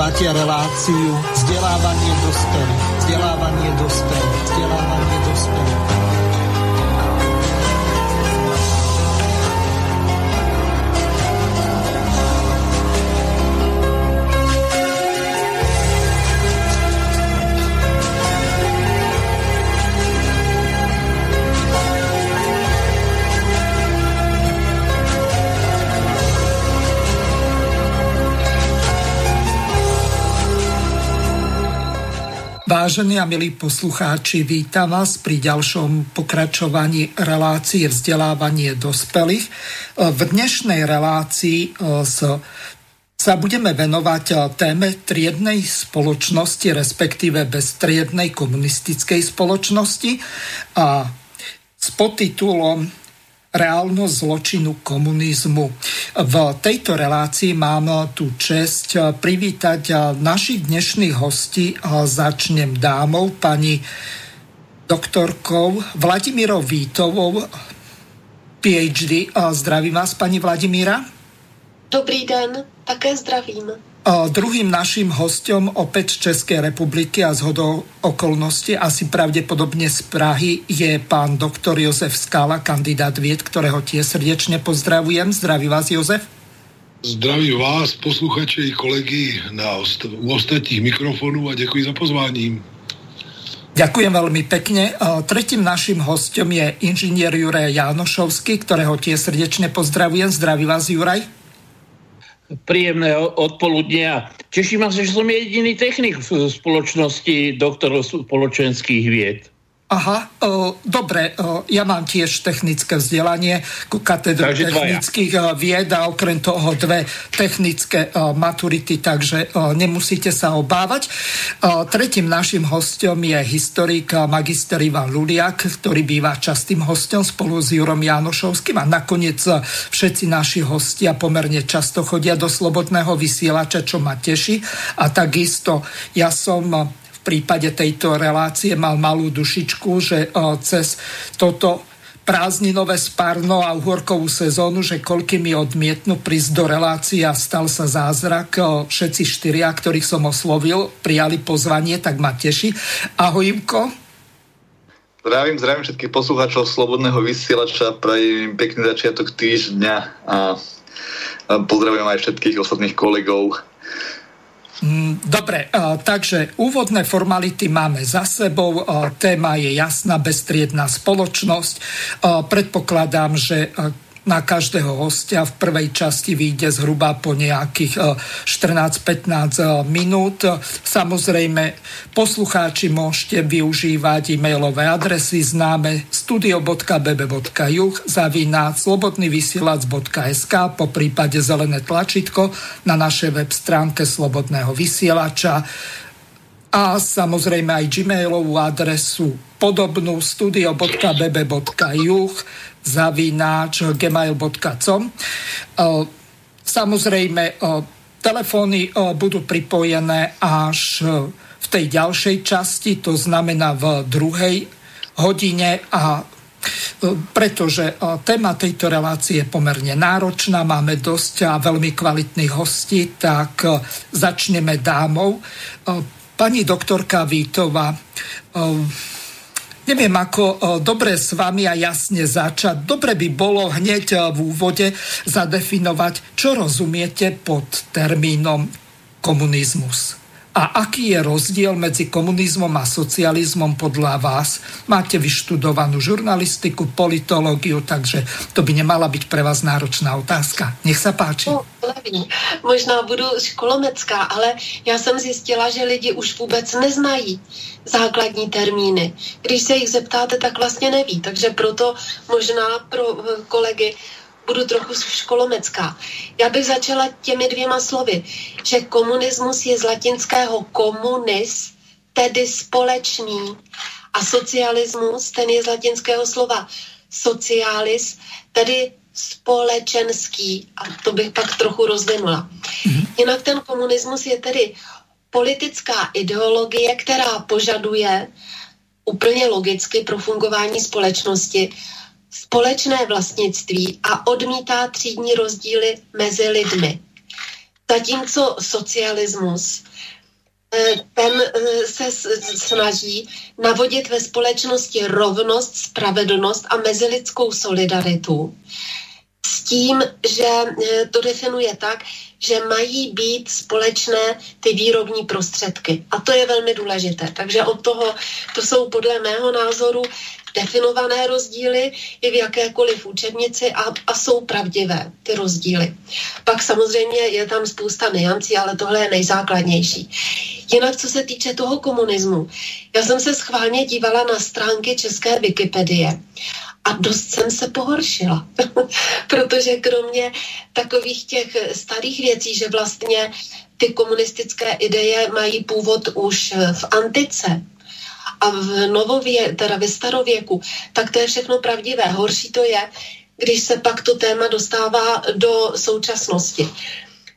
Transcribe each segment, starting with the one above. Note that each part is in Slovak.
Počúvate reláciu vzdelávanie dospelých. Vážení a milí poslucháči, vítam vás pri ďalšom pokračovaní relácie vzdelávanie dospelých. V dnešnej relácii e, sa budeme venovať e, téme triednej spoločnosti, respektíve beztriednej komunistickej spoločnosti a s podtitulom reálnosť zločinu komunizmu. V tejto relácii mám tu čest privítať našich dnešných hostí. Začnem dámov, pani doktorkou Vladimírov Vítovou, PhD. Zdravím vás, pani Vladimíra. Dobrý den, také zdravím. Druhým našim hostom opäť z Českej republiky a z hodou okolnosti asi pravdepodobne z Prahy je pán doktor Jozef Skála, kandidát vied, ktorého tie srdečne pozdravujem. Zdraví vás, Jozef. Zdraví vás, posluchače i kolegy na ost- u ostatních mikrofonů a děkuji za pozvání. Ďakujem veľmi pekne. Tretím našim hostom je inžinier Juraj Jánošovský, ktorého tie srdečne pozdravujem. Zdraví vás, Juraj príjemné odpoludnia. Teším sa, že som jediný technik v spoločnosti doktorov spoločenských vied. Aha, o, dobre, o, ja mám tiež technické vzdelanie ku katedru takže technických dvaja. vied a okrem toho dve technické o, maturity, takže o, nemusíte sa obávať. O, tretím našim hostom je historik magister Ivan Luliak, ktorý býva častým hostom spolu s Jurom Janošovským a nakoniec všetci naši hostia pomerne často chodia do slobodného vysielača, čo ma teší. A takisto ja som prípade tejto relácie mal malú dušičku, že cez toto prázdninové spárno a uhorkovú sezónu, že koľky mi odmietnú prísť do relácie a stal sa zázrak. Všetci štyria, ktorých som oslovil, prijali pozvanie, tak ma teší. Ahoj, Imko. Zdravím, zdravím všetkých poslucháčov Slobodného vysielača, prajem pekný začiatok týždňa a pozdravujem aj všetkých ostatných kolegov dobre, takže úvodné formality máme za sebou. Téma je jasná, bestriedná spoločnosť. Predpokladám, že na každého hostia v prvej časti vyjde zhruba po nejakých 14-15 e, e, minút. Samozrejme, poslucháči môžete využívať e-mailové adresy známe studio.bb.juh zavináč slobodnyvysielac.sk po prípade zelené tlačítko na našej web stránke Slobodného vysielača a samozrejme aj gmailovú adresu podobnú studio.bb.juh zavináč gmail.com. Samozrejme, telefóny budú pripojené až v tej ďalšej časti, to znamená v druhej hodine a pretože téma tejto relácie je pomerne náročná, máme dosť a veľmi kvalitných hostí, tak začneme dámov. Pani doktorka Vítova, Neviem, ako e, dobre s vami a jasne začať. Dobre by bolo hneď e, v úvode zadefinovať, čo rozumiete pod termínom komunizmus. A aký je rozdiel medzi komunizmom a socializmom podľa vás? Máte vyštudovanú žurnalistiku, politológiu, takže to by nemala byť pre vás náročná otázka. Nech sa páči. No, Možná budu školomecká, ale já jsem zjistila, že lidi už vůbec neznají základní termíny. Když se jich zeptáte, tak vlastně neví. Takže proto možná pro kolegy budu trochu školomecká. Já bych začala těmi dvěma slovy, že komunismus je z latinského komunis, tedy společný, a socialismus, ten je z latinského slova socialis, tedy společenský. A to bych pak trochu rozvinula. Mm-hmm. Jinak ten komunismus je tedy politická ideologie, která požaduje úplně logicky pro fungování společnosti společné vlastnictví a odmítá třídní rozdíly mezi lidmi. Zatímco socialismus eh, ten eh, se snaží navodit ve společnosti rovnost, spravedlnost a mezilidskou solidaritu. S tím, že eh, to definuje tak, že mají být společné ty výrobní prostředky. A to je velmi důležité. Takže od toho, to jsou podle mého názoru definované rozdíly i v jakékoliv učebnici a, a jsou pravdivé ty rozdíly. Pak samozřejmě je tam spousta niancí, ale tohle je nejzákladnější. Jinak, co se týče toho komunismu, já jsem se schválně dívala na stránky české Wikipedie a dost jsem se pohoršila, protože kromě takových těch starých věcí, že vlastně ty komunistické ideje mají původ už v antice, a v novově, teda ve starověku, tak to je všechno pravdivé. Horší to je, když se pak to téma dostává do současnosti.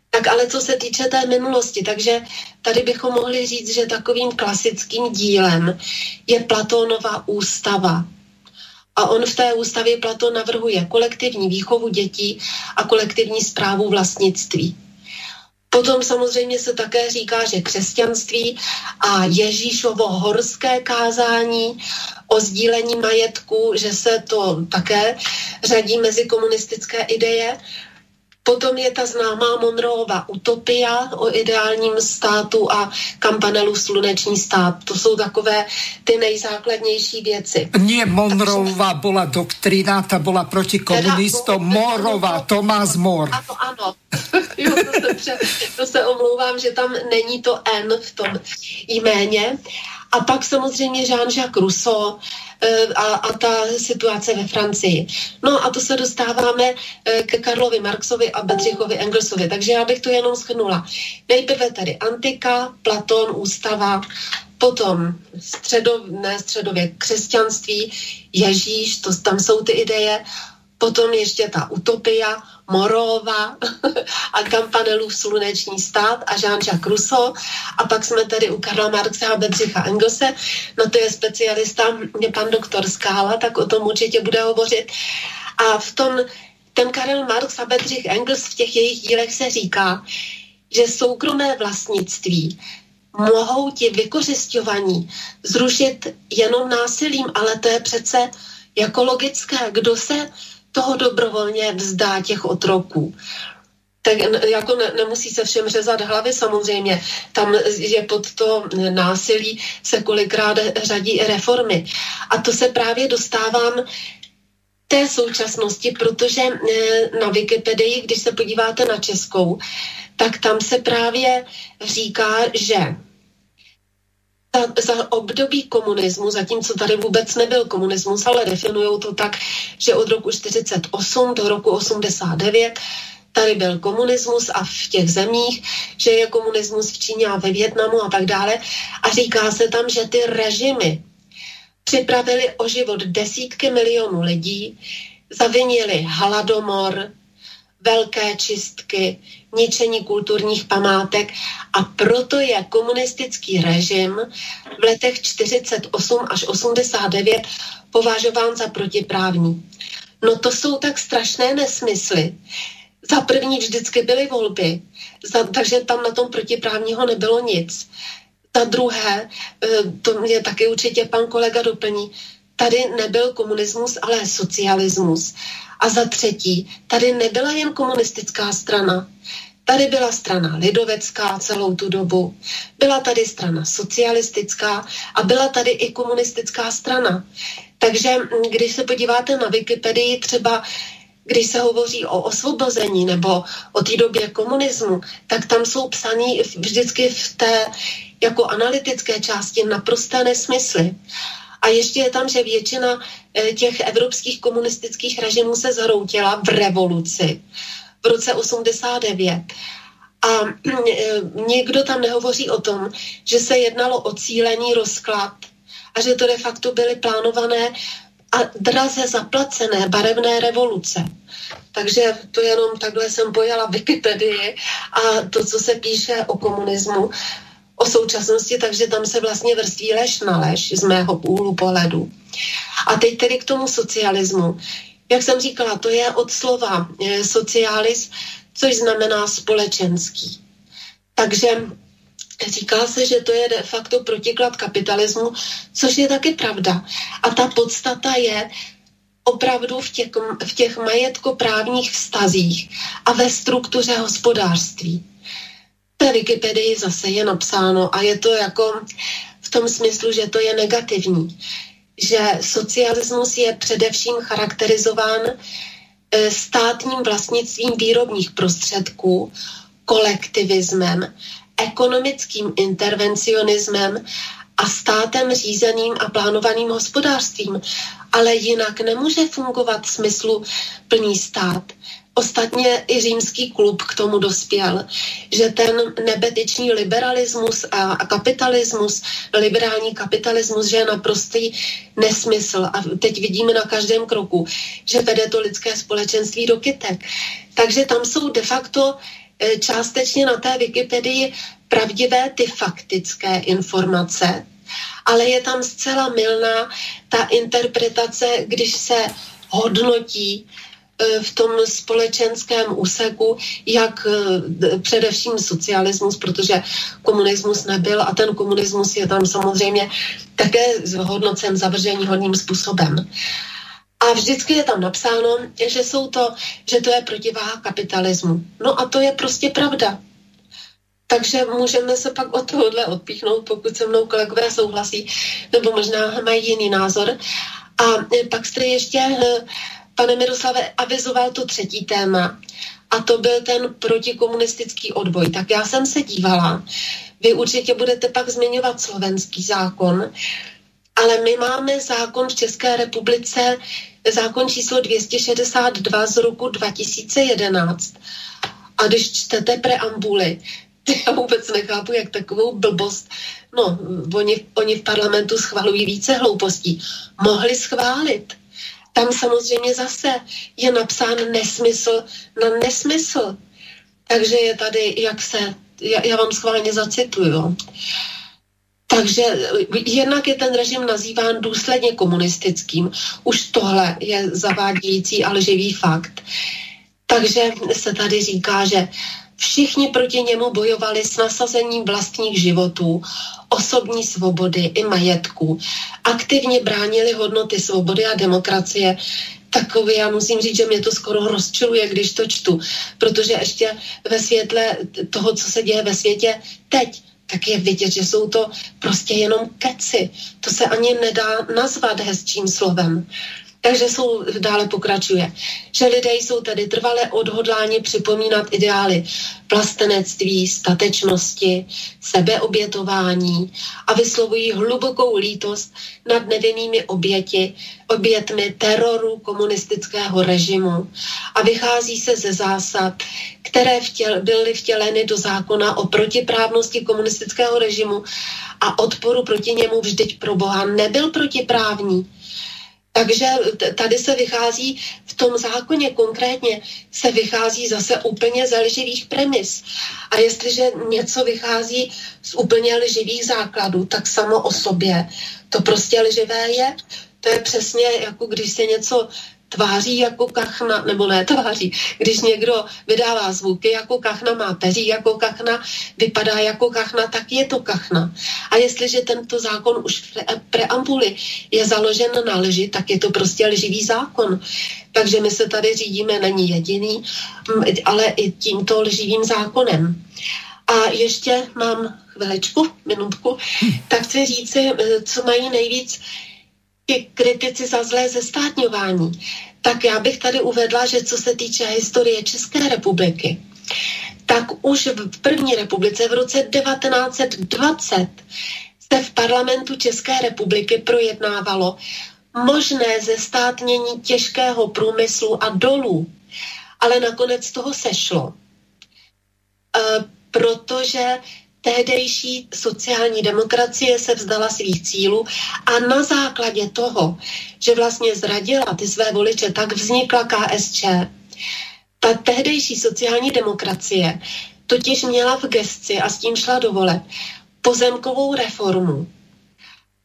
Tak ale co se týče té minulosti, takže tady bychom mohli říct, že takovým klasickým dílem je Platónova ústava. A on v té ústavě Platón navrhuje kolektivní výchovu dětí a kolektivní zprávu vlastnictví. Potom samozřejmě se také říká, že křesťanství a Ježíšovo horské kázání o sdílení majetku, že se to také řadí mezi komunistické ideje. Potom je ta známá Monroeova utopia o ideálním státu a Kampanelu sluneční stát. To jsou takové ty nejzákladnější věci. Nie Monroeova byla doktrína, ta byla proti komunistom. Morova, Tomás Mor. Ano, ano. jo, to, se, to se omlouvám, že tam není to N v tom jméně. A pak samozřejmě Jean-Jacques Rousseau, Eh, a, a ta situace ve Francii. No a to se dostáváme eh, ke Karlovi Marxovi a Bedřichovi Engelsovi, takže já bych to jenom schrnula. Nejprve tady antika, Platon, ústava, potom středov, ne středověk, křesťanství, Ježíš, to, tam jsou ty ideje, potom ještě ta utopia, Morova a Kampanelův sluneční stát a Jean-Jacques Rousseau a pak jsme tady u Karla Marxe a Bedřicha Engelse, no to je specialista, je pan doktor Skála, tak o tom určitě bude hovořit. A v tom ten Karel Marx a Bedřich Engels v těch jejich dílech se říká, že soukromé vlastnictví mohou ti vykořišťovaní zrušit jenom násilím, ale to je přece jako logické. Kdo se toho dobrovolně vzdá těch otroků. Tak jako ne, nemusí se všem řezat hlavy samozřejmě. Tam je pod to násilí se kolikrát řadí reformy. A to se právě dostávám té současnosti, protože eh, na Wikipedii, když se podíváte na českou, tak tam se právě říká, že za, za období komunismu, zatímco tady vůbec nebyl komunismus, ale definují to tak, že od roku 48 do roku 89 tady byl komunismus a v těch zemích, že je komunismus v Číně a ve Větnamu a tak dále. A říká se tam, že ty režimy připravili o život desítky milionů lidí, zavinili hladomor, velké čistky, ničení kulturních památek a proto je komunistický režim v letech 48 až 89 považován za protiprávní. No to jsou tak strašné nesmysly. Za první vždycky byly volby, za, takže tam na tom protiprávního nebylo nic. Za druhé, eh, to mě taky určitě pan kolega doplní, tady nebyl komunismus, ale socialismus. A za třetí, tady nebyla jen komunistická strana. Tady byla strana lidovecká celou tu dobu, byla tady strana socialistická a byla tady i komunistická strana. Takže mm, když se podíváte na Wikipedii třeba když se hovoří o osvobození nebo o té době komunismu, tak tam jsou psaný vždycky v té jako analytické části naprosté nesmysly. A ještě je tam, že většina eh, těch evropských komunistických režimů se zhroutila v revoluci v roce 89. A eh, nikdo tam nehovoří o tom, že se jednalo o cílený rozklad a že to de facto byly plánované a draze zaplacené barevné revoluce. Takže to jenom takhle jsem pojala Wikipedii a to, co se píše o komunismu, o současnosti, takže tam se vlastně vrství lež na lež z mého úhlu pohledu. A teď tedy k tomu socialismu. Jak jsem říkala, to je od slova e, socialis, což znamená společenský. Takže Říká se, že to je de facto protiklad kapitalismu, což je taky pravda. A ta podstata je opravdu v těch, v těch majetkoprávních vztazích a ve struktuře hospodářství. Té Wikipedii zase je napsáno a je to jako v tom smyslu, že to je negativní. Že socialismus je především charakterizován e, státním vlastnictvím výrobních prostředků, kolektivismem ekonomickým intervencionismem a státem řízeným a plánovaným hospodářstvím. Ale jinak nemůže fungovat smyslu plný stát. Ostatně i římský klub k tomu dospěl, že ten nebetičný liberalismus a kapitalismus, liberální kapitalismus, že je naprostý nesmysl. A teď vidíme na každém kroku, že vede to lidské společenství do kytek. Takže tam jsou de facto E, částečně na té Wikipedii pravdivé ty faktické informace, ale je tam zcela milná ta interpretace, když se hodnotí v tom společenském úseku, jak e, především socialismus, protože komunismus nebyl a ten komunismus je tam samozřejmě také hodnocen zavržení hodným způsobem. A vždycky je tam napsáno, že, jsou to, že to je protiváha kapitalismu. No a to je prostě pravda. Takže můžeme se pak od tohohle odpíchnout, pokud se mnou kolegové souhlasí, nebo možná mají jiný názor. A pak jste ještě, eh, pane Miroslave, avizoval to třetí téma, a to byl ten protikomunistický odboj. Tak já jsem se dívala, vy určitě budete pak zmiňovat slovenský zákon, ale my máme zákon v České republice, zákon číslo 262 z roku 2011. A když čtete preambuly, já vůbec nechápu, jak takovou blbost, no, oni, oni v parlamentu schvalují více hloupostí, mohli schválit. Tam samozřejmě zase je napsán nesmysl na nesmysl. Takže je tady, jak se, já, já vám schválně zacituju. Takže jednak je ten režim nazýván důsledně komunistickým. Už tohle je zavádějící a lživý fakt. Takže se tady říká, že všichni proti němu bojovali s nasazením vlastních životů, osobní svobody i majetku. Aktivně bránili hodnoty svobody a demokracie, takový, já musím říct, že mě to skoro rozčiluje, když to čtu, protože ještě ve světle toho, co se děje ve světě teď, tak je vidět, že jsou to prostě jenom keci. To se ani nedá nazvat hezčím slovem. Takže jsou, dále pokračuje, že lidé jsou tady trvale odhodláni připomínat ideály vlastenectví, statečnosti, sebeobětování a vyslovují hlubokou lítost nad nevinnými oběti, obětmi teroru komunistického režimu a vychází se ze zásad, které vtěl, byly vtěleny do zákona o protiprávnosti komunistického režimu a odporu proti němu vždyť pro Boha nebyl protiprávní takže tady se vychází, v tom zákoně konkrétně se vychází zase úplně ze lživých premis. A jestliže něco vychází z úplně lživých základů, tak samo o sobě to prostě lživé je. To je přesně jako když se něco tváří jako kachna, nebo ne tváří, když někdo vydává zvuky jako kachna, má peří jako kachna, vypadá jako kachna, tak je to kachna. A jestliže tento zákon už v preambuli je založen na lži, tak je to prostě lživý zákon. Takže my se tady řídíme, není jediný, ale i tímto lživým zákonem. A ještě mám chvilečku, minutku, tak chci říci, eh, co mají nejvíc ti kritici za zlé zestátňování, tak já bych tady uvedla, že co se týče historie České republiky, tak už v první republice v roce 1920 se v parlamentu České republiky projednávalo možné zestátnění těžkého průmyslu a dolů. Ale nakonec toho sešlo. E, protože tehdejší sociální demokracie se vzdala svých cílů a na základě toho, že vlastně zradila ty své voliče, tak vznikla KSČ. Ta tehdejší sociální demokracie totiž měla v gesci a s tím šla do voleb pozemkovou reformu.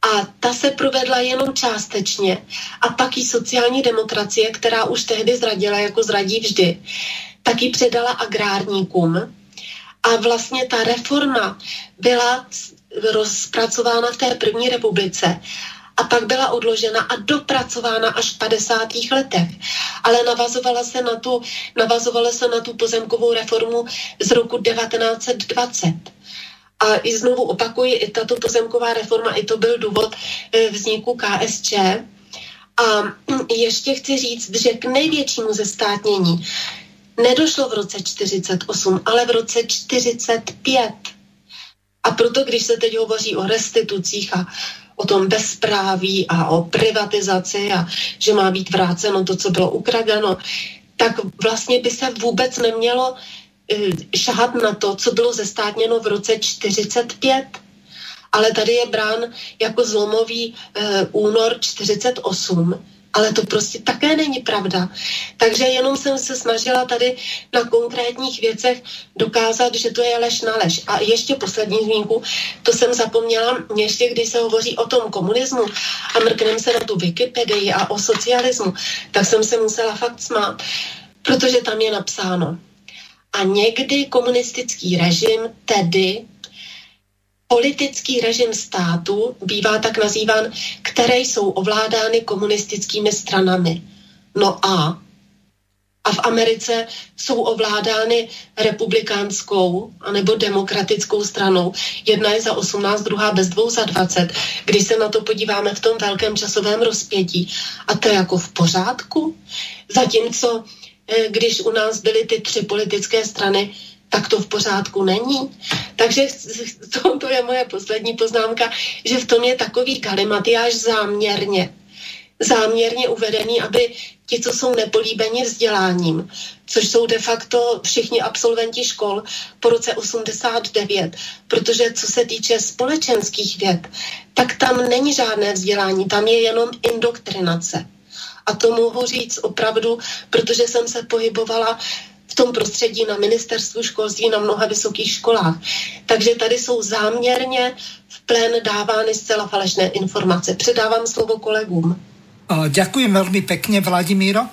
A ta se provedla jenom částečně. A pak i sociální demokracie, která už tehdy zradila, jako zradí vždy, tak ji předala agrárníkům, A vlastně ta reforma byla rozpracována v té první republice a pak byla odložena a dopracována až v 50. letech. Ale navazovala se na tu, navazovala se na tu pozemkovou reformu z roku 1920. A i znovu opakuji, i tato pozemková reforma, i to byl důvod eh, vzniku KSČ. A ještě chci říct, že k největšímu zestátnění nedošlo v roce 48, ale v roce 45. A proto, když se teď hovoří o restitucích a o tom bezpráví a o privatizaci a že má být vráceno to, co bylo ukradeno, tak vlastně by se vůbec nemělo eh, šahat na to, co bylo zestátněno v roce 45. Ale tady je brán jako zlomový uh, únor 48 ale to prostě také není pravda. Takže jenom jsem se snažila tady na konkrétních věcech dokázat, že to je lež na lež. A ještě poslední zmínku, to jsem zapomněla, ještě když se hovoří o tom komunismu a mrknem se na tu Wikipedii a o socialismu, tak jsem se musela fakt smát, protože tam je napsáno. A někdy komunistický režim, tedy politický režim státu bývá tak nazýván, které jsou ovládány komunistickými stranami. No a a v Americe jsou ovládány republikánskou anebo demokratickou stranou. Jedna je za 18, druhá bez dvou za 20. Když se na to podíváme v tom velkém časovém rozpětí, a to je jako v pořádku. Zatímco, eh, když u nás byly ty tři politické strany, tak to v pořádku není. Takže to, je moje poslední poznámka, že v tom je takový kalimatiáž záměrně. Záměrně uvedený, aby ti, co jsou nepolíbeni vzděláním, což jsou de facto všichni absolventi škol po roce 89, protože co se týče společenských věd, tak tam není žádné vzdělání, tam je jenom indoktrinace. A to mohu říct opravdu, protože jsem se pohybovala v tom prostředí na ministerstvu školství na mnoha vysokých školách. Takže tady jsou záměrně v plén dávány zcela falešné informace. Předávám slovo kolegům. Ďakujem veľmi pekne, Vladimíro.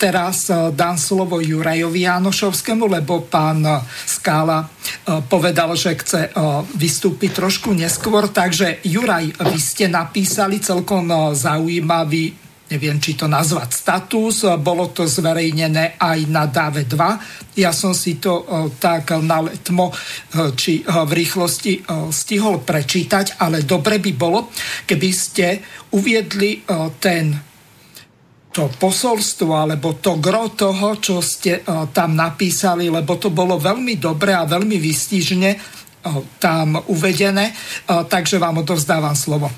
Teraz dám slovo Jurajovi Janošovskému, lebo pán Skála povedal, že chce vystúpiť trošku neskôr. Takže Juraj, vy ste napísali celkom zaujímavý neviem, či to nazvať status. Bolo to zverejnené aj na DAVE 2. Ja som si to tak na letmo či v rýchlosti stihol prečítať, ale dobre by bolo, keby ste uviedli ten to posolstvo alebo to gro toho, čo ste tam napísali, lebo to bolo veľmi dobre a veľmi vystižne tam uvedené. Takže vám odovzdávam slovo.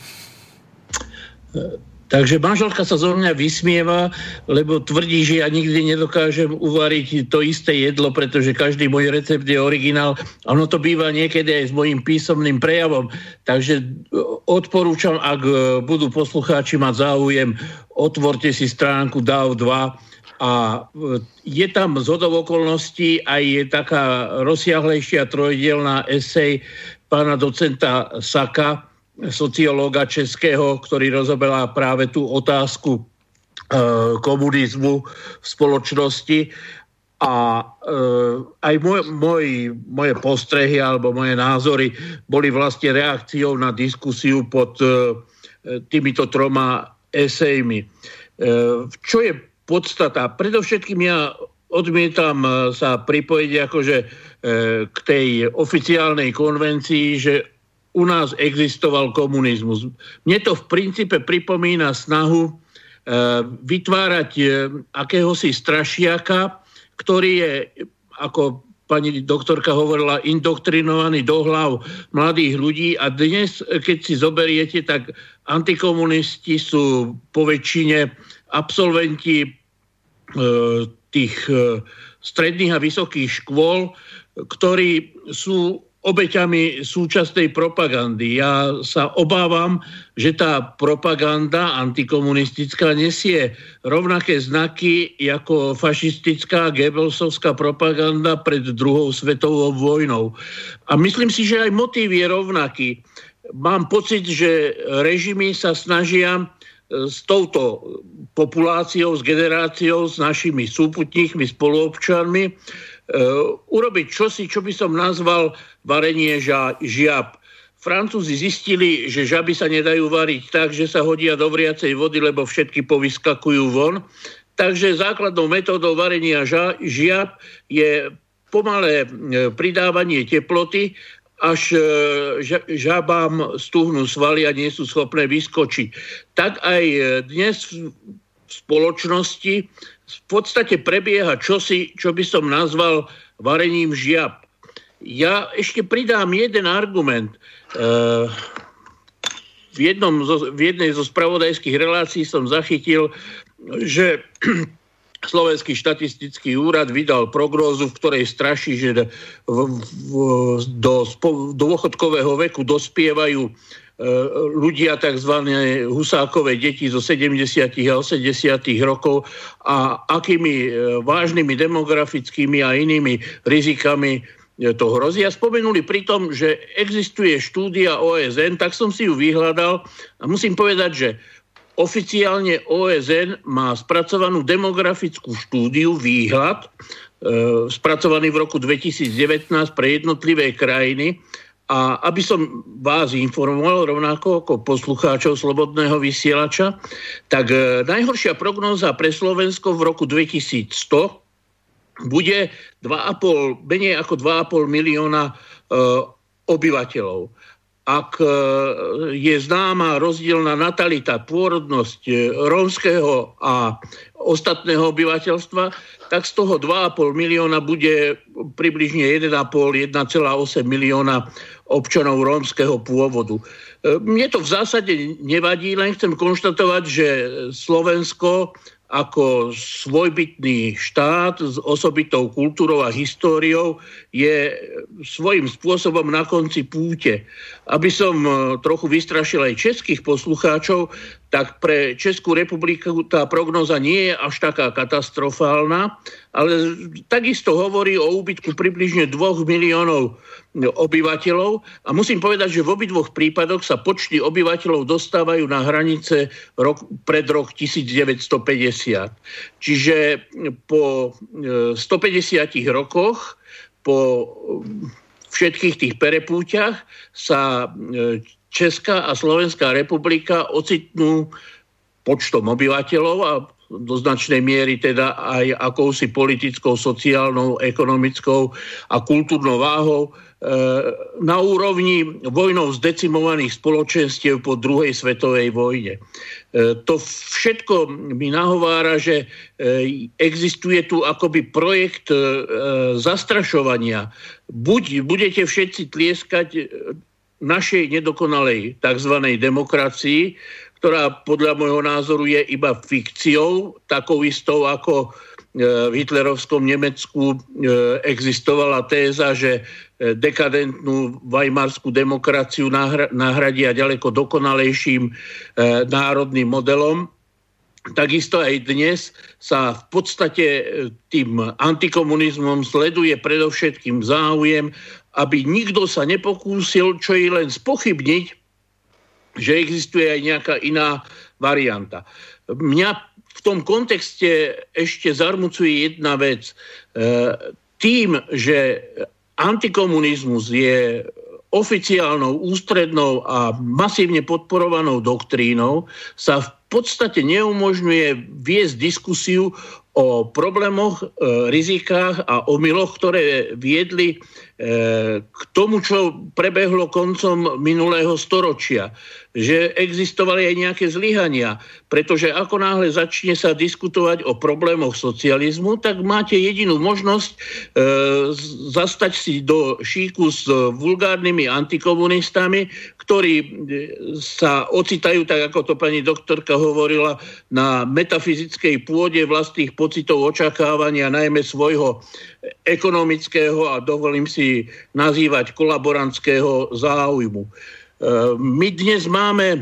Takže manželka sa zo mňa vysmieva, lebo tvrdí, že ja nikdy nedokážem uvariť to isté jedlo, pretože každý môj recept je originál. Ono to býva niekedy aj s mojim písomným prejavom. Takže e, odporúčam, ak e, budú poslucháči mať záujem, otvorte si stránku DAO 2 a e, je tam z okolností aj je taká rozsiahlejšia trojdielná esej pána docenta Saka, sociológa českého, ktorý rozoberá práve tú otázku e, komunizmu v spoločnosti a e, aj môj, môj, moje postrehy alebo moje názory boli vlastne reakciou na diskusiu pod e, týmito troma esejmi. E, čo je podstata? Predovšetkým ja odmietam sa pripojiť akože e, k tej oficiálnej konvencii, že u nás existoval komunizmus. Mne to v princípe pripomína snahu e, vytvárať e, akéhosi strašiaka, ktorý je, ako pani doktorka hovorila, indoktrinovaný do hlav mladých ľudí a dnes, keď si zoberiete, tak antikomunisti sú po väčšine absolventi e, tých e, stredných a vysokých škôl, ktorí sú obeťami súčasnej propagandy. Ja sa obávam, že tá propaganda antikomunistická nesie rovnaké znaky ako fašistická Goebbelsovská propaganda pred druhou svetovou vojnou. A myslím si, že aj motív je rovnaký. Mám pocit, že režimy sa snažia e, s touto populáciou, s generáciou, s našimi súputníkmi, spoluobčanmi urobiť čosi, čo by som nazval varenie žiab. Francúzi zistili, že žaby sa nedajú variť tak, že sa hodia do vriacej vody, lebo všetky povyskakujú von. Takže základnou metódou varenia žiab je pomalé pridávanie teploty až e, žabám stuhnú svaly a nie sú schopné vyskočiť. Tak aj dnes v spoločnosti v podstate prebieha čosi, čo by som nazval varením žiab. Ja ešte pridám jeden argument. E, v, jednom zo, v jednej zo spravodajských relácií som zachytil, že Slovenský štatistický úrad vydal prognózu, v ktorej straší, že v, do spo, dôchodkového veku dospievajú ľudia tzv. husákové deti zo 70. a 80. rokov a akými e, vážnymi demografickými a inými rizikami e, to hrozí. A spomenuli pri tom, že existuje štúdia OSN, tak som si ju vyhľadal a musím povedať, že Oficiálne OSN má spracovanú demografickú štúdiu výhľad, e, spracovaný v roku 2019 pre jednotlivé krajiny. A aby som vás informoval, rovnako ako poslucháčov Slobodného vysielača, tak e, najhoršia prognóza pre Slovensko v roku 2100 bude 2,5, menej ako 2,5 milióna e, obyvateľov ak e, je známa rozdielna natalita, pôrodnosť e, rómskeho a ostatného obyvateľstva, tak z toho 2,5 milióna bude približne 1,5-1,8 milióna občanov rómskeho pôvodu. E, mne to v zásade nevadí, len chcem konštatovať, že Slovensko ako svojbytný štát s osobitou kultúrou a históriou je svojím spôsobom na konci púte. Aby som e, trochu vystrašil aj českých poslucháčov, tak pre Českú republiku tá prognoza nie je až taká katastrofálna, ale takisto hovorí o úbytku približne 2 miliónov obyvateľov a musím povedať, že v obidvoch prípadoch sa počty obyvateľov dostávajú na hranice rok, pred rok 1950. Čiže po 150 e, rokoch, po všetkých tých perepúťach sa e, Česká a Slovenská republika ocitnú počtom obyvateľov a do značnej miery teda aj akousi politickou, sociálnou, ekonomickou a kultúrnou váhou E, na úrovni vojnou zdecimovaných spoločenstiev po druhej svetovej vojne. E, to všetko mi nahovára, že e, existuje tu akoby projekt zastrašovania. Buď budete všetci tlieskať našej nedokonalej tzv. demokracii, ktorá podľa môjho názoru je iba fikciou, takou istou ako v hitlerovskom Nemecku existovala téza, že dekadentnú vajmarskú demokraciu nahradia ďaleko dokonalejším e, národným modelom. Takisto aj dnes sa v podstate e, tým antikomunizmom sleduje predovšetkým záujem, aby nikto sa nepokúsil čo i len spochybniť, že existuje aj nejaká iná varianta. Mňa v tom kontexte ešte zarmucuje jedna vec. E, tým, že antikomunizmus je oficiálnou, ústrednou a masívne podporovanou doktrínou, sa v podstate neumožňuje viesť diskusiu o problémoch, e, rizikách a omyloch, ktoré viedli e, k tomu, čo prebehlo koncom minulého storočia že existovali aj nejaké zlyhania. Pretože ako náhle začne sa diskutovať o problémoch socializmu, tak máte jedinú možnosť e, zastať si do šíku s vulgárnymi antikomunistami, ktorí sa ocitajú, tak ako to pani doktorka hovorila, na metafyzickej pôde vlastných pocitov očakávania, najmä svojho ekonomického a dovolím si nazývať kolaborantského záujmu. My dnes máme e,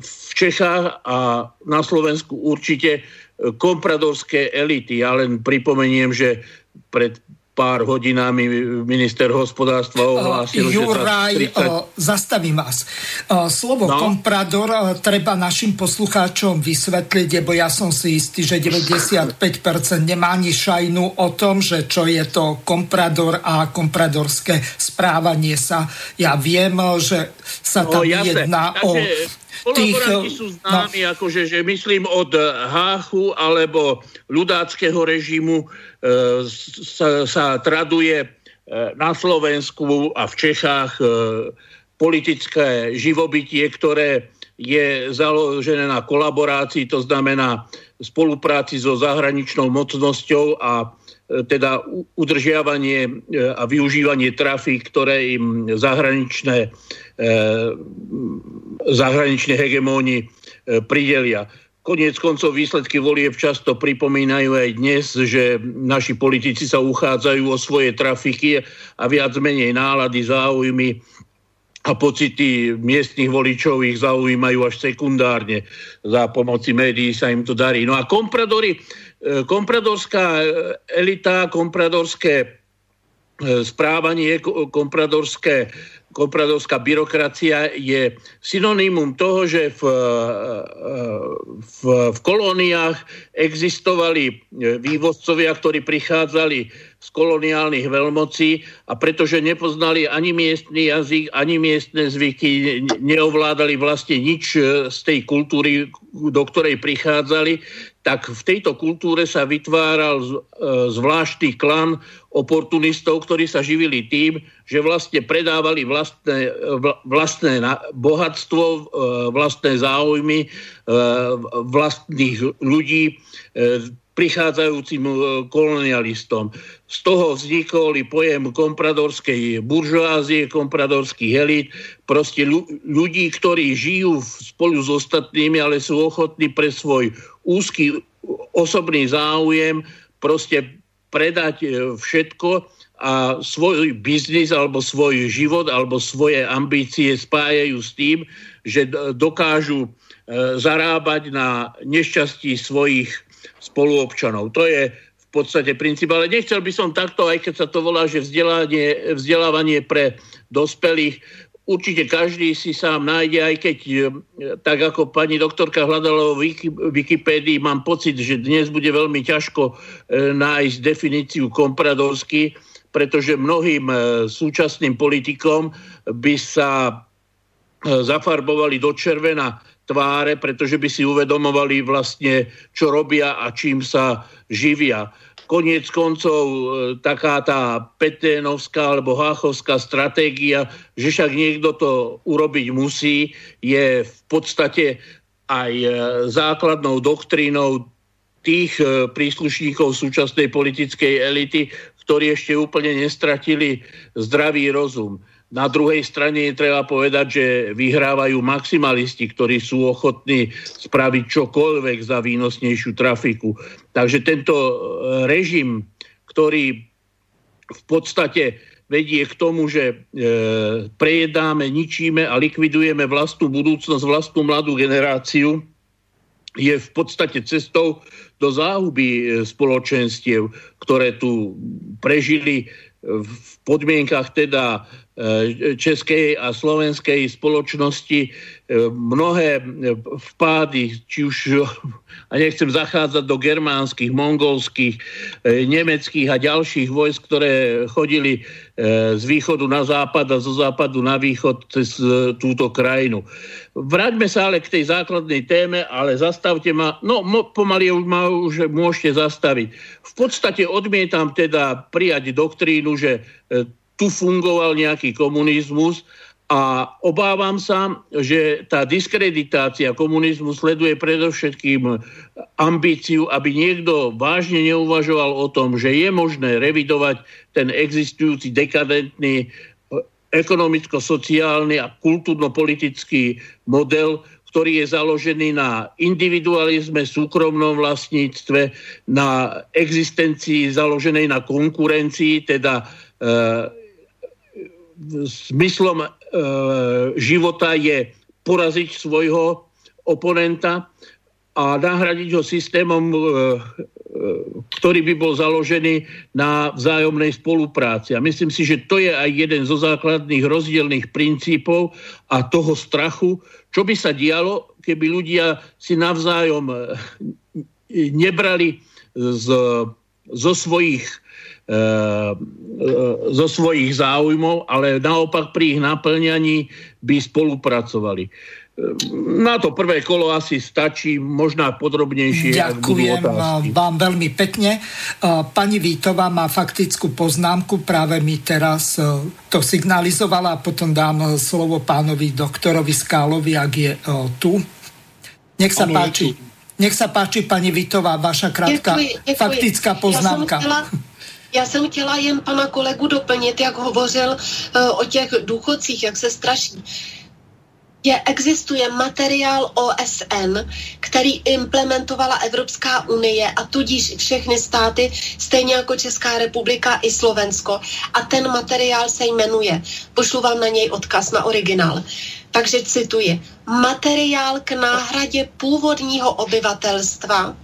v Čechách a na Slovensku určite kompradorské elity. Ja len pripomeniem, že pred pár hodinami minister hospodárstva ohlásil, Juraj, že 30... zastavím vás. Slovo no? komprador treba našim poslucháčom vysvetliť, lebo ja som si istý, že 95% nemá ani šajnu o tom, že čo je to komprador a kompradorské správanie sa. Ja viem, že sa tam no, jedná o tých... sú známi, no. akože, že myslím od Háchu alebo ľudáckého režimu e, sa, sa traduje e, na Slovensku a v Čechách e, politické živobytie, ktoré je založené na kolaborácii, to znamená spolupráci so zahraničnou mocnosťou a teda udržiavanie a využívanie trafík, ktoré im zahraničné E, zahraničné hegemóni e, pridelia. Koniec koncov výsledky volieb často pripomínajú aj dnes, že naši politici sa uchádzajú o svoje trafiky a viac menej nálady, záujmy a pocity miestnych voličov ich zaujímajú až sekundárne. Za pomoci médií sa im to darí. No a kompradory, e, kompradorská elita, kompradorské správanie, kompradorské kompradorská byrokracia je synonymum toho, že v, v, v kolóniách existovali vývozcovia, ktorí prichádzali z koloniálnych veľmocí a pretože nepoznali ani miestny jazyk, ani miestne zvyky, neovládali vlastne nič z tej kultúry, do ktorej prichádzali, tak v tejto kultúre sa vytváral e, zvláštny klan oportunistov, ktorí sa živili tým, že vlastne predávali vlastné, vlastné bohatstvo, e, vlastné záujmy e, vlastných ľudí prichádzajúcim kolonialistom. Z toho vznikol pojem kompradorskej buržoázie, kompradorských elít, proste ľudí, ktorí žijú spolu s ostatnými, ale sú ochotní pre svoj úzky osobný záujem proste predať e, všetko a svoj biznis alebo svoj život alebo svoje ambície spájajú s tým, že dokážu e, zarábať na nešťastí svojich spoluobčanov. To je v podstate princíp, ale nechcel by som takto, aj keď sa to volá, že vzdelávanie, vzdelávanie pre dospelých, určite každý si sám nájde, aj keď e, tak ako pani doktorka hľadala v Wikipédii, mám pocit, že dnes bude veľmi ťažko e, nájsť definíciu kompradorsky, pretože mnohým e, súčasným politikom by sa zafarbovali do červena tváre, pretože by si uvedomovali vlastne, čo robia a čím sa živia koniec koncov e, taká tá peténovská alebo háchovská stratégia, že však niekto to urobiť musí, je v podstate aj e, základnou doktrínou tých e, príslušníkov súčasnej politickej elity, ktorí ešte úplne nestratili zdravý rozum. Na druhej strane je treba povedať, že vyhrávajú maximalisti, ktorí sú ochotní spraviť čokoľvek za výnosnejšiu trafiku. Takže tento e, režim, ktorý v podstate vedie k tomu, že e, prejedáme, ničíme a likvidujeme vlastnú budúcnosť, vlastnú mladú generáciu, je v podstate cestou do záhuby e, spoločenstiev, ktoré tu prežili v podmienkach teda českej a slovenskej spoločnosti e, mnohé vpády, či už, a nechcem zachádzať do germánskych, mongolských, nemeckých a ďalších vojsk, ktoré chodili z východu na západ a zo západu na východ cez túto krajinu. Vráťme sa ale k tej základnej téme, ale zastavte ma, no pomaly ma už môžete zastaviť. V podstate odmietam teda prijať doktrínu, že tu fungoval nejaký komunizmus a obávam sa, že tá diskreditácia komunizmu sleduje predovšetkým ambíciu, aby niekto vážne neuvažoval o tom, že je možné revidovať ten existujúci dekadentný e, ekonomicko-sociálny a kultúrno-politický model, ktorý je založený na individualizme, súkromnom vlastníctve, na existencii založenej na konkurencii, teda e, zmyslom e, života je poraziť svojho oponenta a nahradiť ho systémom e, ktorý by bol založený na vzájomnej spolupráci. A myslím si, že to je aj jeden zo základných rozdielných princípov a toho strachu, čo by sa dialo, keby ľudia si navzájom e, nebrali z, zo svojich e, zo svojich záujmov, ale naopak pri ich naplňaní by spolupracovali. Na to prvé kolo asi stačí, možná podrobnejšie. Ďakujem vám veľmi pekne. Pani Vítová má faktickú poznámku, práve mi teraz e, to signalizovala a potom dám slovo pánovi doktorovi Skálovi, ak je e, tu. Nech sa ano, páči. Nech sa páči, pani Vítová, vaša krátka děkuji, děkuji. faktická poznámka. Ja som chtěla... Já jsem chtěla jen pana kolegu doplnit, jak hovořil uh, o těch důchodcích, jak se straší je, existuje materiál OSN, který implementovala Evropská unie a tudíž všechny státy, stejně jako Česká republika i Slovensko. A ten materiál se jmenuje, pošlu vám na něj odkaz na originál. Takže cituji, materiál k náhradě původního obyvatelstva,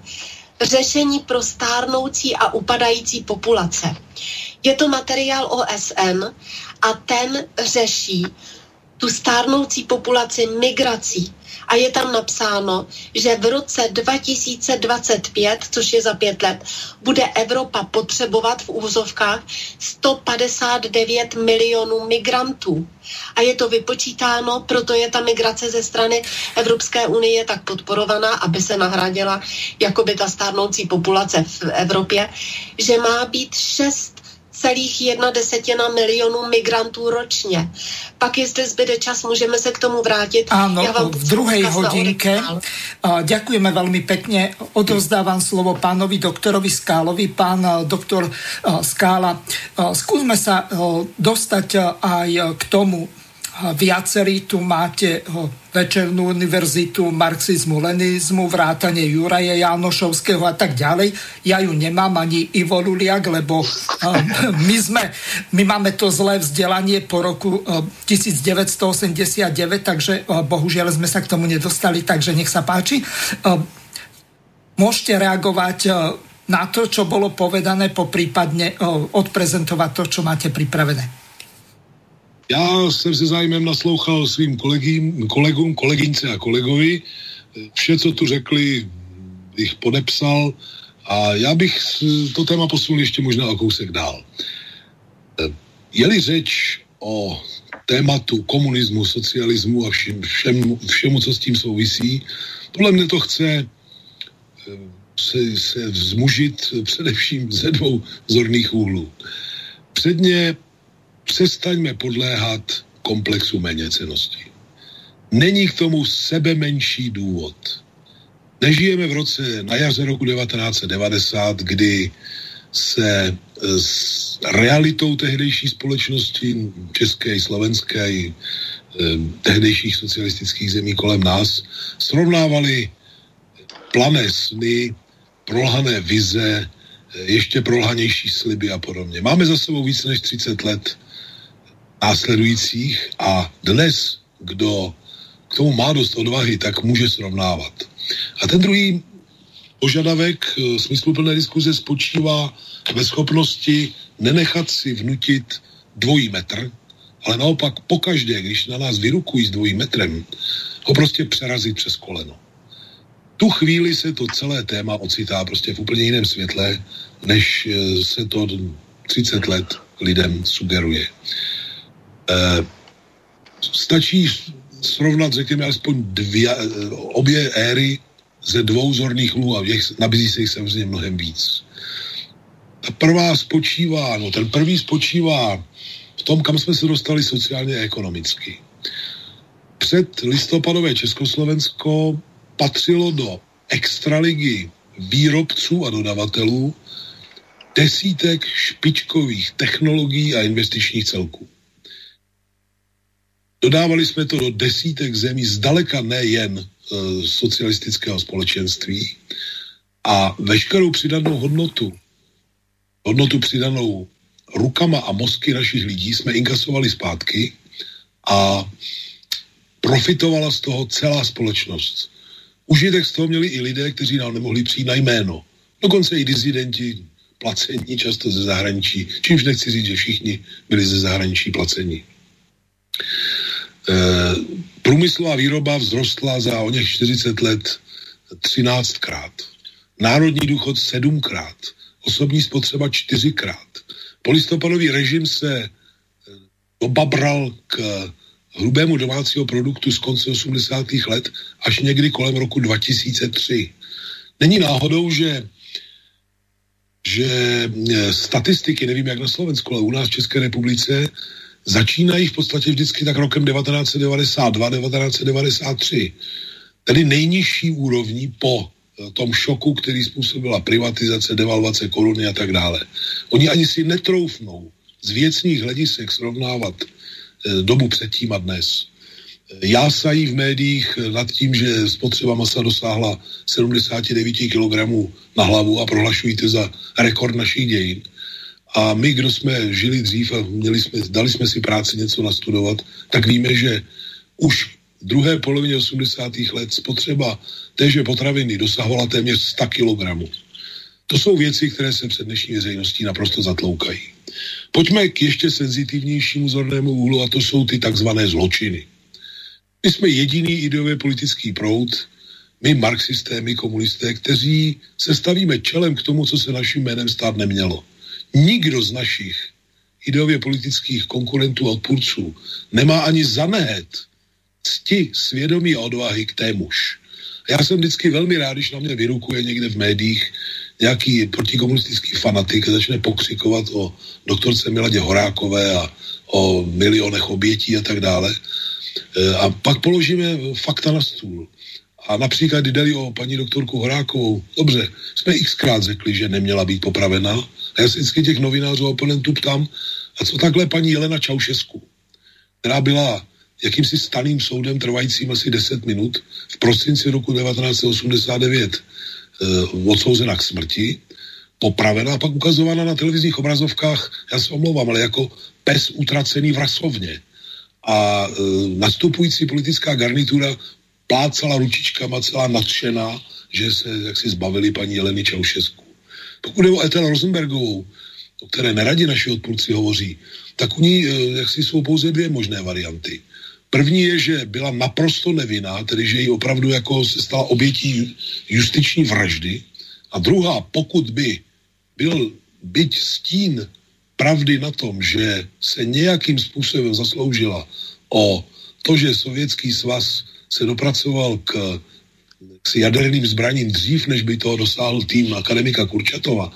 řešení pro stárnoucí a upadající populace. Je to materiál OSN a ten řeší tu stárnoucí populaci migrací. A je tam napsáno, že v roce 2025, což je za pět let, bude Evropa potřebovat v úzovkách 159 milionů migrantů. A je to vypočítáno, proto je ta migrace ze strany Evropské unie tak podporovaná, aby se nahradila jakoby ta stárnoucí populace v Evropě, že má být 6 celých jedna desetina milionů migrantů ročně. Pak, jestli zbyde čas, můžeme se k tomu vrátit. Áno, v druhej hodinke. Ďakujeme veľmi pekne. Odovzdávam slovo pánovi doktorovi Skálovi. Pán doktor Skála, skúsme sa dostať aj k tomu, Viacerí tu máte večernú univerzitu marxizmu, leninizmu, vrátanie Juraje Janošovského a tak ďalej. Ja ju nemám ani Ivo Luliak, lebo my, sme, my máme to zlé vzdelanie po roku 1989, takže bohužiaľ sme sa k tomu nedostali, takže nech sa páči. Môžete reagovať na to, čo bolo povedané, po prípadne odprezentovať to, čo máte pripravené. Já jsem se zájmem naslouchal svým kolegím, kolegům, kolegyňce a kolegovi. Vše, co tu řekli, bych podepsal a já bych to téma posunul ještě možná o kousek dál. Je-li řeč o tématu komunismu, socialismu a všem, všem, všemu, co s tím souvisí, podle mě to chce eh, se, se vzmužit především ze dvou zorných úhlů. Předně přestaňme podléhat komplexu méněcenosti. Není k tomu sebe menší důvod. Nežijeme v roce na jaře roku 1990, kdy se s realitou tehdejší společnosti, české i slovenské i tehdejších socialistických zemí kolem nás, srovnávali plané sny, prolhané vize, ještě prolhanější sliby a podobně. Máme za sebou více než 30 let následujících a dnes, kdo k tomu má dost odvahy, tak může srovnávat. A ten druhý požadavek eh, smysluplné diskuze spočívá ve schopnosti nenechat si vnutit dvojí metr, ale naopak pokaždé, když na nás vyrukují s dvojím metrem, ho prostě přerazit přes koleno. Tu chvíli se to celé téma ocitá prostě v úplně jiném světle, než eh, se to 30 let lidem sugeruje. Eh, stačí srovnat, řekněme, alespoň dvě, eh, obě éry ze dvou zorných lů a těch, nabízí se jich samozřejmě mnohem víc. Ta prvá spočívá, no ten prvý spočívá v tom, kam jsme se dostali sociálně a ekonomicky. Před listopadové Československo patřilo do extraligy výrobců a dodavatelů desítek špičkových technologií a investičních celků. Dodávali jsme to do desítek zemí, zdaleka nejen e, socialistického společenství a veškerou přidanou hodnotu, hodnotu přidanou rukama a mozky našich lidí jsme inkasovali zpátky a profitovala z toho celá společnost. Užitek z toho měli i lidé, kteří nám nemohli přijít na jméno. Dokonce i dizidenti placení často ze zahraničí, čímž nechci říct, že všichni byli ze zahraničí placení. E, průmyslová výroba vzrostla za o něch 40 let 13krát. Národní důchod 7krát. Osobní spotřeba 4krát. Polistopadový režim se e, obabral k hrubému domácího produktu z konce 80. let až někdy kolem roku 2003. Není náhodou, že že e, statistiky, nevím jak na Slovensku, ale u nás v České republice začínají v podstatě vždycky tak rokem 1992, 1993. Tedy nejnižší úrovní po e, tom šoku, který způsobila privatizace, devalvace koruny a tak dále. Oni ani si netroufnou z věcných hledisek srovnávat e, dobu předtím a dnes jásají v médiích nad tím, že spotřeba masa dosáhla 79 kg na hlavu a prohlašují to za rekord našich dějin. A my, kdo jsme žili dřív a měli jsme, dali jsme si práci něco nastudovat, tak víme, že už v druhé polovině 80. let spotřeba téže potraviny dosahovala téměř 100 kg. To jsou věci, které se před dnešní veřejností naprosto zatloukají. Pojďme k ještě senzitivnějšímu zornému úhlu a to jsou ty takzvané zločiny. My jsme jediný ideově politický proud, my marxisté, my komunisté, kteří se stavíme čelem k tomu, co se naším jménem stát nemělo. Nikdo z našich ideově politických konkurentů a odpůrců nemá ani zanehet cti, svědomí a odvahy k témuž. Já jsem vždycky velmi rád, když na mě vyrukuje někde v médiích nějaký protikomunistický fanatik a začne pokřikovat o doktorce Miladě Horákové a o milionech obětí a tak dále. E, a pak položíme fakta na stůl. A například, jde o paní doktorku Horákovou, dobře, jsme xkrát řekli, že neměla být popravena. A já se vždycky těch novinářů a oponentů ptám, a co takhle paní Jelena Čaušesku, která byla jakýmsi staným soudem trvajícím asi 10 minut v prosinci roku 1989 e, odsouzena k smrti, popravena a pak ukazována na televizních obrazovkách, já se omlouvám, ale jako pes utracený v rasovně a e, nastupující politická garnitura plácala ručičkama celá nadšená, že se jaksi zbavili paní Jeleny Čaušesku. Pokud je o Ethel Rosenbergovou, o které neradi naši odpůrci hovoří, tak u ní e, jaksi jsou pouze dvě možné varianty. První je, že byla naprosto nevinná, tedy že ji opravdu jako se stala obětí justiční vraždy. A druhá, pokud by byl byť stín pravdy na tom, že se nějakým způsobem zasloužila o to, že Sovětský svaz se dopracoval k, k jaderným zbraním dřív, než by toho dosáhl tým akademika Kurčatova,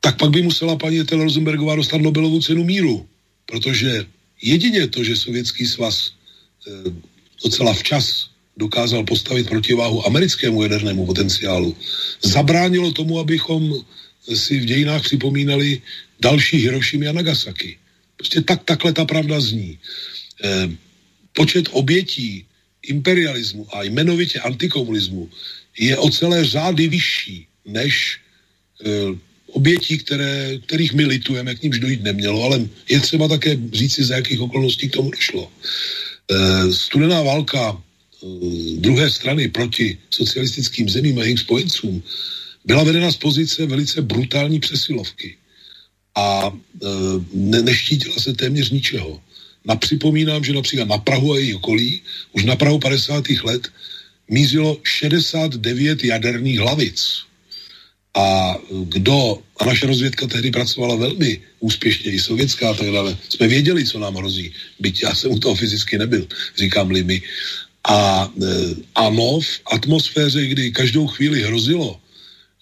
tak pak by musela paní Ethel Rosenbergová dostat Nobelovu cenu míru, protože jedině to, že Sovětský svaz e, docela včas dokázal postavit protiváhu americkému jadernému potenciálu, zabránilo tomu, abychom si v dějinách připomínali další Hirošimy a Nagasaki. Prostě tak, takhle ta pravda zní. E, počet obětí imperialismu a jmenovitě antikomunismu je o celé řády vyšší než e, obětí, které, kterých my litujeme, k nímž dojít nemělo, ale je třeba také říci, za jakých okolností k tomu došlo. E, studená válka e, druhé strany proti socialistickým zemím a jejich spojencům byla vedena z pozice velice brutální přesilovky a e, ne, neštítila se téměř ničeho. Napřipomínám, že například na Prahu a její okolí už na Prahu 50. let mízilo 69 jaderných hlavic. A kdo, a naše rozvědka tehdy pracovala velmi úspěšně, i sovětská a tak dále, jsme věděli, co nám hrozí, byť já jsem u toho fyzicky nebyl, říkám-li mi. A e, ano, v atmosféře, kdy každou chvíli hrozilo,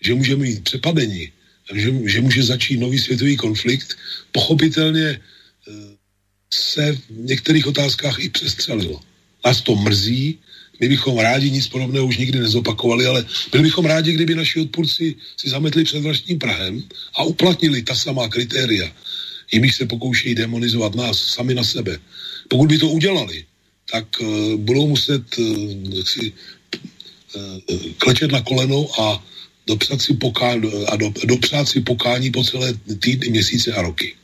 že můžeme mít přepadení, že, že může začít nový světový konflikt, pochopitelně se v některých otázkách i přestřelilo. Nás to mrzí, my bychom rádi nic podobného už nikdy nezopakovali, ale byli bychom rádi, kdyby naši odpůrci si zametli před vlastním Prahem a uplatnili ta samá kritéria, jimiž se pokoušejí demonizovat nás sami na sebe. Pokud by to udělali, tak uh, budou muset uh, si, uh, klečet na koleno a dopsat si, poká, a do, dopřát si pokání po celé týdny, měsíce a roky.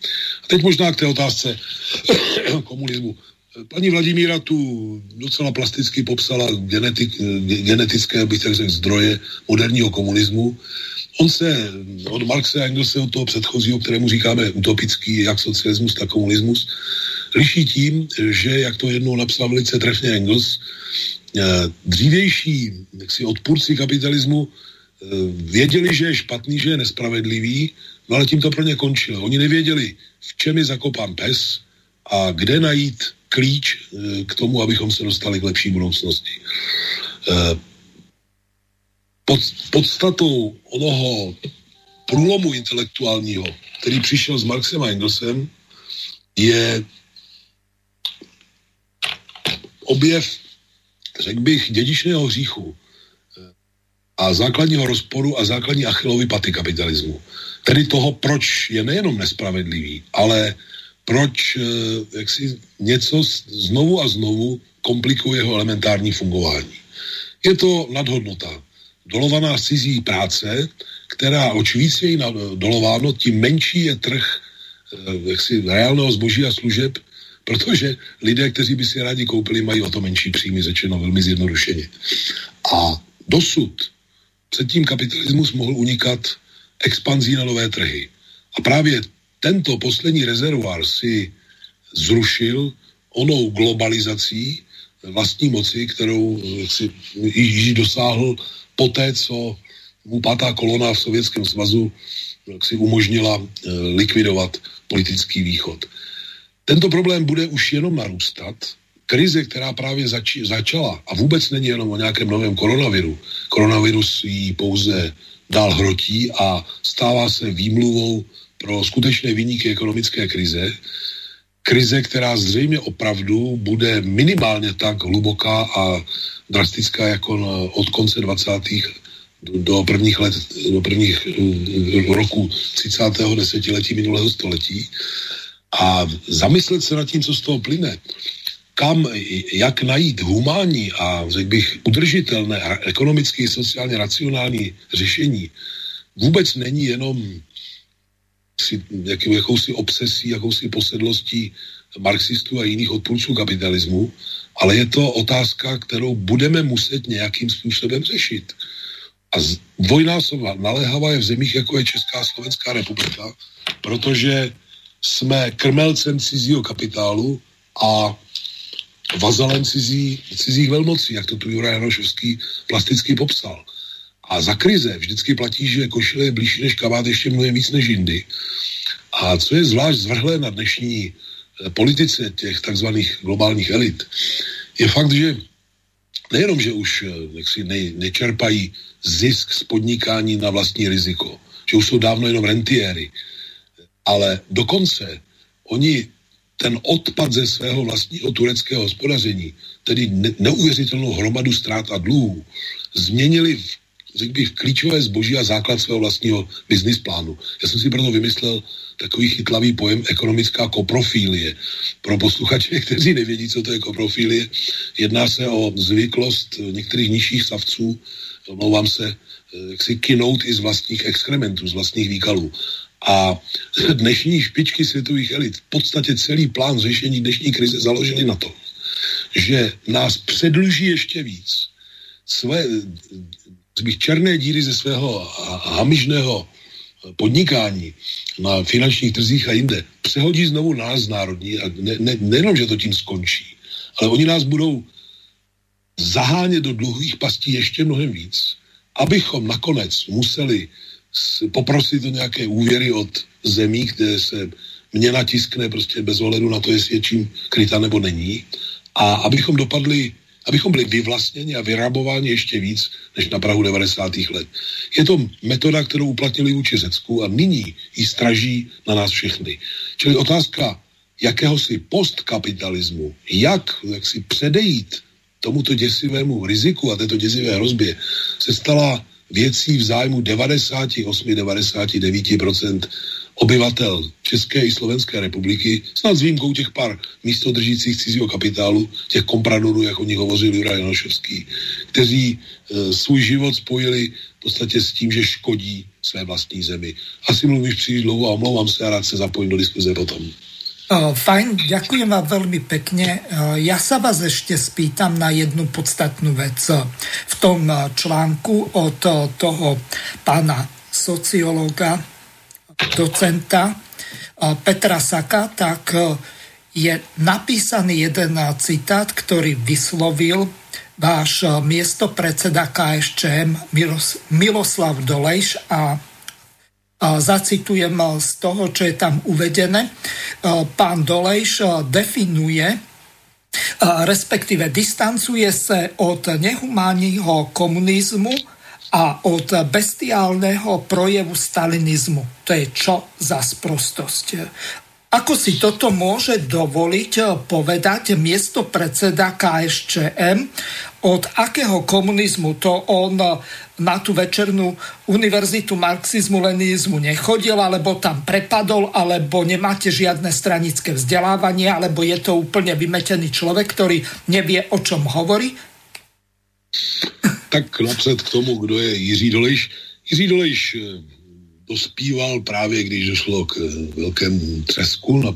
A teď možná k té otázce komunismu. Paní Vladimíra tu docela plasticky popsala genetik, genetické, bych tak řekl, zdroje moderního komunismu. On se od Marxe a Engelse, od toho předchozího, kterému říkáme utopický, jak socialismus, tak komunismus, liší tím, že, jak to jednou napsal velice trefně Engels, eh, dřívější jaksi odpůrci kapitalismu věděli, že je špatný, že je nespravedlivý, no ale tím to pro ně končilo. Oni nevěděli, v čem je zakopán pes a kde najít klíč eh, k tomu, abychom se dostali k lepší budoucnosti. Pod, podstatou onoho průlomu intelektuálního, který přišel s Marxem a Engelsem, je objev, řekl bych, dědičného hříchu eh, a základního rozporu a základní achilovy paty kapitalismu. Tedy toho, proč je nejenom nespravedlivý, ale proč eh, jak si něco znovu a znovu komplikuje jeho elementární fungování. Je to nadhodnota, dolovaná cizí práce, která oč víc je dolováno, tím menší je trh eh, jaksi reálného zboží a služeb, protože lidé, kteří by si rádi koupili, mají o to menší příjmy, řečeno velmi zjednodušeně. A dosud předtím kapitalismus mohl unikat expanzí na nové trhy. A právě tento poslední rezervoár si zrušil onou globalizací vlastní moci, kterou si již dosáhl poté, co mu pátá kolona v Sovětském svazu si umožnila eh, likvidovat politický východ. Tento problém bude už jenom narůstat. Krize, která právě zači- začala, a vůbec není jenom o nějakém novém koronaviru, koronavirus ji pouze dál hrotí a stává se výmluvou pro skutečné vyníky ekonomické krize, krize, která zřejmě opravdu bude minimálně tak hluboká a drastická jako od konce 20. do prvních let, do prvních uh, roku 30. desetiletí minulého století a zamyslet se nad tím, co z toho plyne. Kam, jak najít humánní a, řekl bych, udržitelné ekonomicky, sociálně racionální řešení, vůbec není jenom si, jak, jakousi obsesí, jakousi posedlostí marxistů a jiných odpůrců kapitalismu, ale je to otázka, kterou budeme muset nějakým způsobem řešit. A dvojnásobná naléhavá je v zemích, jako je Česká a Slovenská republika, protože jsme krmelcem cizího kapitálu a vazalem cizí, cizích velmocí, jak to tu Juraj Janošovský plasticky popsal. A za krize vždycky platí, že košile je blížší než kabát ještě mnohem víc než jindy. A co je zvlášť zvrhlé na dnešní eh, politice těch takzvaných globálních elit, je fakt, že nejenom, že už eh, jaksi ne, nečerpají zisk z podnikání na vlastní riziko, že už jsou dávno jenom rentiéry, ale dokonce oni ten odpad ze svého vlastního tureckého hospodaření, tedy ne, neuvěřitelnou hromadu ztrát a dluhů, změnili v řekl bych, klíčové zboží a základ svého vlastního business plánu. Já jsem si proto vymyslel takový chytlavý pojem ekonomická koprofílie. Pro posluchače, kteří nevědí, co to je koprofílie, jedná se o zvyklost některých nižších savců, omlouvám se, eh, jak si kinout i z vlastních exkrementů, z vlastních výkalů. A dnešní špičky světových elit, v podstatě celý plán řešení dnešní krize založili na to, že nás předluží ještě víc své černé díry ze svého hamižného podnikání na finančních trzích a jinde. Přehodí znovu nás národní a ne, ne, nejenom, že to tím skončí, ale oni nás budou zahánět do dluhových pastí ještě mnohem víc, abychom nakonec museli poprosit o nějaké úvěry od zemí, kde se měna tiskne prostě bez ohledu na to, jestli je čím kryta nebo není. A abychom dopadli abychom byli vyvlastněni a vyrabováni ještě víc než na Prahu 90. let. Je to metoda, kterou uplatnili vůči Řecku a nyní ji straží na nás všechny. Čili otázka jakéhosi postkapitalismu, jak, jak si předejít tomuto děsivému riziku a této děsivé hrozbě, se stala věcí v zájmu 98-99% obyvatel České i Slovenské republiky, snad s výjimkou těch pár místodržících cizího kapitálu, těch kompradorů, jak o nich hovořil Juraj Janošovský, kteří e, svůj život spojili v podstatě s tím, že škodí své vlastní zemi. Asi mluvíš příliš dlouho a omlouvám se a rád se zapojím do diskuze potom. Fajn, ďakujem vám veľmi pekne. Ja sa vás ešte spýtam na jednu podstatnú vec. V tom článku od toho pána sociológa, docenta Petra Saka, tak je napísaný jeden citát, ktorý vyslovil váš miesto predseda KSČM Miloslav Dolejš a zacitujem z toho, čo je tam uvedené. Pán Dolejš definuje, respektíve distancuje sa od nehumánneho komunizmu a od bestiálneho projevu stalinizmu. To je čo za sprostosť. Ako si toto môže dovoliť eh, povedať miesto predseda KSČM, od akého komunizmu to on eh, na tú večernú univerzitu marxizmu, leninizmu nechodil, alebo tam prepadol, alebo nemáte žiadne stranické vzdelávanie, alebo je to úplne vymetený človek, ktorý nevie, o čom hovorí? Tak napřed k tomu, kdo je Jiří Dolejš. Jiří Dolejš eh, dospíval právě, když došlo k eh, velkému třesku na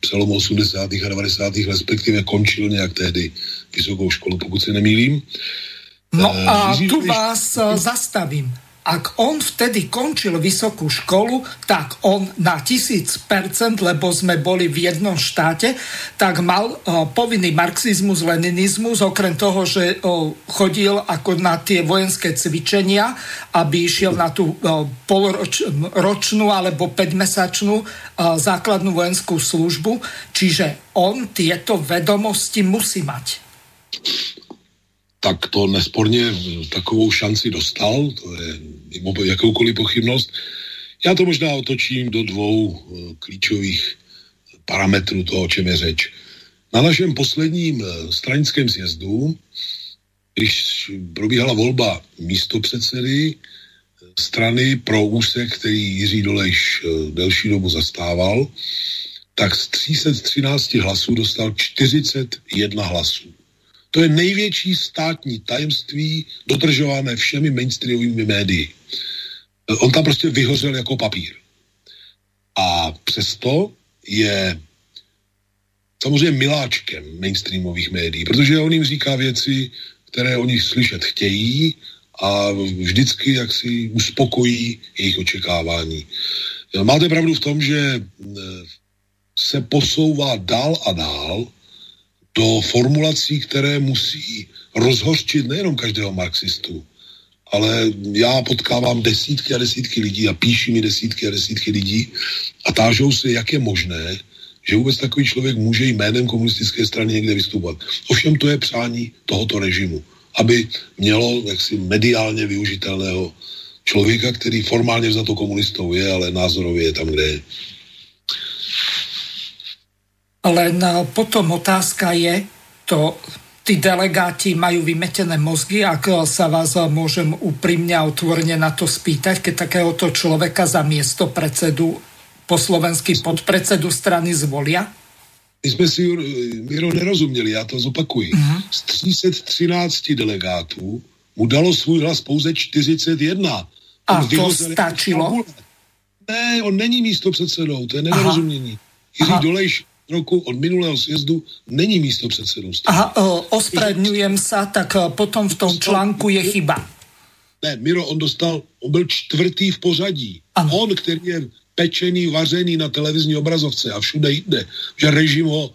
přelomu 80. a 90. respektive končil nějak tehdy vysokou školu, pokud se nemýlím. No eh, a tu vás eh, zastavím. Ak on vtedy končil vysokú školu, tak on na tisíc percent, lebo sme boli v jednom štáte, tak mal uh, povinný marxizmus, leninizmus, okrem toho, že uh, chodil ako na tie vojenské cvičenia, aby išiel na tú uh, polročnú alebo 5-mesačnú uh, základnú vojenskú službu. Čiže on tieto vedomosti musí mať tak to nesporně takovou šanci dostal, to je mimo jakoukoliv pochybnost. Já to možná otočím do dvou eh, klíčových parametrů toho, o čem je řeč. Na našem posledním eh, stranickém sjezdu, když probíhala volba místo předsedy eh, strany pro úsek, který Jiří Dolejš delší dobu zastával, tak z 313 hlasů dostal 41 hlasů. To je největší státní tajemství dodržované všemi mainstreamovými médii. On tam prostě vyhořel jako papír. A přesto je samozřejmě miláčkem mainstreamových médií, protože on jim říká věci, které oni slyšet chtějí a vždycky jak si uspokojí jejich očekávání. Máte pravdu v tom, že eh, se posouvá dál a dál do formulací, které musí rozhořčit nejenom každého marxistu, ale já potkávám desítky a desítky lidí a píší mi desítky a desítky lidí a tážou se, jak je možné, že vůbec takový člověk může jménem komunistické strany někde vystupovat. Ovšem to je přání tohoto režimu, aby mělo jaksi mediálně využitelného člověka, který formálně za to komunistou je, ale názorově je tam, kde je. Len potom otázka je, to tí delegáti majú vymetené mozgy, ak sa vás môžem úprimne a otvorene na to spýtať, keď takéhoto človeka za miesto predsedu po slovensky podpredsedu strany zvolia? My jsme si, Miro, nerozuměli, já to zopakuji. Uh-huh. Z 313 delegátů mu dalo svůj hlas pouze 41. A to stačilo? Ne, on není místo předsedou, to je nedorozumění. Jiří Dolejš roku od minulého sjezdu není místo předsedou Aha, ospravedňujem sa, tak e, potom v tom článku je chyba. Ne, Miro, on dostal, on byl čtvrtý v pořadí. Ano. On, který je pečený, vařený na televizní obrazovce a všude jde, že režim ho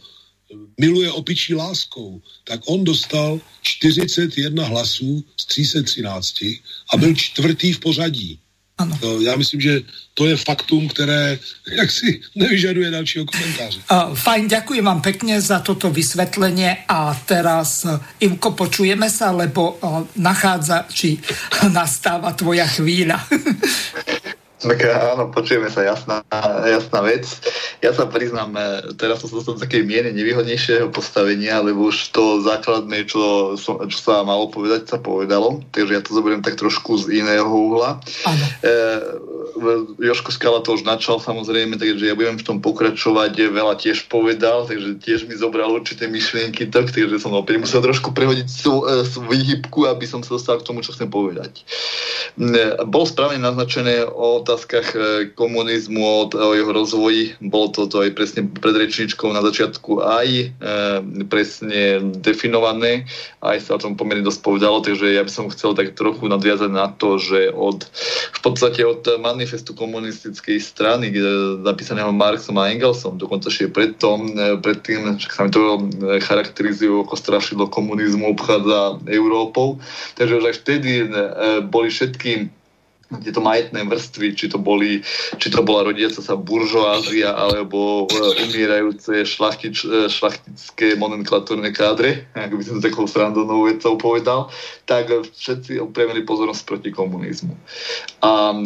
miluje opičí láskou, tak on dostal 41 hlasů z 313 a byl čtvrtý v pořadí. Ano. To, já myslím, že to je faktum, které jaksi nevyžaduje dalšího komentáře. Uh, fajn, ďakujem vám pekne za toto vysvetlenie a teraz, uh, Ivko, počujeme sa, lebo uh, nachádza, či nastáva tvoja chvíľa. Tak áno, počujeme sa, jasná, jasná vec. Ja sa priznám, e, teraz som sa dostal do takej miene nevýhodnejšieho postavenia, lebo už to základné, čo, čo sa malo povedať, sa povedalo. Takže ja to zoberiem tak trošku z iného uhla. E, Joško Skala to už načal samozrejme, takže ja budem v tom pokračovať, veľa tiež povedal, takže tiež mi zobral určité myšlienky tak, takže som opäť musel trošku prehodiť sú, e, sú výhybku, aby som sa dostal k tomu, čo chcem povedať. Bolo správne naznačené o otázkach komunizmu, o, jeho rozvoji. Bolo toto aj presne pred rečničkou na začiatku aj e, presne definované, aj sa o tom pomerne dosť povedalo, takže ja by som chcel tak trochu nadviazať na to, že od, v podstate od manifestu komunistickej strany, napísaného Marxom a Engelsom, dokonca ešte predtým, predtým, sa mi to charakterizujú ako strašidlo komunizmu obchádza Európou, takže už aj vtedy e, boli všetky tieto majetné vrstvy, či to, boli, či to bola rodiaca sa buržoázia alebo e, umierajúce šlachtič, e, šlachtické nomenklatúrne kádre, ako by som to takou srandovnou vecou povedal, tak všetci upriamili pozornosť proti komunizmu. A e,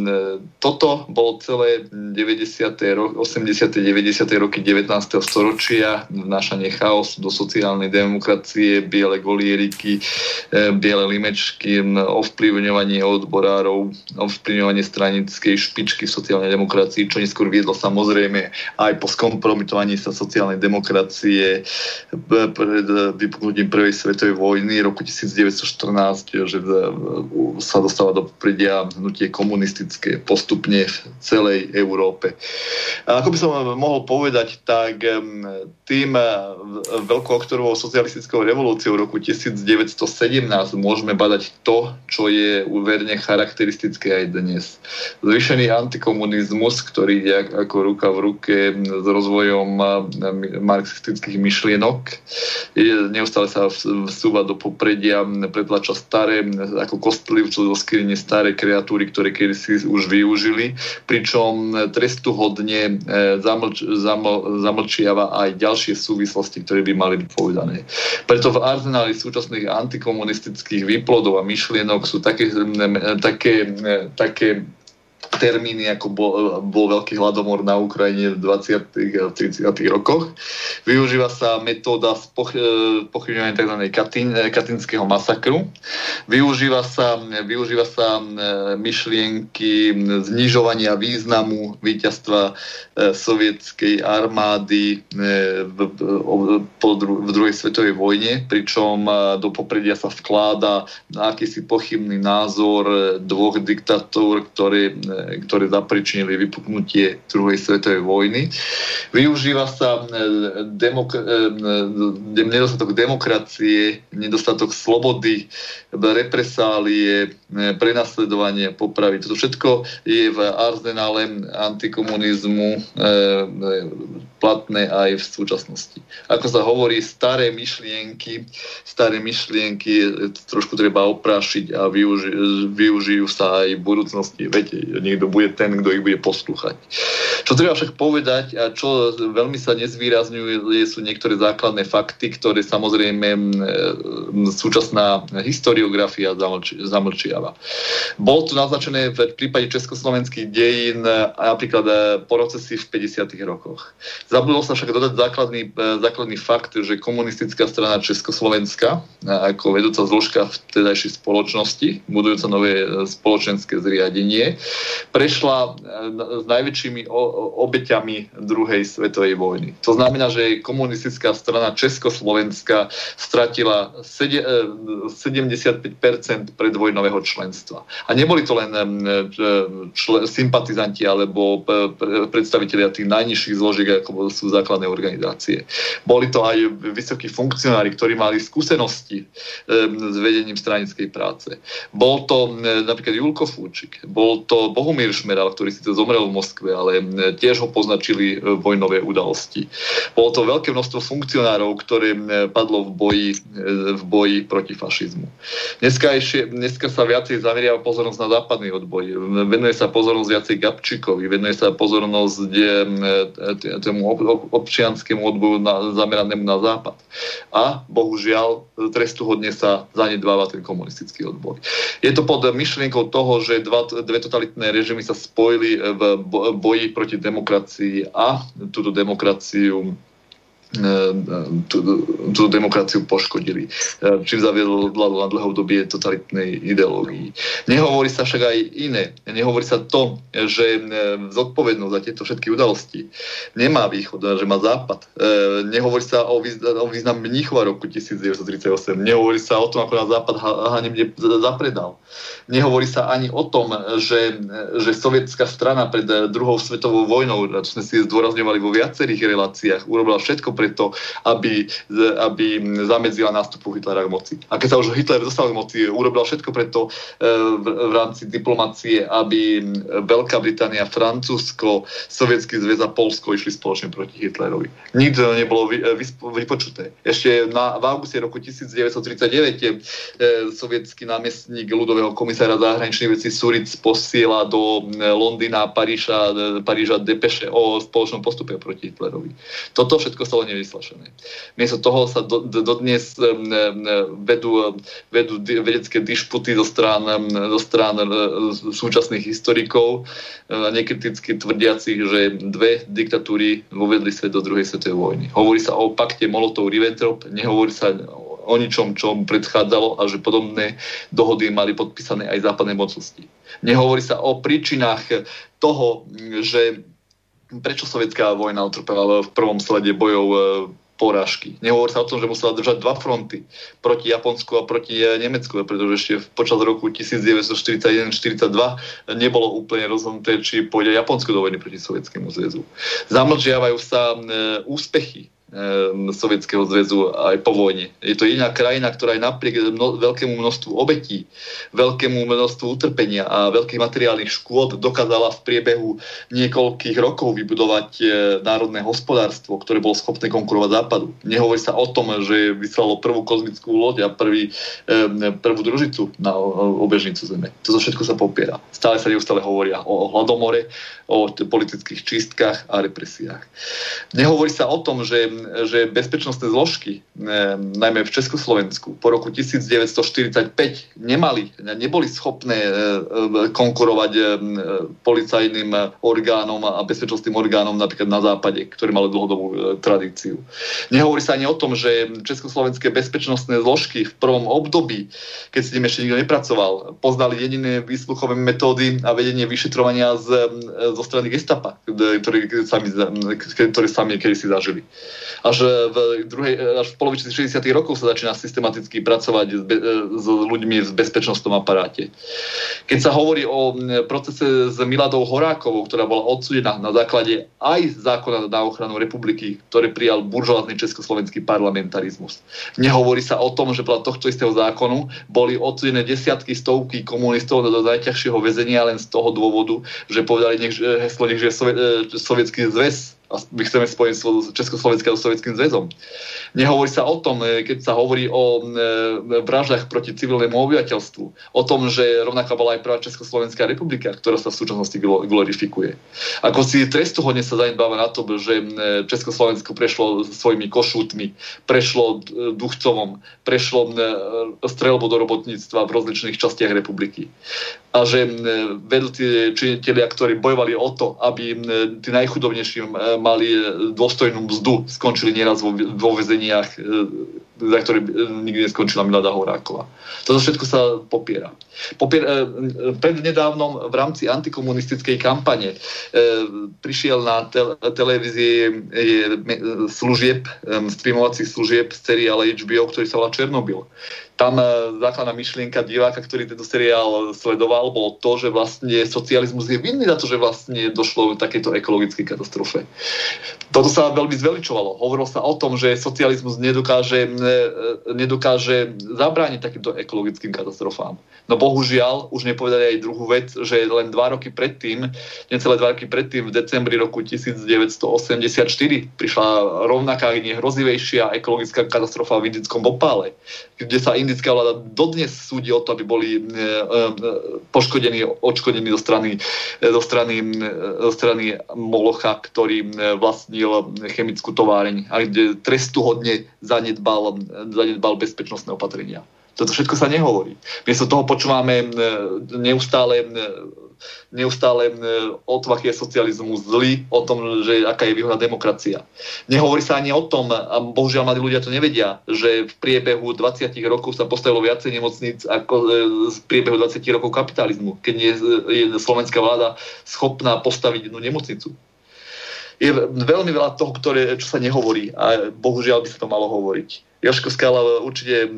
toto bolo celé 90. Ro- 80. 90. roky 19. storočia, vnášanie chaosu do sociálnej demokracie, biele golieriky, biele limečky, ovplyvňovanie odborárov, ovplyvňovanie stranickej špičky v sociálnej demokracii, čo neskôr viedlo samozrejme aj po skompromitovaní sa sociálnej demokracie pred vypuknutím prvej svetovej vojny roku 1914, že sa dostáva do predia hnutie komunistické postupne v celej Európe. A ako by som mohol povedať, tak tým veľkooktorovou socialistickou revolúciou roku 1917 môžeme badať to, čo je uverne charakteristické aj dnes. Zvýšený antikomunizmus, ktorý ide ako ruka v ruke s rozvojom marxistických myšlienok, neustále sa vsúva do popredia, pretlača staré, ako kostlivcu zo skrine staré kreatúry, ktoré kedy si už využili, pričom trestu hodne e, zamlč, zaml, zamlčiava aj ďalšie súvislosti, ktoré by mali byť povedané. Preto v arzenáli súčasných antikomunistických výplodov a myšlienok sú také, také také termíny, ako bol, bol veľký hladomor na Ukrajine v 20. a 30. rokoch. Využíva sa metóda spoch, pochybňovania tzv. Katin, katinského masakru. Využíva sa, využíva sa myšlienky znižovania významu víťazstva sovietskej armády v, v, v druhej svetovej vojne, pričom do popredia sa vkláda akýsi pochybný názor dvoch diktatúr, ktoré ktoré zapričinili vypuknutie druhej svetovej vojny. Využíva sa e, demok- e, nedostatok demokracie, nedostatok slobody, represálie, e, prenasledovanie, popravy. Toto všetko je v arzenále antikomunizmu platné aj v súčasnosti. Ako sa hovorí, staré myšlienky, staré myšlienky trošku treba oprášiť a využi- využijú sa aj v budúcnosti. Viete, niekto bude ten, kto ich bude poslúchať. Čo treba však povedať a čo veľmi sa nezvýrazňuje, sú niektoré základné fakty, ktoré samozrejme súčasná historiografia zamlčiava. Bolo tu naznačené v prípade československých dejín napríklad e, procesy v 50. rokoch. Zabudol sa však dodať základný, e, základný fakt, že komunistická strana Československa e, ako vedúca zložka vtedajšej spoločnosti, budujúca nové spoločenské zriadenie, prešla e, s najväčšími obeťami druhej svetovej vojny. To znamená, že komunistická strana Československa stratila 75% e, predvojnového členstva. A neboli to len e, čl- sympatizanti alebo predstavitelia tých najnižších zložiek, ako sú základné organizácie. Boli to aj vysokí funkcionári, ktorí mali skúsenosti s vedením stranickej práce. Bol to napríklad Julko Fúčik, bol to Bohumír Šmeral, ktorý síce zomrel v Moskve, ale tiež ho poznačili e, vojnové udalosti. Bolo to veľké množstvo funkcionárov, ktoré padlo v boji, e, v boji proti fašizmu. Dneska, ešte, dneska sa viacej zameriava pozornosť na západný odboj. Venuje sa pozornosť viacej Gabčíkovi, venuje sa pozornosť e, tomu občianskému odboju na, zameranému na západ. A bohužiaľ trestuhodne sa zanedbáva ten komunistický odboj. Je to pod myšlienkou toho, že dva, dve totalitné režimy sa spojili v boji proti demokracii a túto demokraciu tú, tú demokraciu poškodili. Čím zaviedol vládu na dlhé obdobie totalitnej ideológii. Nehovorí sa však aj iné. Nehovorí sa to, že zodpovednosť za tieto všetky udalosti nemá východ, že má západ. Nehovorí sa o, význam Mníchova roku 1938. Nehovorí sa o tom, ako na západ hanebne zapredal. Nehovorí sa ani o tom, že, že sovietská strana pred druhou svetovou vojnou, čo sme si zdôrazňovali vo viacerých reláciách, urobila všetko preto, aby, aby zamedzila nástupu Hitlera k moci. A keď sa už Hitler dostal k moci, urobil všetko preto e, v, v rámci diplomácie, aby Veľká Británia, Francúzsko, Sovietský zväz a Polsko išli spoločne proti Hitlerovi. Nič nebolo vy, vy, vypočuté. Ešte na, v auguste roku 1939 e, sovietský námestník ľudového komisára zahraničných vecí Suric posiela do Londýna a Paríža, Paríža depeše o spoločnom postupe proti Hitlerovi. Toto všetko sa nevyslašené. Miesto toho sa dodnes do vedú, vedú vedecké dišputy zo strán, zo strán e, súčasných historikov, e, nekriticky tvrdiacich, že dve diktatúry uvedli svet do druhej svetovej vojny. Hovorí sa o pakte Molotov-Ribbentrop, nehovorí sa o ničom, čo mu predchádzalo a že podobné dohody mali podpísané aj západné mocnosti. Nehovorí sa o príčinách toho, že prečo sovietská vojna utrpela v prvom slede bojov e, porážky. Nehovorí sa o tom, že musela držať dva fronty proti Japonsku a proti e, Nemecku, pretože ešte počas roku 1941-42 nebolo úplne rozhodnuté, či pôjde Japonsko do vojny proti Sovietskému zväzu. Zamlžiavajú sa e, úspechy Sovietskeho zväzu aj po vojne. Je to jediná krajina, ktorá aj napriek mno, veľkému množstvu obetí, veľkému množstvu utrpenia a veľkých materiálnych škôd dokázala v priebehu niekoľkých rokov vybudovať e, národné hospodárstvo, ktoré bolo schopné konkurovať západu. Nehovorí sa o tom, že vyslalo prvú kozmickú loď a prvý, e, prvú družicu na obežnicu Zeme. Toto všetko sa popiera. Stále sa neustále hovoria o hladomore, o politických čistkách a represiách. Nehovorí sa o tom, že, že bezpečnostné zložky, e, najmä v Československu, po roku 1945 nemali, neboli schopné e, konkurovať e, policajným orgánom a bezpečnostným orgánom napríklad na západe, ktorí mali dlhodobú tradíciu. Nehovorí sa ani o tom, že československé bezpečnostné zložky v prvom období, keď s tým ešte nikto nepracoval, poznali jediné výsluchové metódy a vedenie vyšetrovania z zo strany gestapa, ktorí sami, ktorí sami kedy si zažili. Až v, druhej, až v polovici 60. rokov sa začína systematicky pracovať s, be, s ľuďmi v bezpečnostnom aparáte. Keď sa hovorí o procese s Miladou Horákovou, ktorá bola odsudená na základe aj zákona na ochranu republiky, ktorý prijal buržoázny československý parlamentarizmus. Nehovorí sa o tom, že podľa tohto istého zákonu boli odsudené desiatky, stovky komunistov do najťažšieho väzenia len z toho dôvodu, že povedali, nech, heslo nech, že sovietský zväz a my chceme spojiť Československým a Sovietským zväzom. Nehovorí sa o tom, e, keď sa hovorí o e, vraždách proti civilnému obyvateľstvu, o tom, že rovnaká bola aj prvá Československá republika, ktorá sa v súčasnosti glorifikuje. Ako si trestuhodne sa zanedbáva na to, že e, Československo prešlo svojimi košútmi, prešlo Duchcovom, prešlo strelbou do robotníctva v rozličných častiach republiky a že vedúci činiteľia, ktorí bojovali o to, aby tí najchudobnejší mali dôstojnú mzdu, skončili nieraz vo, vo vezeniach, za ktorý nikdy neskončila Milada Horáková. Toto všetko sa popiera. Popier, prednedávnom v rámci antikomunistickej kampane prišiel na tel, televízii služieb, streamovacích služieb z seriála HBO, ktorý sa volá Černobyl tam e, základná myšlienka diváka, ktorý tento seriál sledoval, bolo to, že vlastne socializmus je vinný za to, že vlastne došlo k takejto ekologickej katastrofe. Toto sa veľmi zveličovalo. Hovorilo sa o tom, že socializmus nedokáže, e, nedokáže zabrániť takýmto ekologickým katastrofám. No bohužiaľ, už nepovedali aj druhú vec, že len dva roky predtým, necelé dva roky predtým, v decembri roku 1984 prišla rovnaká, nie hrozivejšia ekologická katastrofa v indickom Bopále, kde sa indická vláda dodnes súdi o to, aby boli e, e, poškodení, odškodení zo strany, zo strany, zo strany Molocha, ktorý vlastnil chemickú továreň a kde trestuhodne zanedbal, zanedbal bezpečnostné opatrenia. Toto všetko sa nehovorí. Miesto toho počúvame neustále neustále o tom, aký je socializmus zlý, o tom, že aká je výhoda demokracia. Nehovorí sa ani o tom, a bohužiaľ mladí ľudia to nevedia, že v priebehu 20 rokov sa postavilo viacej nemocníc ako v priebehu 20 rokov kapitalizmu, keď je, je slovenská vláda schopná postaviť jednu nemocnicu je veľmi veľa toho, ktoré, čo sa nehovorí a bohužiaľ by sa to malo hovoriť. Joško Skala určite e,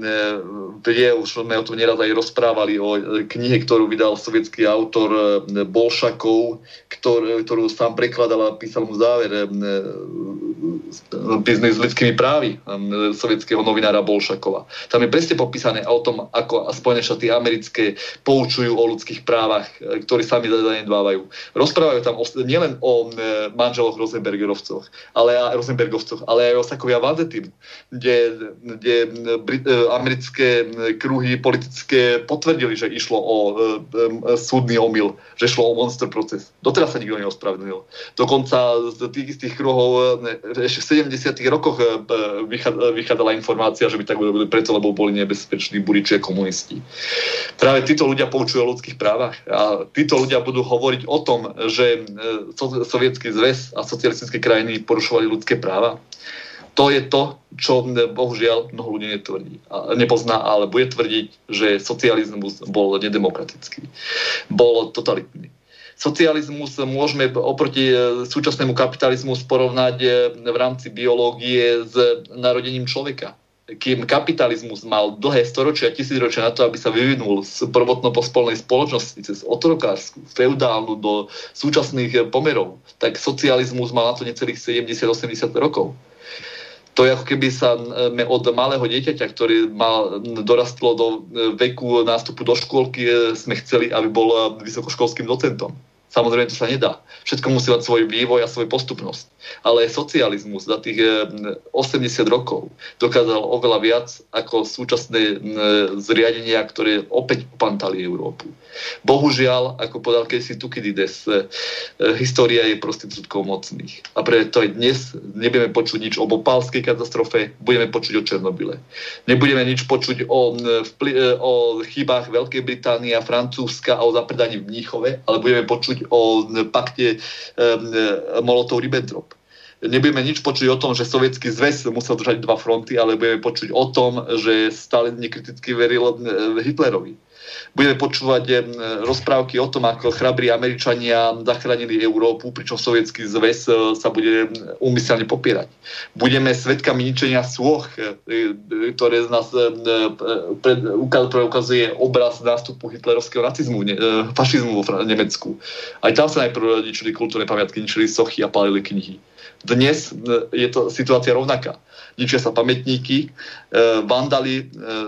vie, už sme o tom neraz aj rozprávali, o knihe, ktorú vydal sovietský autor e, Bolšakov, ktor, ktorú sám prekladal a písal mu záver e, biznis s ľudskými právy sovietského novinára Bolšakova. Tam je presne popísané o tom, ako Spojené štáty americké poučujú o ľudských právach, ktorí sami zanedbávajú. Rozprávajú tam nielen o manželoch Rosenbergerovcoch, ale, Rosenbergovcoch, ale aj o Sakovia Vanzetim, kde kde e, americké kruhy politické potvrdili, že išlo o súdny omyl, že šlo o monster proces. Doteraz sa nikto neospravedlnil. Dokonca z tých istých kruhov ešte v 70. rokoch vychádzala informácia, že by tak urobili preto, lebo boli nebezpeční buriči a komunisti. Práve títo ľudia poučujú o ľudských právach a títo ľudia budú hovoriť o tom, že sovietský zväz a socialistické krajiny porušovali ľudské práva to je to, čo bohužiaľ mnoho ľudí netvrdí. Nepozná, ale bude tvrdiť, že socializmus bol nedemokratický. Bol totalitný. Socializmus môžeme oproti e, súčasnému kapitalizmu porovnať e, v rámci biológie s narodením človeka kým kapitalizmus mal dlhé storočia, tisícročia na to, aby sa vyvinul z prvotno-pospolnej spoločnosti cez otrokárskú, feudálnu do súčasných pomerov, tak socializmus mal na to necelých 70-80 rokov to je ako keby sa od malého dieťaťa, ktorý mal, dorastlo do e, veku nástupu do škôlky, e, sme chceli, aby bol e, vysokoškolským docentom. Samozrejme, to sa nedá. Všetko musí mať svoj vývoj a svoju postupnosť. Ale socializmus za tých 80 eh, rokov dokázal oveľa viac ako súčasné zriadenia, ktoré opäť opantali Európu. Bohužiaľ, ako povedal Casey Tukidides, eh, história je prostitútkou mocných. A preto aj dnes nebudeme počuť nič o bopálskej katastrofe, budeme počuť o Černobyle. Nebudeme nič počuť o, o chybách Veľkej Británie a Francúzska a o zapredaní v Mníchove, ale budeme počuť o pakte Molotov-Ribbentrop. Nebudeme nič počuť o tom, že sovietský zväz musel držať dva fronty, ale budeme počuť o tom, že Stalin nekriticky veril Hitlerovi budeme počúvať eh, rozprávky o tom, ako chrabrí Američania zachránili Európu, pričom sovietský zväz eh, sa bude úmyselne popierať. Budeme svetkami ničenia eh, ktoré z nás ukazuje obraz nástupu hitlerovského nacizmu, fašizmu vo Nemecku. Aj tam sa najprv ničili kultúrne pamiatky, ničili sochy a palili knihy. Dnes je to situácia rovnaká ničia sa pamätníky, e, vandali e,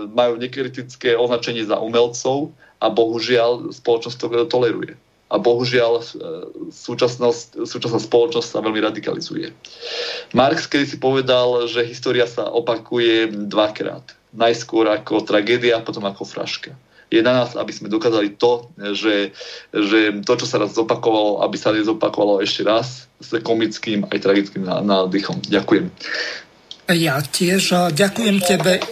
majú nekritické označenie za umelcov a bohužiaľ spoločnosť to toleruje. A bohužiaľ e, súčasnosť, súčasná spoločnosť sa veľmi radikalizuje. Marx kedy si povedal, že história sa opakuje dvakrát. Najskôr ako tragédia, potom ako fraška je na nás, aby sme dokázali to, že, že to, čo sa raz zopakovalo, aby sa nezopakovalo ešte raz s komickým aj tragickým nádychom. Ďakujem. Ja tiež ďakujem tebe.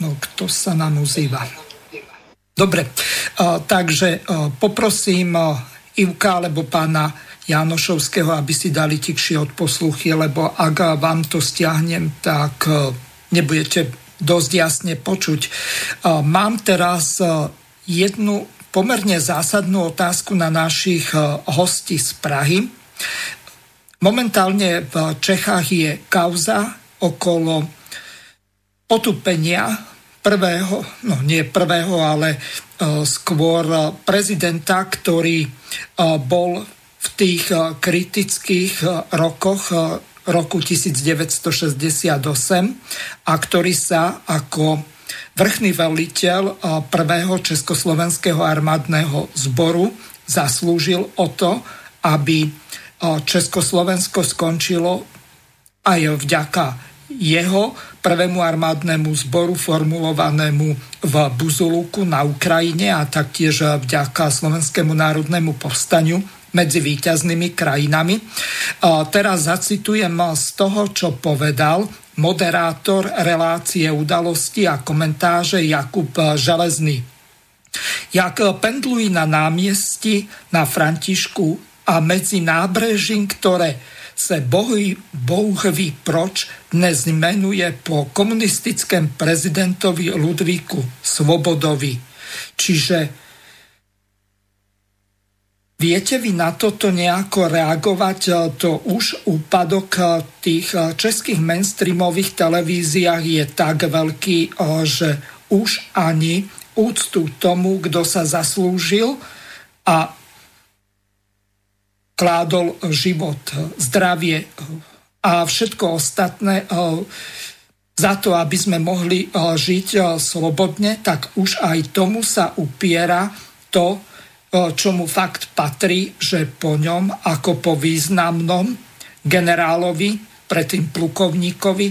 No, kto sa nám ozýva? Dobre, takže poprosím Ivka alebo pána Janošovského, aby si dali tikšie odposluchy, lebo ak vám to stiahnem, tak nebudete dosť jasne počuť. Mám teraz jednu pomerne zásadnú otázku na našich hostí z Prahy. Momentálne v Čechách je kauza okolo potupenia prvého, no nie prvého, ale e, skôr prezidenta, ktorý e, bol v tých e, kritických rokoch roku 1968 a ktorý sa ako vrchný veliteľ prvého československého armádneho zboru zaslúžil o to, aby Československo skončilo aj vďaka jeho prvému armádnemu zboru formulovanému v Buzuluku na Ukrajine a taktiež vďaka Slovenskému národnému povstaniu medzi výťaznými krajinami. Teraz zacitujem z toho, čo povedal moderátor relácie udalosti a komentáže Jakub Železný. jak pendlují na náměstí na Františku a medzi nábrežím, ktoré se bohy, Bůh ví proč dnes jmenuje po komunistickém prezidentovi Ludvíku Svobodovi. Čiže Viete vy na toto nejako reagovať? To už úpadok tých českých mainstreamových televíziách je tak veľký, že už ani úctu tomu, kto sa zaslúžil a kládol život, zdravie a všetko ostatné za to, aby sme mohli žiť slobodne, tak už aj tomu sa upiera to, čo mu fakt patrí, že po ňom ako po významnom generálovi, predtým plukovníkovi,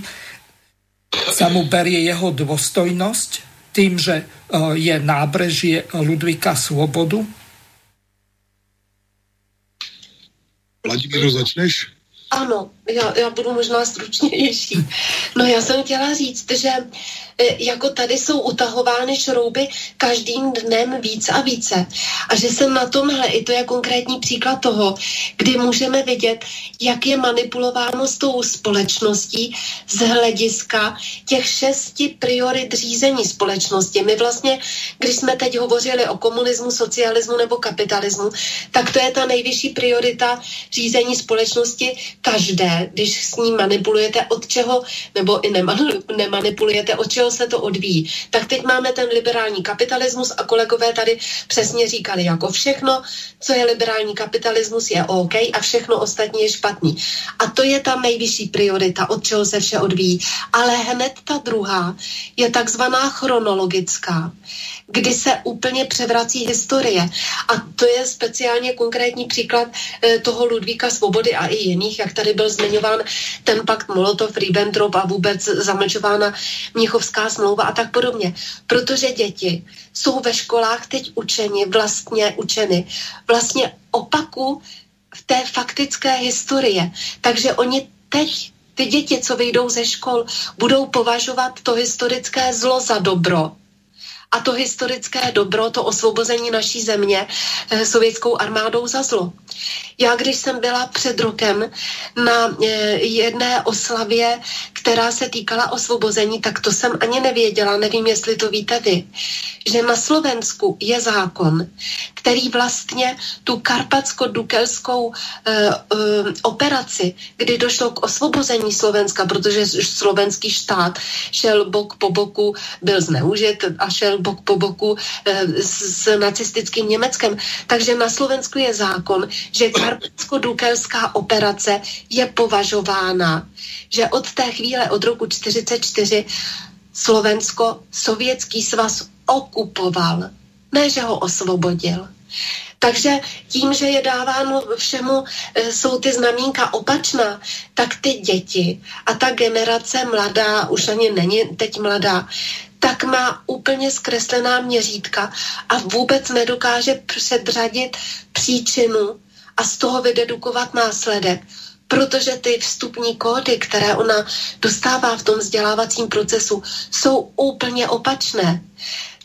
sa mu berie jeho dôstojnosť tým, že je nábrežie Ludvíka Svobodu. Vladimíro, začneš? Ano, já, já budu možná stručnější. No já jsem chtěla říct, že E, jako tady jsou utahovány šrouby každým dnem víc a více. A že jsem na tomhle, i to je konkrétní příklad toho, kdy můžeme vidět, jak je manipulováno s tou společností z hlediska těch šesti priorit řízení společnosti. My vlastně, když jsme teď hovořili o komunismu, socialismu nebo kapitalismu, tak to je ta nejvyšší priorita řízení společnosti každé, když s ní manipulujete od čeho, nebo i nemanipulujete, od čeho se to odvíjí. Tak teď máme ten liberální kapitalismus a kolegové tady přesně říkali, jako všechno, co je liberální kapitalismus, je OK a všechno ostatní je špatný. A to je ta nejvyšší priorita, od čeho se vše odvíjí. Ale hned ta druhá je takzvaná chronologická kdy se úplně převrací historie. A to je speciálně konkrétní příklad e, toho Ludvíka Svobody a i jiných, jak tady byl zmiňován ten pakt Molotov-Ribbentrop a vůbec zamlčována Mnichovská smlouva a tak podobně. Protože děti jsou ve školách teď učeni, vlastně učeny, vlastně opaku v té faktické historie. Takže oni teď ty děti, co vyjdou ze škol, budou považovat to historické zlo za dobro a to historické dobro, to osvobození naší země eh, sovětskou armádou za zlo. Já, když jsem byla před rokem na eh, jedné oslavě, která se týkala osvobození, tak to jsem ani nevěděla, nevím, jestli to víte vy, že na Slovensku je zákon, který vlastně tu karpatsko-dukelskou uh, uh, operaci, kdy došlo k osvobození Slovenska, protože slovenský štát šel bok po boku, byl zneužit a šel bok po boku uh, s, nacistickým Německem. Takže na Slovensku je zákon, že karpatsko-dukelská operace je považována, že od té chvíle, od roku 1944, Slovensko, sovětský svaz okupoval, ne že ho osvobodil. Takže tím, že je dáváno všemu, e, jsou ty znamínka opačná, tak ty děti a ta generace mladá, už ani není teď mladá, tak má úplně zkreslená měřítka a vůbec nedokáže předřadit příčinu a z toho vydedukovat následek protože ty vstupní kódy, které ona dostává v tom vzdělávacím procesu, jsou úplně opačné.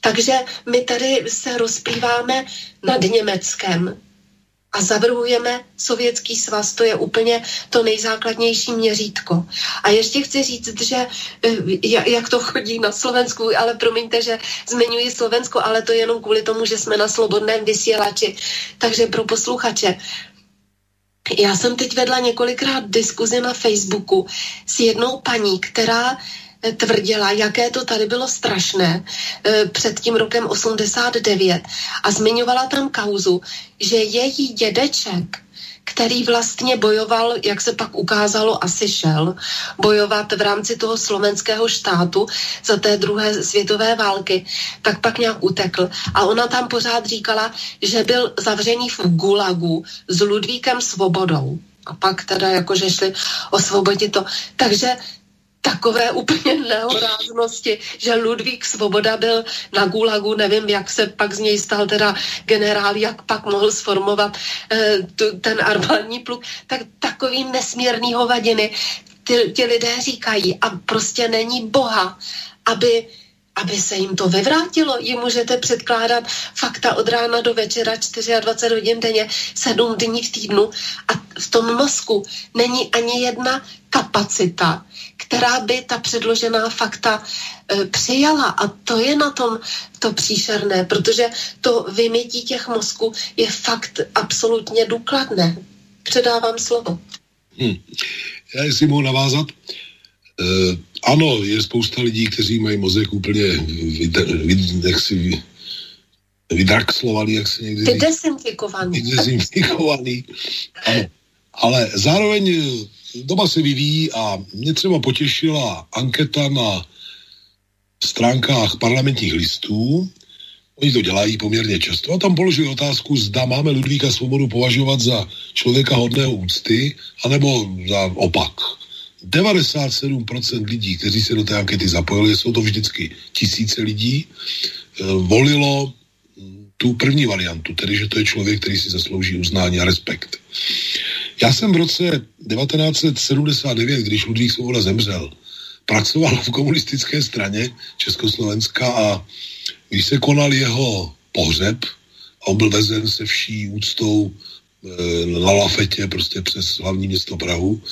Takže my tady se rozplýváme nad Německem a zavrhujeme Sovětský svaz, to je úplně to nejzákladnější měřítko. A ještě chci říct, že eh, jak to chodí na Slovensku, ale promiňte, že zmiňuji Slovensko, ale to jenom kvůli tomu, že jsme na slobodném vysílači. Takže pro posluchače, já jsem teď vedla několikrát diskuzi na Facebooku s jednou paní, která tvrdila, jaké to tady bylo strašné eh, před tím rokem 89 a zmiňovala tam kauzu, že její dědeček který vlastně bojoval, jak se pak ukázalo, asi šel bojovat v rámci toho slovenského štátu za té druhé světové války, tak pak nějak utekl. A ona tam pořád říkala, že byl zavřený v Gulagu s Ludvíkem Svobodou. A pak teda jakože šli osvobodit to. Takže takové úplně nehoráznosti, že Ludvík Svoboda byl na Gulagu, nevím, jak se pak z něj stal teda generál, jak pak mohl sformovat eh, tu, ten armádní pluk, tak takový nesmírný hovadiny ti, ti lidé říkají. A prostě není boha, aby aby se jim to vyvrátilo. Jim můžete předkládat fakta od rána do večera 24 hodin denně, 7 dní v týdnu. A v tom mozku není ani jedna kapacita, která by ta předložená fakta e, přijala. A to je na tom to příšerné, protože to vymětí těch mozků je fakt absolutně důkladné. Předávám slovo. Hmm. Já jestli mohu navázat, Uh, ano, je spousta lidí, kteří mají mozek úplně vyd, vyd, jak si vydraxlovaný, jak se někdy Vydesinfikovaný. Vydesinfikovaný. Ale zároveň doba se vyvíjí a mě třeba potěšila anketa na stránkách parlamentních listů. Oni to dělají poměrně často a tam položili otázku, zda máme Ludvíka Svobodu považovat za člověka hodného úcty, anebo za opak 97% lidí, kteří se do té ankety zapojili, jsou to vždycky tisíce lidí, eh, volilo tu první variantu, tedy že to je člověk, který si zaslouží uznání a respekt. Já jsem v roce 1979, když Ludvík Svoboda zemřel, pracoval v komunistické straně Československa a když se konal jeho pohřeb, a on byl vezen se vší úctou e, na lafetě prostě přes hlavní město Prahu,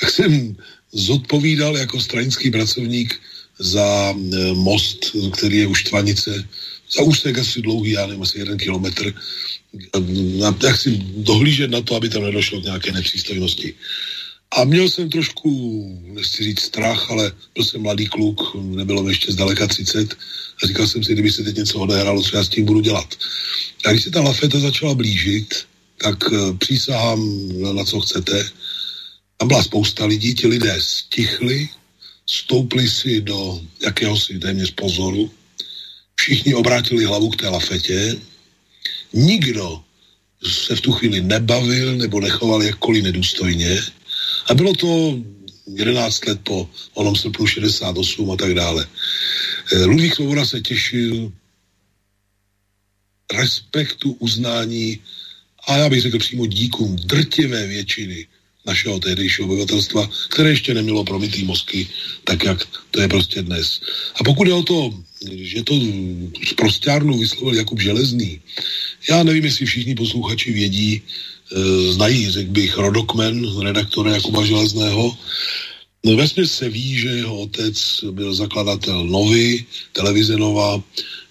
tak jsem zodpovídal jako stranický pracovník za e, most, který je u Štvanice, za úsek asi dlouhý, já nevím, asi jeden kilometr, jak si dohlížet na to, aby tam nedošlo k nějaké nepřístojnosti. A měl jsem trošku, nechci říct strach, ale byl jsem mladý kluk, nebylo mi ještě zdaleka 30 a říkal jsem si, kdyby se teď něco odehrálo, co já s tím budu dělat. A když se ta lafeta začala blížit, tak e, přísahám na co chcete, tam byla spousta lidí, ti lidé stichli, stoupli si do jakéhosi téměř pozoru, všichni obrátili hlavu k té lafetě, nikdo se v tu chvíli nebavil nebo nechoval jakkoliv nedůstojně a bylo to 11 let po onom srpnu 68 a tak dále. Eh, Ludvík Svoboda se těšil respektu, uznání a já bych řekl přímo díkům drtivé většiny našeho tehdejšího obyvatelstva, které ještě nemělo promytý mozky, tak jak to je prostě dnes. A pokud je o to, že to z prostárnu vyslovil Jakub Železný, já nevím, jestli všichni posluchači vědí, e, znají, řekl bych, rodokmen redaktora Jakuba Železného, No vesměs se ví, že jeho otec byl zakladatel Novy, televize Nova,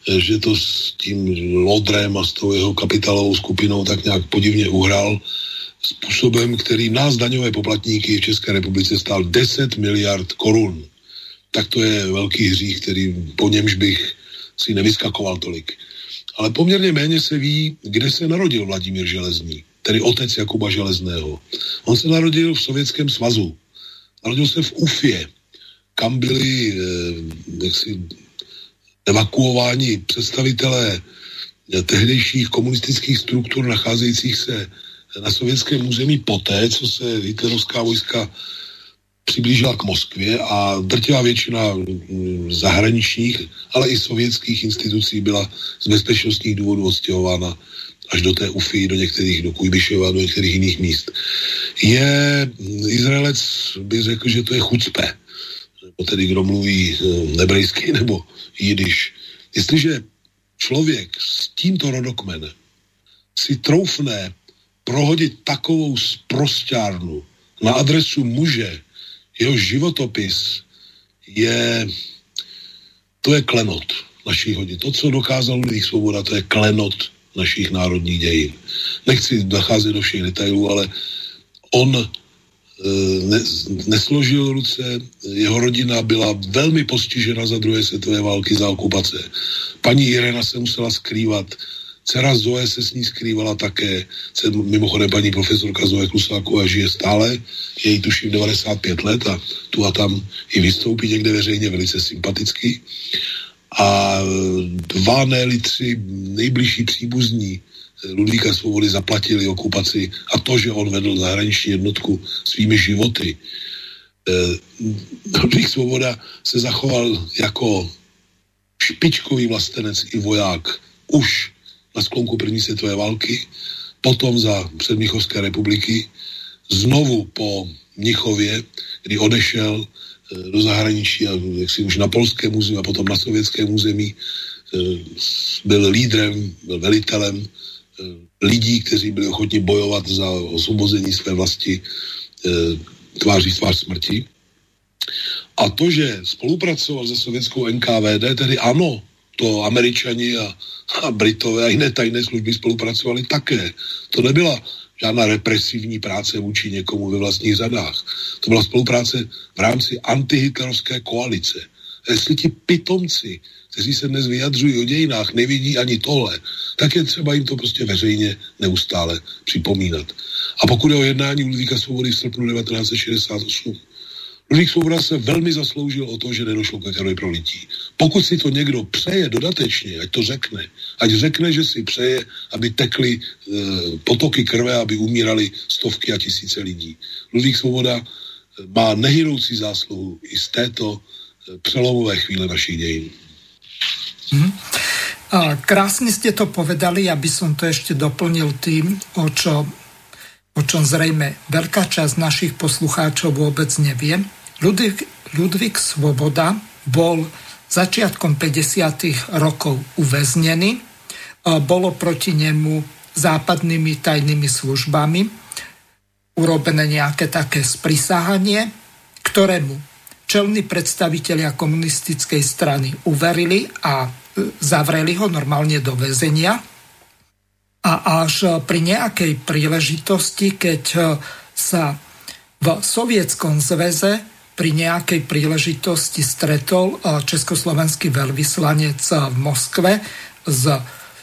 e, že to s tím Lodrem a s tou jeho kapitálovou skupinou tak nějak podivně uhrál způsobem, který nás daňové poplatníky v České republice stál 10 miliard korun. Tak to je velký hřích, který po němž bych si nevyskakoval tolik. Ale poměrně méně se ví, kde se narodil Vladimír Železný, tedy otec Jakuba Železného. On se narodil v Sovětském svazu. Narodil se v Ufě, kam byli eh, jaksi, evakuováni představitelé eh, tehdejších komunistických struktur nacházejících se na sovětském území poté, co se hitlerovská vojska přiblížila k Moskvě a drtivá většina mm, zahraničních, ale i sovětských institucí byla z bezpečnostních důvodů odstěhována až do té Ufy, do některých, do Kujbišova, do některých jiných míst. Je, mm, Izraelec by řekl, že to je chucpe, nebo tedy kdo mluví mm, nebrejsky nebo jidiš. Jestliže člověk s tímto rodokmenem si troufne prohodit takovou sprostárnu na adresu muže, jeho životopis je, to je klenot naší hodin. To, co dokázal Ludvík Svoboda, to je klenot našich národních dějin. Nechci zacházet do všech detailů, ale on e, ne, nesložil ruce, jeho rodina byla velmi postižena za druhé světové války, za okupace. Paní Irena se musela skrývat Dcera Zoe se s ní skrývala také, mimochodem paní profesorka Zoe Klusáková žije stále, je jí tuším 95 let a tu a tam i vystoupí někde veřejně velice sympaticky. A dva, ne tři nejbližší příbuzní Ludvíka Svobody zaplatili okupaci a to, že on vedl zahraniční jednotku svými životy. Eh, Ludvík Svoboda se zachoval jako špičkový vlastenec i voják už na sklonku první světové války, potom za předmíchovské republiky, znovu po Mnichově, kdy odešel do zahraničí a jak si už na polském území a potom na sovětském území byl lídrem, byl velitelem lidí, kteří byli ochotni bojovat za osvobození své vlasti tváří tvář smrti. A to, že spolupracoval se sovětskou NKVD, tedy ano, to američani a, a Britové a jiné tajné služby spolupracovali také. To nebyla žádná represivní práce vůči někomu ve vlastních zadách. To byla spolupráce v rámci antihitlerovské koalice. Jestli ti pitomci, kteří se dnes vyjadřují o dějinách, nevidí ani tohle, tak je třeba jim to prostě veřejně neustále připomínat. A pokud je o jednání Ludvíka Svobody v srpnu 1968, Ludvík Svoboda se velmi zasloužil o to, že nedošlo ke krvi prolití. Pokud si to někdo přeje dodatečně, ať to řekne. Ať řekne, že si přeje, aby tekly e, potoky krve, aby umírali stovky a tisíce lidí. Ludvík Svoboda e, má nehyroucí zásluhu i z této e, přelomové chvíle našich dějin. Hmm. Krásne ste to povedali, aby som to ešte doplnil tým, o, čo, o čom zrejme veľká časť našich poslucháčov vôbec nevie. Ludvík, Ludvík Svoboda bol začiatkom 50. rokov uväznený. Bolo proti nemu západnými tajnými službami urobené nejaké také sprisahanie, ktorému čelní predstavitelia komunistickej strany uverili a e, zavreli ho normálne do väzenia. A až pri nejakej príležitosti, keď e, sa v Sovietskom zväze pri nejakej príležitosti stretol eh, československý veľvyslanec eh, v Moskve s,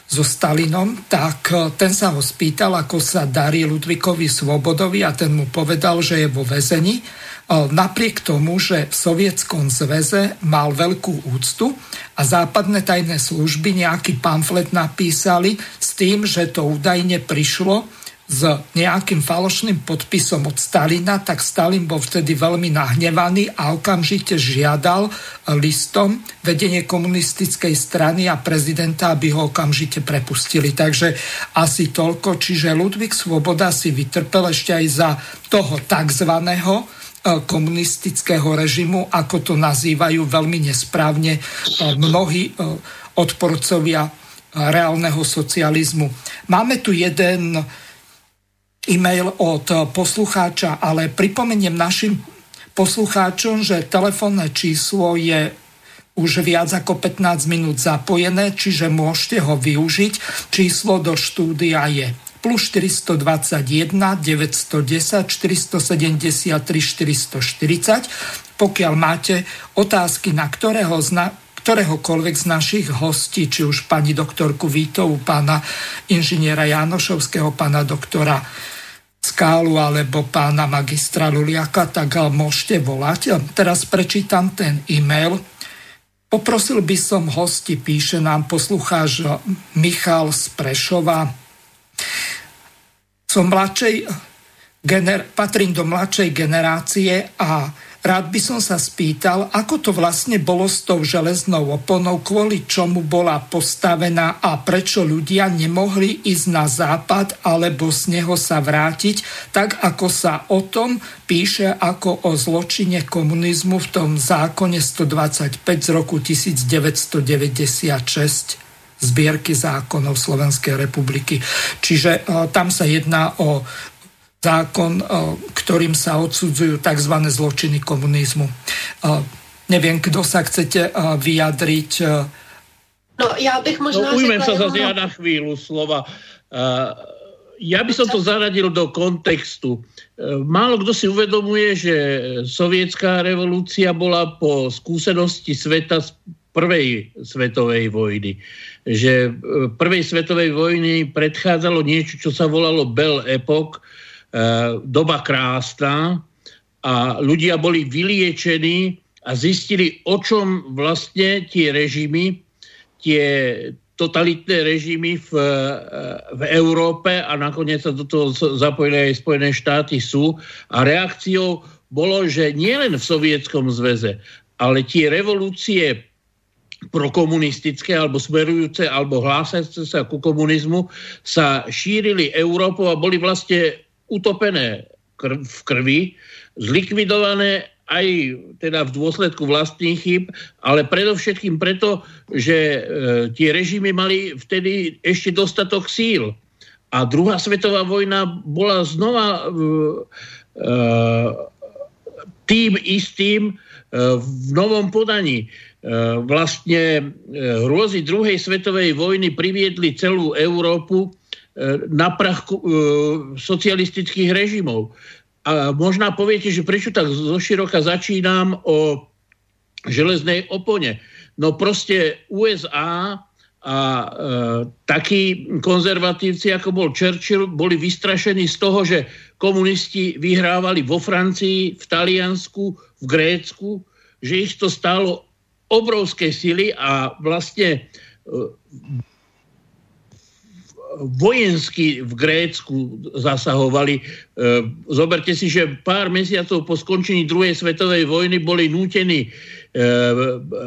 so Stalinom, tak eh, ten sa ho spýtal, ako sa darí Ludvíkovi Svobodovi a ten mu povedal, že je vo väzení. Napriek tomu, že v Sovietskom zväze mal veľkú úctu a západné tajné služby nejaký pamflet napísali s tým, že to údajne prišlo s nejakým falošným podpisom od Stalina, tak Stalin bol vtedy veľmi nahnevaný a okamžite žiadal listom vedenie komunistickej strany a prezidenta, aby ho okamžite prepustili. Takže asi toľko. Čiže Ludvík Svoboda si vytrpel ešte aj za toho tzv e, komunistického režimu, ako to nazývajú veľmi nesprávne e, mnohí e, odporcovia reálneho socializmu. Máme tu jeden e-mail od poslucháča, ale pripomeniem našim poslucháčom, že telefónne číslo je už viac ako 15 minút zapojené, čiže môžete ho využiť. Číslo do štúdia je plus 421 910 473 440. Pokiaľ máte otázky na ktorého zna, ktoréhokoľvek z našich hostí, či už pani doktorku Vítovu, pána inžiniera Janošovského, pána doktora Skálu alebo pána magistra Luliaka, tak môžete volať. Teraz prečítam ten e-mail. Poprosil by som hosti, píše nám poslucháč Michal z Prešova. Som mladšej, gener- patrím do mladšej generácie a Rád by som sa spýtal, ako to vlastne bolo s tou železnou oponou, kvôli čomu bola postavená a prečo ľudia nemohli ísť na západ alebo z neho sa vrátiť, tak ako sa o tom píše ako o zločine komunizmu v tom zákone 125 z roku 1996 zbierky zákonov Slovenskej republiky. Čiže uh, tam sa jedná o zákon, eh, ktorým sa odsudzujú tzv. zločiny komunizmu. Eh, neviem, kto sa chcete eh, vyjadriť. No, ja bych možná... No, ujmem sa zase ja na chvíľu slova. Ja by som to zaradil do kontextu. Málo kto si uvedomuje, že sovietská revolúcia bola po skúsenosti sveta z prvej svetovej vojny. Že prvej svetovej vojny predchádzalo niečo, čo sa volalo Bell Epoch, doba krásna a ľudia boli vyliečení a zistili, o čom vlastne tie režimy, tie totalitné režimy v, eh, v Európe a nakoniec sa do toho zapojili aj Spojené štáty sú. A reakciou bolo, že nielen v Sovietskom zväze, ale tie revolúcie prokomunistické alebo smerujúce alebo hlásajúce sa ku komunizmu sa šírili Európou a boli vlastne utopené krv, v krvi, zlikvidované aj teda v dôsledku vlastných chyb, ale predovšetkým preto, že e, tie režimy mali vtedy ešte dostatok síl. A druhá svetová vojna bola znova e, e, tým istým e, v novom podaní. E, vlastne e, hrôzy druhej svetovej vojny priviedli celú Európu na prach socialistických režimov. A možná poviete, že prečo tak zoširoka začínam o železnej opone. No proste USA a e, takí konzervatívci, ako bol Churchill, boli vystrašení z toho, že komunisti vyhrávali vo Francii, v Taliansku, v Grécku, že ich to stálo obrovské sily a vlastne e, vojensky v Grécku zasahovali. E, zoberte si, že pár mesiacov po skončení druhej svetovej vojny boli nútení e,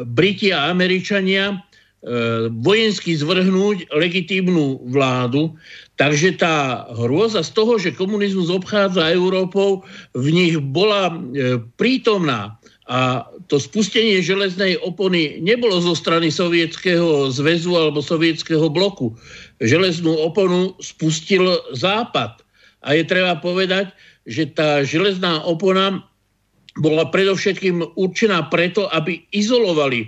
Briti a Američania e, vojensky zvrhnúť legitímnu vládu. Takže tá hrôza z toho, že komunizmus obchádza Európou, v nich bola prítomná. A to spustenie železnej opony nebolo zo strany Sovietskeho zväzu alebo Sovietskeho bloku. Železnú oponu spustil Západ. A je treba povedať, že tá železná opona bola predovšetkým určená preto, aby izolovali e,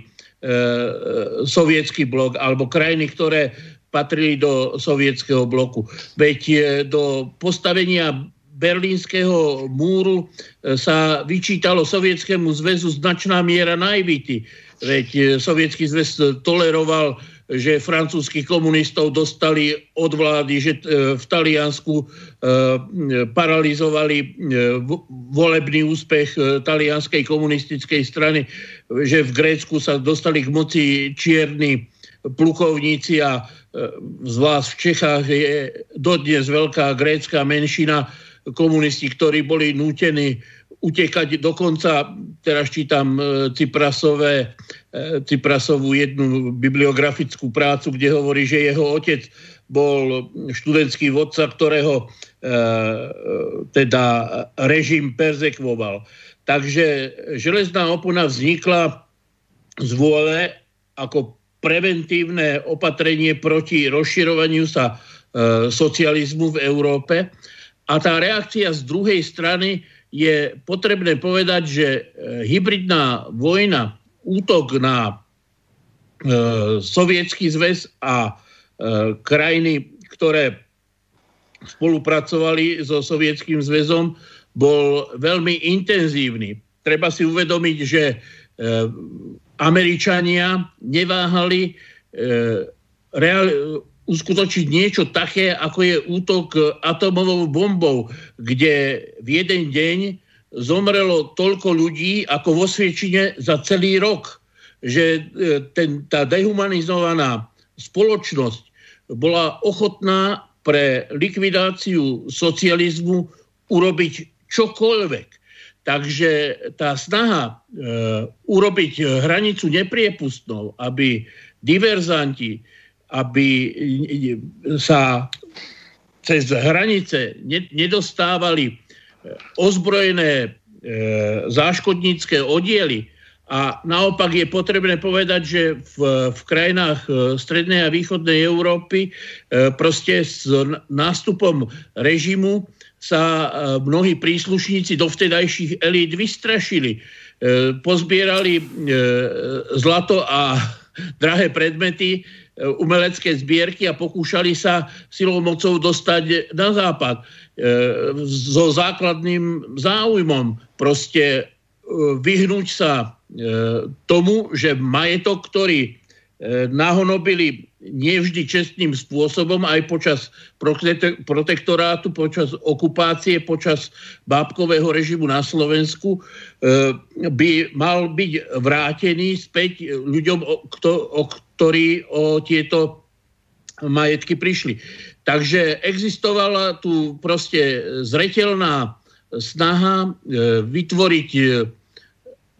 sovietský blok alebo krajiny, ktoré patrili do sovietského bloku. Veď e, do postavenia berlínskeho múru e, sa vyčítalo Sovietskému zväzu značná miera naivity. Veď e, Sovietský zväz toleroval, že francúzských komunistov dostali od vlády, že e, v Taliansku paralizovali volebný úspech talianskej komunistickej strany, že v Grécku sa dostali k moci čierni plukovníci a zvlášť v Čechách je dodnes veľká grécka menšina, komunisti, ktorí boli nútení utekať dokonca, teraz čítam e, Ciprasové, e, Ciprasovú jednu bibliografickú prácu, kde hovorí, že jeho otec bol študentský vodca, ktorého e, teda režim perzekvoval. Takže železná opona vznikla z vôle ako preventívne opatrenie proti rozširovaniu sa socializmu v Európe a tá reakcia z druhej strany je potrebné povedať, že e, hybridná vojna, útok na e, sovietský zväz a e, krajiny, ktoré spolupracovali so sovietským zväzom, bol veľmi intenzívny. Treba si uvedomiť, že e, Američania neváhali e, real, uskutočniť niečo také, ako je útok atomovou bombou, kde v jeden deň zomrelo toľko ľudí, ako vo Sviečine za celý rok. Že e, ten, tá dehumanizovaná spoločnosť bola ochotná pre likvidáciu socializmu urobiť čokoľvek. Takže tá snaha e, urobiť hranicu nepriepustnou, aby diverzanti aby sa cez hranice nedostávali e, ozbrojené e, záškodnícke oddiely. A naopak je potrebné povedať, že v, v krajinách e, strednej a východnej Európy proste s nástupom režimu sa mnohí príslušníci dovtedajších elít vystrašili. Pozbierali zlato a drahé predmety E, umelecké zbierky a pokúšali sa silou mocou dostať na západ e, so základným záujmom proste e, vyhnúť sa tomu, že majetok, ktorý nahonobili nevždy čestným spôsobom aj počas protektorátu, počas okupácie, počas bábkového režimu na Slovensku, by mal byť vrátený späť ľuďom, o ktorí o tieto majetky prišli. Takže existovala tu proste zretelná snaha e, vytvoriť e,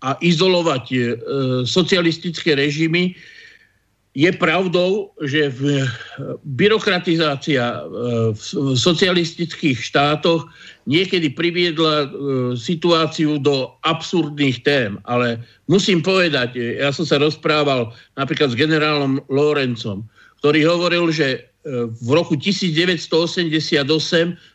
a izolovať e, socialistické režimy je pravdou, že v, byrokratizácia v socialistických štátoch niekedy priviedla situáciu do absurdných tém, ale musím povedať, ja som sa rozprával napríklad s generálom Lorencom, ktorý hovoril, že v roku 1988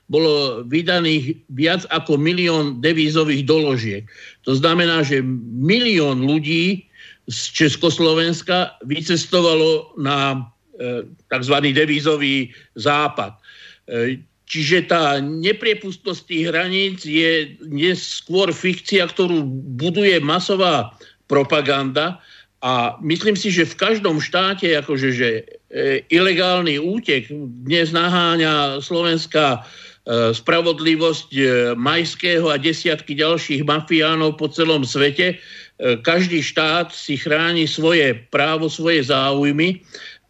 bolo vydaných viac ako milión devízových doložiek. To znamená, že milión ľudí z Československa vycestovalo na e, tzv. devízový západ. E, čiže tá nepriepustnosť tých hraníc je neskôr fikcia, ktorú buduje masová propaganda a myslím si, že v každom štáte, akože, že e, ilegálny útek dnes naháňa slovenská spravodlivosť Majského a desiatky ďalších mafiánov po celom svete. E, každý štát si chráni svoje právo, svoje záujmy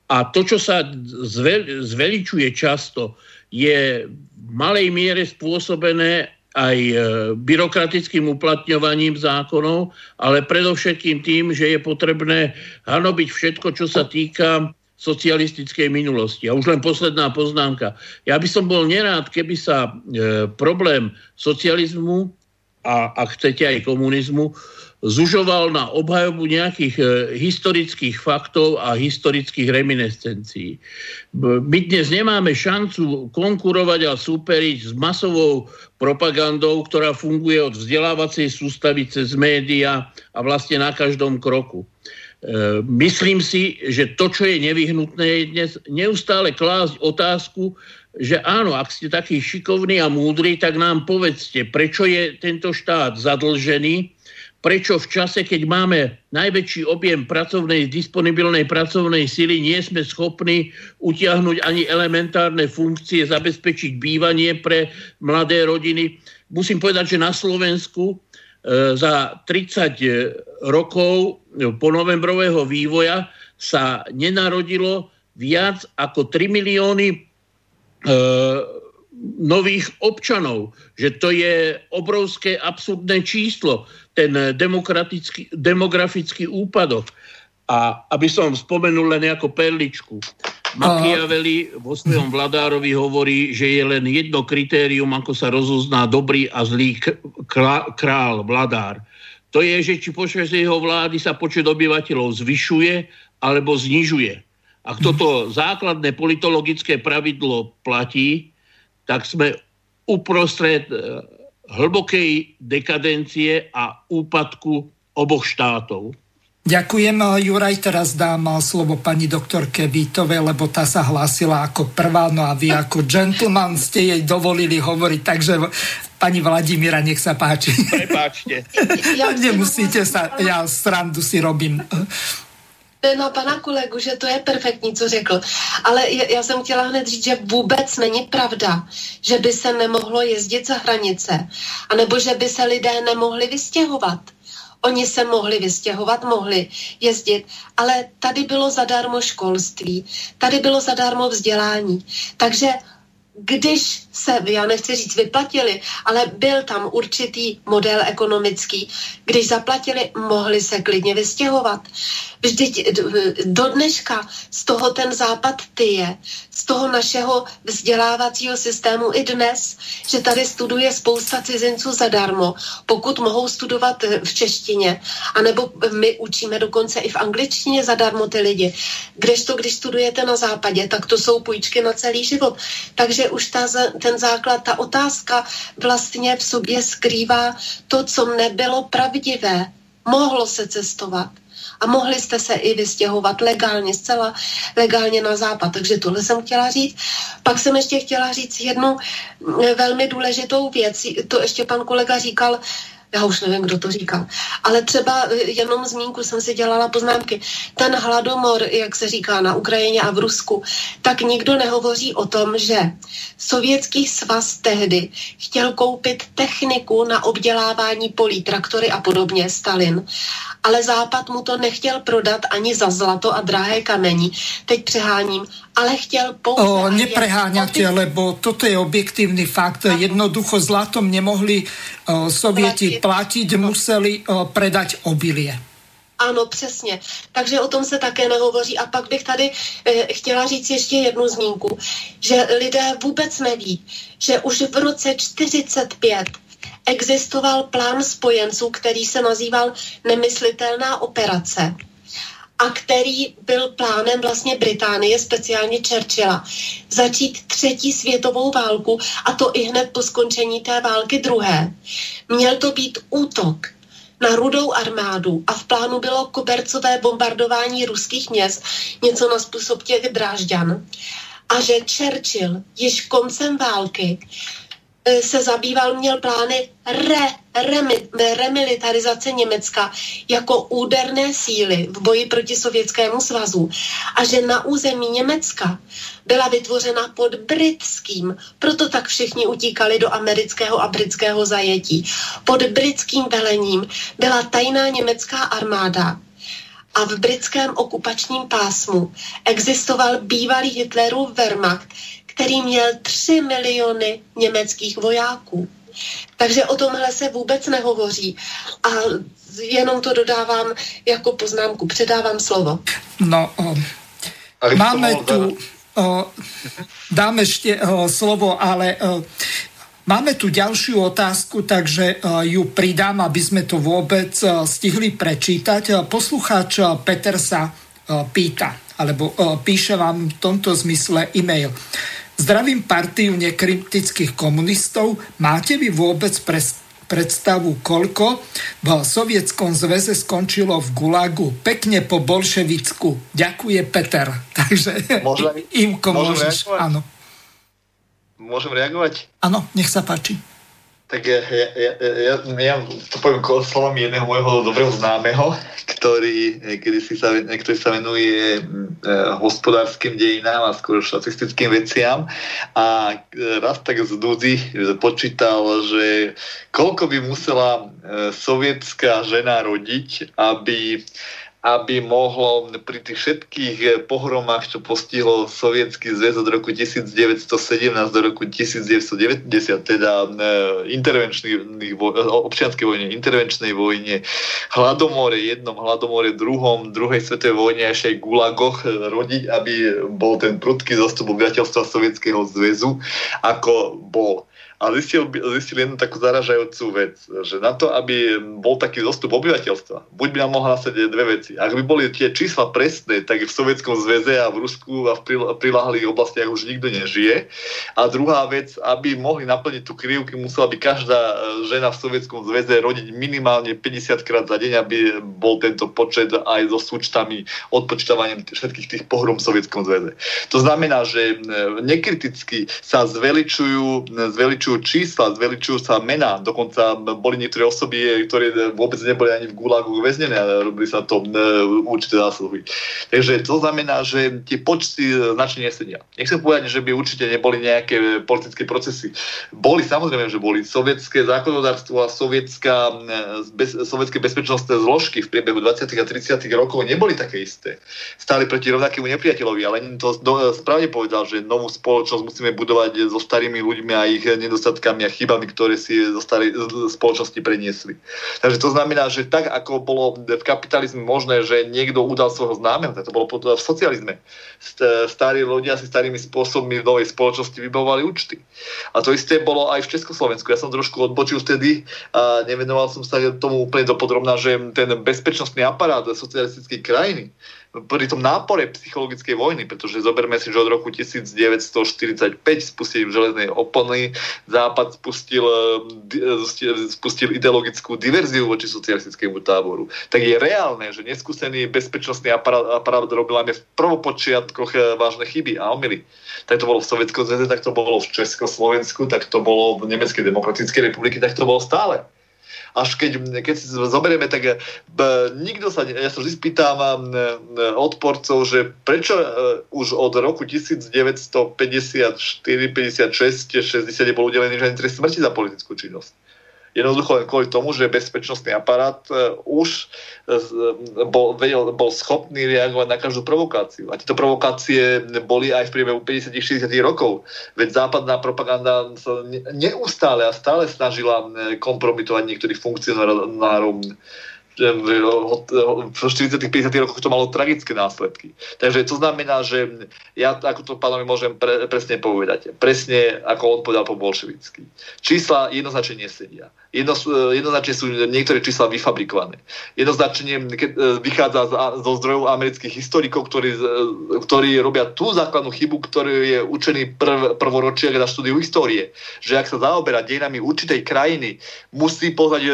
a to, čo sa zvel, zveličuje často, je v malej miere spôsobené aj e, byrokratickým uplatňovaním zákonov, ale predovšetkým tým, že je potrebné hanobiť všetko, čo sa týka socialistickej minulosti. A už len posledná poznámka. Ja by som bol nerád, keby sa e, problém socializmu a ak chcete aj komunizmu zužoval na obhajobu nejakých e, historických faktov a historických reminiscencií. My dnes nemáme šancu konkurovať a súperiť s masovou propagandou, ktorá funguje od vzdelávacej sústavy cez média a vlastne na každom kroku. E, myslím si, že to, čo je nevyhnutné, je dnes neustále klásť otázku, že áno, ak ste takí šikovní a múdri, tak nám povedzte, prečo je tento štát zadlžený, prečo v čase, keď máme najväčší objem pracovnej, disponibilnej pracovnej sily, nie sme schopní utiahnuť ani elementárne funkcie, zabezpečiť bývanie pre mladé rodiny. Musím povedať, že na Slovensku e, za 30 rokov po novembrového vývoja sa nenarodilo viac ako 3 milióny e, nových občanov, že to je obrovské absurdné číslo, ten demokratický, demografický úpadok. A aby som spomenul len ako perličku, Machiavelli vo svojom vladárovi hovorí, že je len jedno kritérium, ako sa rozozná dobrý a zlý král, vladár. To je, že či počas jeho vlády sa počet obyvateľov zvyšuje alebo znižuje. Ak toto základné politologické pravidlo platí, tak sme uprostred e, hlbokej dekadencie a úpadku oboch štátov. Ďakujem, Juraj. Teraz dám slovo pani doktorke Vítovej, lebo tá sa hlásila ako prvá, no a vy ako gentleman ste jej dovolili hovoriť, takže pani Vladimíra, nech sa páči. Prepáčte. Ja, Nemusíte sa, ja srandu si robím na pana kolegu, že to je perfektní, co řekl. Ale já jsem chtěla hned říct, že vůbec není pravda, že by se nemohlo jezdit za hranice, anebo že by se lidé nemohli vystěhovat. Oni se mohli vystěhovat, mohli jezdit, ale tady bylo zadarmo školství, tady bylo zadarmo vzdělání. Takže když se, já nechci říct vyplatili, ale byl tam určitý model ekonomický, když zaplatili, mohli se klidně vystěhovat. Vždyť do dneška z toho ten západ tyje, z toho našeho vzdělávacího systému i dnes, že tady studuje spousta cizinců zadarmo, pokud mohou studovat v češtině, anebo my učíme dokonce i v angličtině zadarmo ty lidi. Kdežto, když studujete na západě, tak to jsou půjčky na celý život. Takže už ta, ten základ, ta otázka vlastně v sobě skrývá to, co nebylo pravdivé. Mohlo se cestovat a mohli jste se i vystěhovat legálně, zcela legálně na západ. Takže tohle jsem chtěla říct. Pak jsem ještě chtěla říct jednu mm, velmi důležitou věc. To ještě pan kolega říkal, já už nevím, kdo to říkal, ale třeba eh, jenom zmínku jsem si dělala poznámky. Ten hladomor, jak se říká na Ukrajině a v Rusku, tak nikdo nehovoří o tom, že sovětský svaz tehdy chtěl koupit techniku na obdělávání polí, traktory a podobně, Stalin ale Západ mu to nechtěl prodat ani za zlato a drahé kamení. Teď přeháním, ale chtěl pouze... O, nepreháňate, lebo toto je objektívny fakt. Jednoducho zlatom nemohli o, sovieti platiť, museli predať obilie. Ano, přesně. Takže o tom se také nehovoří. A pak bych tady e, chtěla říct ještě jednu zmínku, že lidé vůbec neví, že už v roce 45 existoval plán spojenců, který se nazýval nemyslitelná operace a který byl plánem vlastně Británie, speciálně Churchilla, začít třetí světovou válku a to i hned po skončení té války druhé. Měl to být útok na rudou armádu a v plánu bylo kobercové bombardování ruských měst, něco na způsob těch drážďan. A že Churchill již koncem války se zabýval, měl plány re, remi, remilitarizace Německa jako úderné síly v boji proti Sovětskému svazu a že na území Německa byla vytvořena pod britským, proto tak všichni utíkali do amerického a britského zajetí. Pod britským velením byla tajná německá armáda, a v britském okupačním pásmu existoval bývalý Hitlerův Wehrmacht, který měl 3 miliony německých vojáků. Takže o tomhle se vůbec nehovoří. A jenom to dodávám jako poznámku. Předávám slovo. No, o, máme tu... O, dám ešte o, slovo, ale o, máme tu ďalšiu otázku, takže o, ju pridám, aby sme to vôbec o, stihli prečítať. Poslucháč Peter sa o, pýta, alebo o, píše vám v tomto zmysle e-mail. Zdravím partiu nekritických komunistov. Máte vy vôbec pres, predstavu, koľko v Sovietskom zväze skončilo v Gulagu? Pekne po bolševicku. Ďakuje Peter. Takže môžem, Imko, môžeš. Reagovať? Áno. Môžem reagovať? Áno, nech sa páči. Tak ja, ja, ja, ja, ja to poviem slovami jedného môjho dobrého známeho, ktorý, kedy si sa, ktorý sa venuje e, hospodárskym dejinám a skôr štatistickým veciam. A raz tak z Dudy počítal, že koľko by musela sovietská žena rodiť, aby aby mohlo pri tých všetkých eh, pohromách, čo postihlo Sovietský zväz od roku 1917 do roku 1990, teda eh, intervenčných občianskej vojne, intervenčnej vojne, hladomore jednom, hladomore druhom, druhej svetovej vojne a aj gulagoch eh, rodiť, aby bol ten prudký zostup obyvateľstva Sovietskeho zväzu, ako bol a zistil, zistil jednu takú zaražajúcu vec, že na to, aby bol taký zostup obyvateľstva, buď by nám mohla nastať dve veci. Ak by boli tie čísla presné, tak v Sovietskom zväze a v Rusku a v prilahlých oblastiach už nikto nežije. A druhá vec, aby mohli naplniť tú krivky, musela by každá e, žena v Sovietskom zväze rodiť minimálne 50 krát za deň, aby bol tento počet aj so súčtami, odpočítavaním všetkých tých pohrom v Sovietskom zväze. To znamená, že e, nekriticky sa zveličujú, zveličujú zveličujú čísla, zveličujú sa mená. Dokonca boli niektoré osoby, ktoré vôbec neboli ani v Gulagu väznené a robili sa to e, určité zásluhy. Takže to znamená, že tie počty značne nesedia. Nechcem povedať, že by určite neboli nejaké politické procesy. Boli samozrejme, že boli sovietské zákonodárstvo a sovietská, e, bez, sovietské bezpečnostné zložky v priebehu 20. a 30. rokov neboli také isté. Stáli proti rovnakému nepriateľovi, ale to správne povedal, že novú spoločnosť musíme budovať so starými ľuďmi a ich nedostatkami nedostatkami a chybami, ktoré si zo starej spoločnosti preniesli. Takže to znamená, že tak ako bolo v kapitalizme možné, že niekto udal svojho známeho, to bolo v socializme. Starí ľudia si starými spôsobmi v novej spoločnosti vybavovali účty. A to isté bolo aj v Československu. Ja som trošku odbočil vtedy a nevenoval som sa tomu úplne dopodrobná, že ten bezpečnostný aparát socialistickej krajiny pri tom nápore psychologickej vojny, pretože zoberme si, že od roku 1945 spustením železnej opony Západ spustil, eh, spustil ideologickú diverziu voči socialistickému táboru. Tak je reálne, že neskúsený bezpečnostný aparát, aparát robil aj v prvopočiatkoch eh, vážne chyby a omily. Tak to bolo v Sovjetskom zväze, tak to bolo v Československu, tak to bolo v Nemeckej demokratickej republiky, tak to bolo stále až keď, keď si zoberieme, tak b, nikto sa, ja sa vždy spýtam odporcov, že prečo už od roku 1954, 56, 60 nebol udelený žiadny trest smrti za politickú činnosť. Jednoducho len kvôli tomu, že bezpečnostný aparát e, už e, bol, vedel, bol schopný reagovať na každú provokáciu. A tieto provokácie boli aj v priebehu 50-60 rokov. Veď západná propaganda sa neustále a stále snažila e, kompromitovať niektorých funkcionárov v 40 50 rokoch to malo tragické následky. Takže to znamená, že ja ako to pánovi môžem pre, presne povedať. Presne ako on povedal po bolševicky. Čísla jednoznačne nesedia. Jedno, jednoznačne sú niektoré čísla vyfabrikované. Jednoznačne keď, e, vychádza zo zdrojov amerických historikov, ktorí, e, ktorí robia tú základnú chybu, ktorú je učený prv, prvoročiak na štúdiu histórie. Že ak sa zaoberá dejinami určitej krajiny, musí poznať e,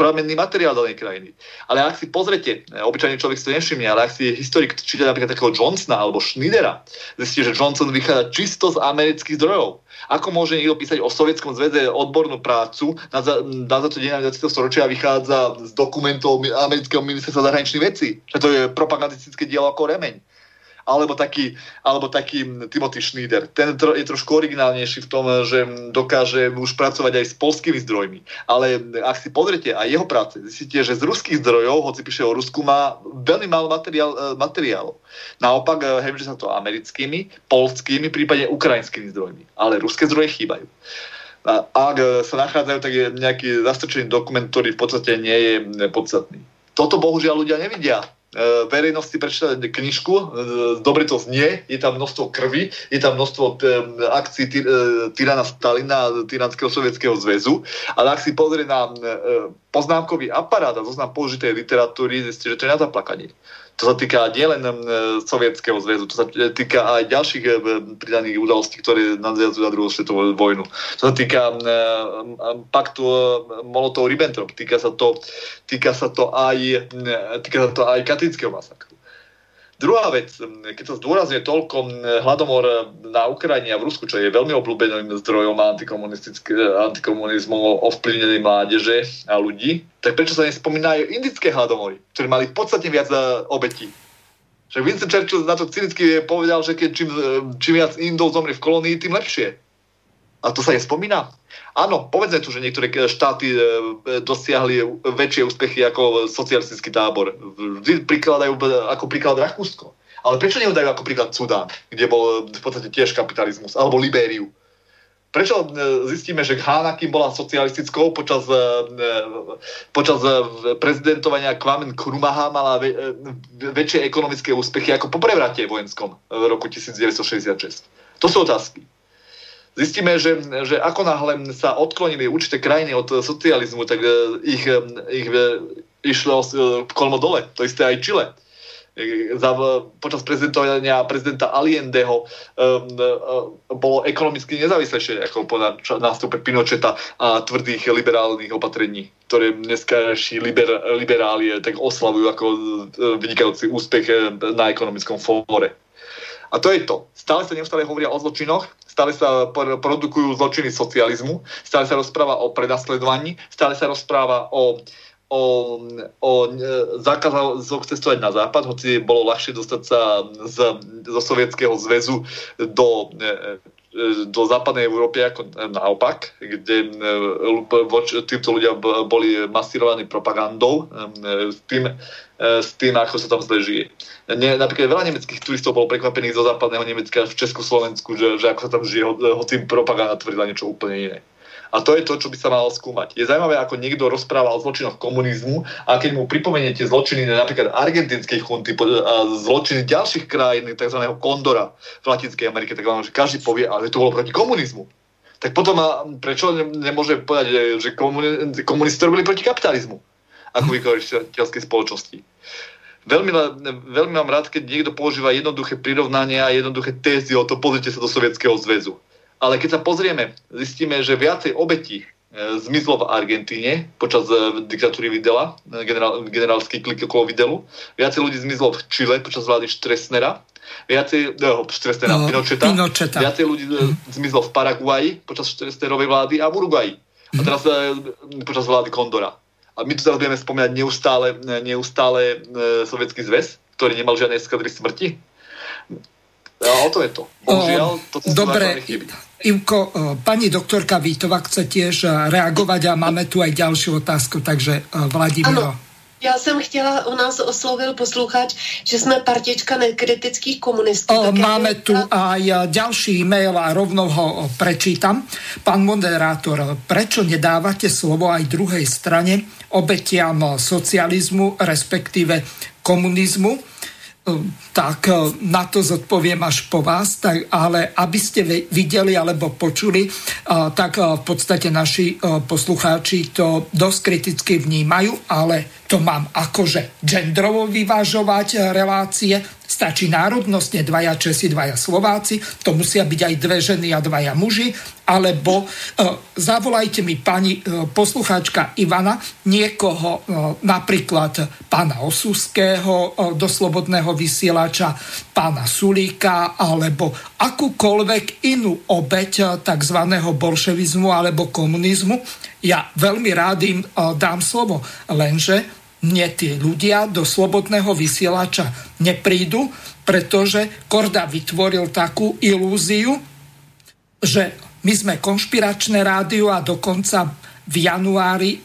pramenný materiál danej krajiny. Ale ak si pozrete, obyčajný človek si to nevšimne, ale ak si historik číta napríklad takého Johnsona alebo Schneidera, zistí, že Johnson vychádza čisto z amerických zdrojov. Ako môže niekto písať o Sovietskom zväze odbornú prácu na, za, na za to 20. storočia vychádza z dokumentov amerického ministerstva zahraničných vecí? Že to je propagandistické dielo ako remeň alebo taký, alebo taký Timothy Schneider. Ten je trošku originálnejší v tom, že dokáže už pracovať aj s polskými zdrojmi. Ale ak si pozriete aj jeho práce, zistíte, že z ruských zdrojov, hoci píše o Rusku, má veľmi málo materiál, e, materiálov. Naopak, e, hemže sa to americkými, polskými, prípadne ukrajinskými zdrojmi. Ale ruské zdroje chýbajú. A ak sa nachádzajú, tak je nejaký zastrčený dokument, ktorý v podstate nie je podstatný. Toto bohužiaľ ľudia nevidia. E, verejnosti prečítať knižku, e, dobre to znie, je tam množstvo krvi, je tam množstvo e, akcií ty, tyrana Stalina, tyranského sovietského zväzu, ale ak si pozrie na poznámkový aparát a zoznam použitej literatúry, zistí, že to je na zaplakanie. To sa týka nielen Sovietskeho zväzu, to sa týka aj ďalších pridaných udalostí, ktoré nadviazujú na druhú svetovú vojnu. To sa týka paktu Molotov-Ribbentrop, týka sa to, týka sa to aj, týka sa to aj katinského masakru. Druhá vec, keď sa zdôrazňuje toľko hladomor na Ukrajine a v Rusku, čo je veľmi obľúbeným zdrojom antikomunizmu ovplyvnenej mládeže a ľudí, tak prečo sa nespomínajú indické hladomory, ktoré mali podstatne viac e, obetí? Však Vincent Churchill na to cynicky povedal, že keď čím, e, čím viac Indov zomrie v kolónii, tým lepšie. A to sa nespomína? Áno, povedzme tu, že niektoré štáty e, dosiahli väčšie úspechy ako socialistický tábor. Vždy prikladajú ako príklad Rakúsko. Ale prečo neudajú ako príklad Sudán, kde bol v podstate tiež kapitalizmus, alebo Libériu? Prečo e, zistíme, že Ghana, kým bola socialistickou, počas, e, počas prezidentovania Kwame Nkrumah mala väčšie ekonomické úspechy ako po prevrate vojenskom v roku 1966? To sú otázky zistíme, že, že ako náhle sa odklonili určité krajiny od socializmu, tak e, ich, e, ich e, išlo kolmo dole. To isté aj Chile. Za, počas prezidentovania prezidenta Allendeho um, um, bolo ekonomicky nezávislejšie ako po nástupe Pinocheta a tvrdých liberálnych opatrení, ktoré dneskajší liber, liberáli tak oslavujú ako vynikajúci úspech na ekonomickom fóre. A to je to. Stále sa neustále hovoria o zločinoch, stále sa produkujú zločiny socializmu, stále sa rozpráva o prenasledovaní, stále sa rozpráva o o, o zákazom cestovať na západ, hoci bolo ľahšie dostať sa z, zo Sovietskeho zväzu do, e, do západnej Európy ako naopak, kde e, títo ľudia boli masírovaní propagandou e, s tým, s tým, ako sa tam zle žije. Ne, napríklad veľa nemeckých turistov bolo prekvapených zo západného Nemecka v Československu, že, že ako sa tam žije, ho, hoci propaganda tvrdila niečo úplne iné. A to je to, čo by sa malo skúmať. Je zaujímavé, ako niekto rozpráva o zločinoch komunizmu a keď mu pripomeniete zločiny napríklad argentinskej chunty zločiny ďalších krajín, tzv. kondora v Latinskej Amerike, tak vám, že každý povie, ale to bolo proti komunizmu. Tak potom, prečo nemôže povedať, že komunisti robili proti kapitalizmu, ako vykonateľskej spoločnosti. Veľmi, veľmi mám rád, keď niekto používa jednoduché prirovnania a jednoduché tézy o to, pozrite sa do Sovietskeho zväzu. Ale keď sa pozrieme, zistíme, že viacej obetí e, zmizlo v Argentíne počas e, diktatúry Videla, e, generál, generálsky klik okolo Videlu. Viacej ľudí zmizlo v Čile počas vlády Štresnera. Viacej, no, Štresnera, no, Pinocheta. Pinocheta. Viacej ľudí zmizlo v Paraguaji počas Štresnerovej vlády a v Uruguaji. A mhm. teraz počas vlády Kondora. A my tu teraz budeme spomínať neustále, neustále e, Sovietský zväz, ktorý nemal žiadne eskadry smrti. A o to je to. Bohužiaľ, to Dobre, Ivko, pani doktorka Vítova chce tiež reagovať a máme tu aj ďalšiu otázku, takže Vladimíro. Já jsem chtěla, u nás oslovil posluchač, že jsme partička nekritických komunistů. O, máme tu aj ďalší e-mail a rovno ho prečítam. Pán moderátor, prečo nedávate slovo aj druhej strane? Obetiam socializmu, respektíve komunizmu. Tak e, na to zodpoviem až po vás, tak, ale aby ste videli alebo počuli, e, tak e, v podstate naši poslucháči to dosť kriticky vnímajú, ale to mám akože gendrovo vyvážovať relácie, Stačí národnostne dvaja Česi, dvaja Slováci, to musia byť aj dve ženy a dvaja muži, alebo e, zavolajte mi pani e, poslucháčka Ivana niekoho, e, napríklad pána Osuského e, do slobodného vysielača, pána Sulíka, alebo akúkoľvek inú obeď e, tzv. bolševizmu alebo komunizmu. Ja veľmi rád im e, dám slovo, lenže mne tí ľudia do slobodného vysielača neprídu, pretože Korda vytvoril takú ilúziu, že my sme konšpiračné rádio a dokonca v januári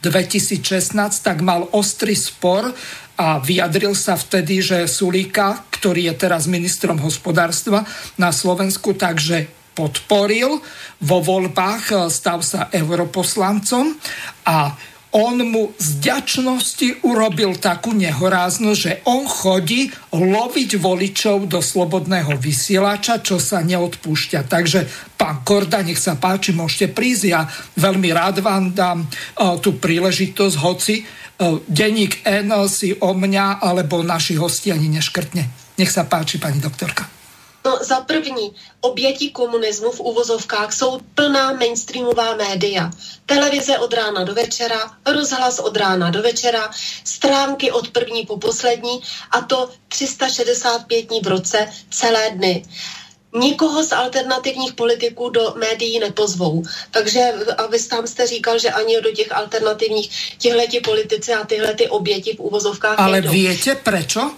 2016 eh, tak mal ostrý spor a vyjadril sa vtedy, že Sulíka, ktorý je teraz ministrom hospodárstva na Slovensku, takže podporil. Vo voľbách, eh, stav sa europoslancom a on mu z ďačnosti urobil takú nehoráznosť, že on chodí loviť voličov do slobodného vysielača, čo sa neodpúšťa. Takže pán Korda, nech sa páči, môžete prísť. Ja veľmi rád vám dám uh, tú príležitosť, hoci uh, denník N si o mňa alebo naši hosti ani neškrtne. Nech sa páči, pani doktorka. No za první, oběti komunismu v uvozovkách jsou plná mainstreamová média. Televize od rána do večera, rozhlas od rána do večera, stránky od první po poslední a to 365 dní v roce, celé dny. Nikoho z alternativních politiků do médií nepozvou. Takže a vy tam jste říkal, že ani do těch alternativních tihleti politici a tyhle ty oběti v úvozovkách Ale nejdou. viete prečo?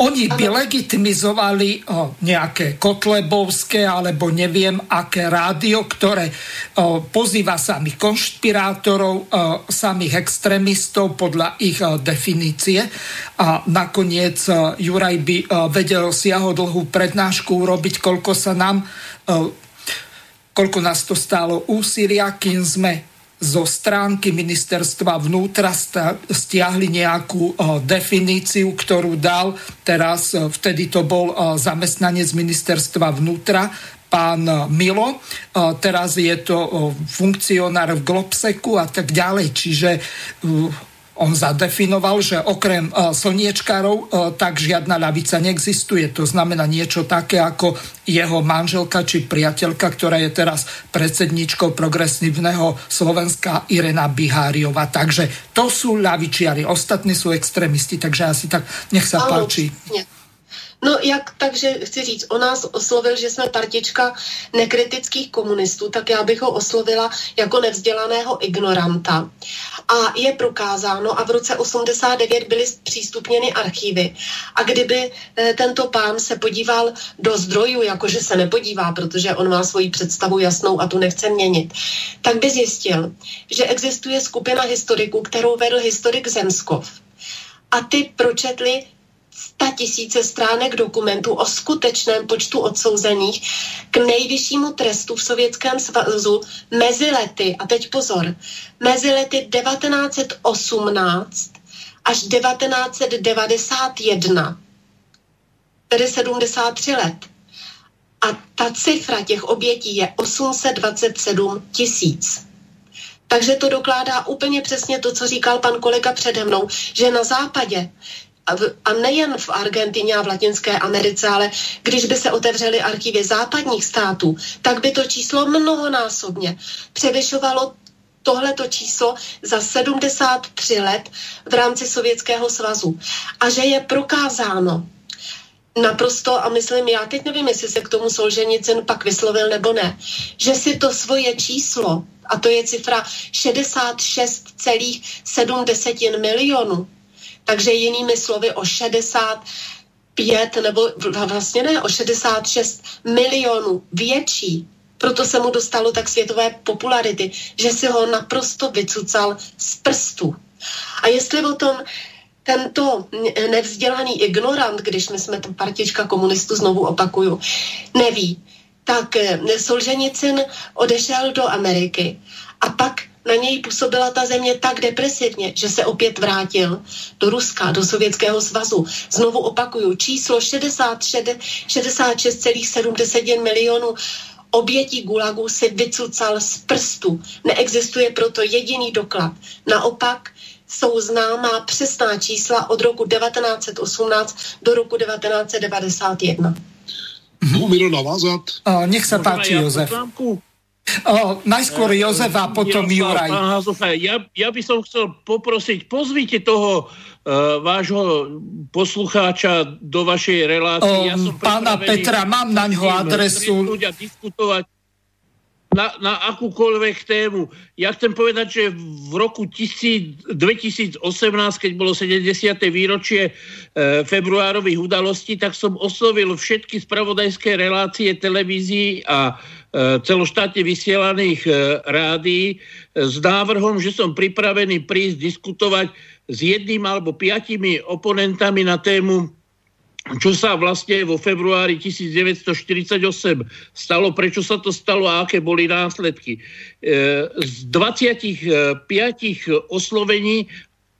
Oni by legitimizovali o, nejaké kotlebovské alebo neviem aké rádio, ktoré o, pozýva samých konšpirátorov, o, samých extrémistov podľa ich o, definície. A nakoniec o, Juraj by o, vedel siahodlhú prednášku urobiť, koľko sa nám o, koľko nás to stálo úsilia, kým sme zo stránky ministerstva vnútra stiahli nejakú definíciu, ktorú dal teraz, e, vtedy to bol zamestnanec ministerstva vnútra, pán Milo, teraz je to funkcionár v Globseku a tak ďalej. Čiže on zadefinoval, že okrem uh, slniečkárov uh, tak žiadna ľavica neexistuje. To znamená niečo také ako jeho manželka či priateľka, ktorá je teraz predsedničkou progresívneho Slovenska Irena Biháriova. Takže to sú ľavičiari, ostatní sú extrémisti, takže asi tak nech sa páči. Nie. No jak, takže chci říct, o nás oslovil, že jsme partička nekritických komunistů, tak já bych ho oslovila jako nevzdělaného ignoranta. A je prokázáno a v roce 89 byly přístupněny archívy. A kdyby e, tento pán se podíval do zdrojů, jakože se nepodívá, protože on má svoji představu jasnou a tu nechce měnit, tak by zjistil, že existuje skupina historiků, kterou vedl historik Zemskov. A ty pročetli sta tisíce stránek dokumentů o skutečném počtu odsouzených k nejvyššímu trestu v Sovětském svazu mezi lety, a teď pozor, mezi lety 1918 až 1991, tedy 73 let. A ta cifra těch obětí je 827 tisíc. Takže to dokládá úplně přesně to, co říkal pan kolega přede mnou, že na západě a nejen v Argentině a v Latinské Americe, ale když by se otevřely archivy západních států, tak by to číslo mnohonásobně převyšovalo tohleto číslo za 73 let v rámci Sovětského svazu. A že je prokázáno, naprosto, a myslím, já teď nevím, jestli se k tomu Solženicin pak vyslovil nebo ne, že si to svoje číslo, a to je cifra 66,7 milionů, takže jinými slovy o 65 nebo vlastně ne, o 66 milionů větší. Proto se mu dostalo tak světové popularity, že si ho naprosto vycucal z prstu. A jestli o tom tento nevzdělaný ignorant, když my jsme to partička komunistů, znovu opakuju, neví, tak eh, Solženicin odešel do Ameriky a pak na něj působila ta země tak depresivně, že se opět vrátil do Ruska, do Sovětského svazu. Znovu opakuju, číslo 66,7 milionů obětí gulagu se vycucal z prstu. Neexistuje proto jediný doklad. Naopak jsou známá přesná čísla od roku 1918 do roku 1991. Mohu mi navázat? nech sa páči, Jozef. O, najskôr Jozef a potom Juraj. ja, ja by som chcel poprosiť, pozvite toho uh, vášho poslucháča do vašej relácie. O, ja som pána Petra, mám na ňo adresu. Ľudia diskutovať na, na akúkoľvek tému. Ja chcem povedať, že v roku 2018, keď bolo 70. výročie e, februárových udalostí, tak som oslovil všetky spravodajské relácie televízií a celoštátne vysielaných e, rádií s návrhom, že som pripravený prísť diskutovať s jedným alebo piatimi oponentami na tému čo sa vlastne vo februári 1948 stalo, prečo sa to stalo a aké boli následky. E, z 25 oslovení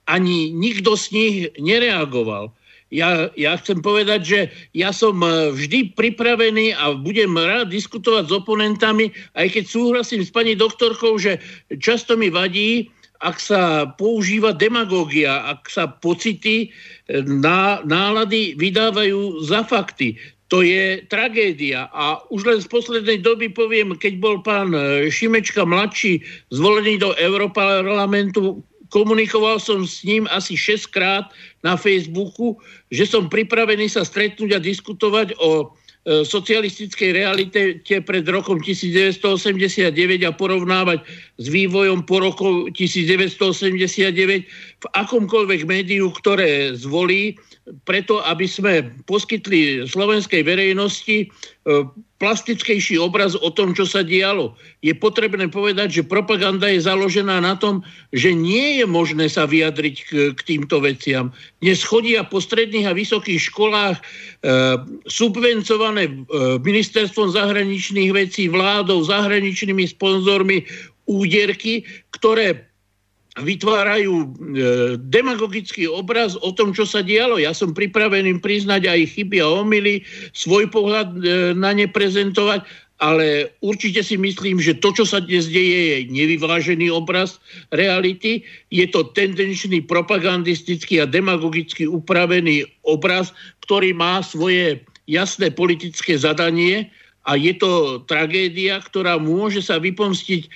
ani nikto z nich nereagoval. Ja, ja chcem povedať, že ja som vždy pripravený a budem rád diskutovať s oponentami, aj keď súhlasím s pani doktorkou, že často mi vadí, ak sa používa demagógia, ak sa pocity, e, ná, nálady vydávajú za fakty. To je tragédia. A už len z poslednej doby poviem, keď bol pán e, Šimečka mladší zvolený do Európarlamentu, komunikoval som s ním asi 6 krát na Facebooku, že som pripravený sa stretnúť a diskutovať o E, socialistickej realite pred rokom 1989 a porovnávať s vývojom po roku 1989 v akomkoľvek médiu, ktoré zvolí, preto aby sme poskytli slovenskej verejnosti e, plastickejší obraz o tom, čo sa dialo. Je potrebné povedať, že propaganda je založená na tom, že nie je možné sa vyjadriť k, k týmto veciam. Dnes chodia po stredných a vysokých školách e, subvencované e, ministerstvom zahraničných vecí, vládou, zahraničnými sponzormi úderky, ktoré vytvárajú e, demagogický obraz o tom, čo sa dialo. Ja som pripravený priznať aj chyby a omily, svoj pohľad e, na ne prezentovať, ale určite si myslím, že to, čo sa dnes deje, je nevyvážený obraz reality. Je to tendenčný propagandistický a demagogicky upravený obraz, ktorý má svoje jasné politické zadanie a je to tragédia, ktorá môže sa vypomstiť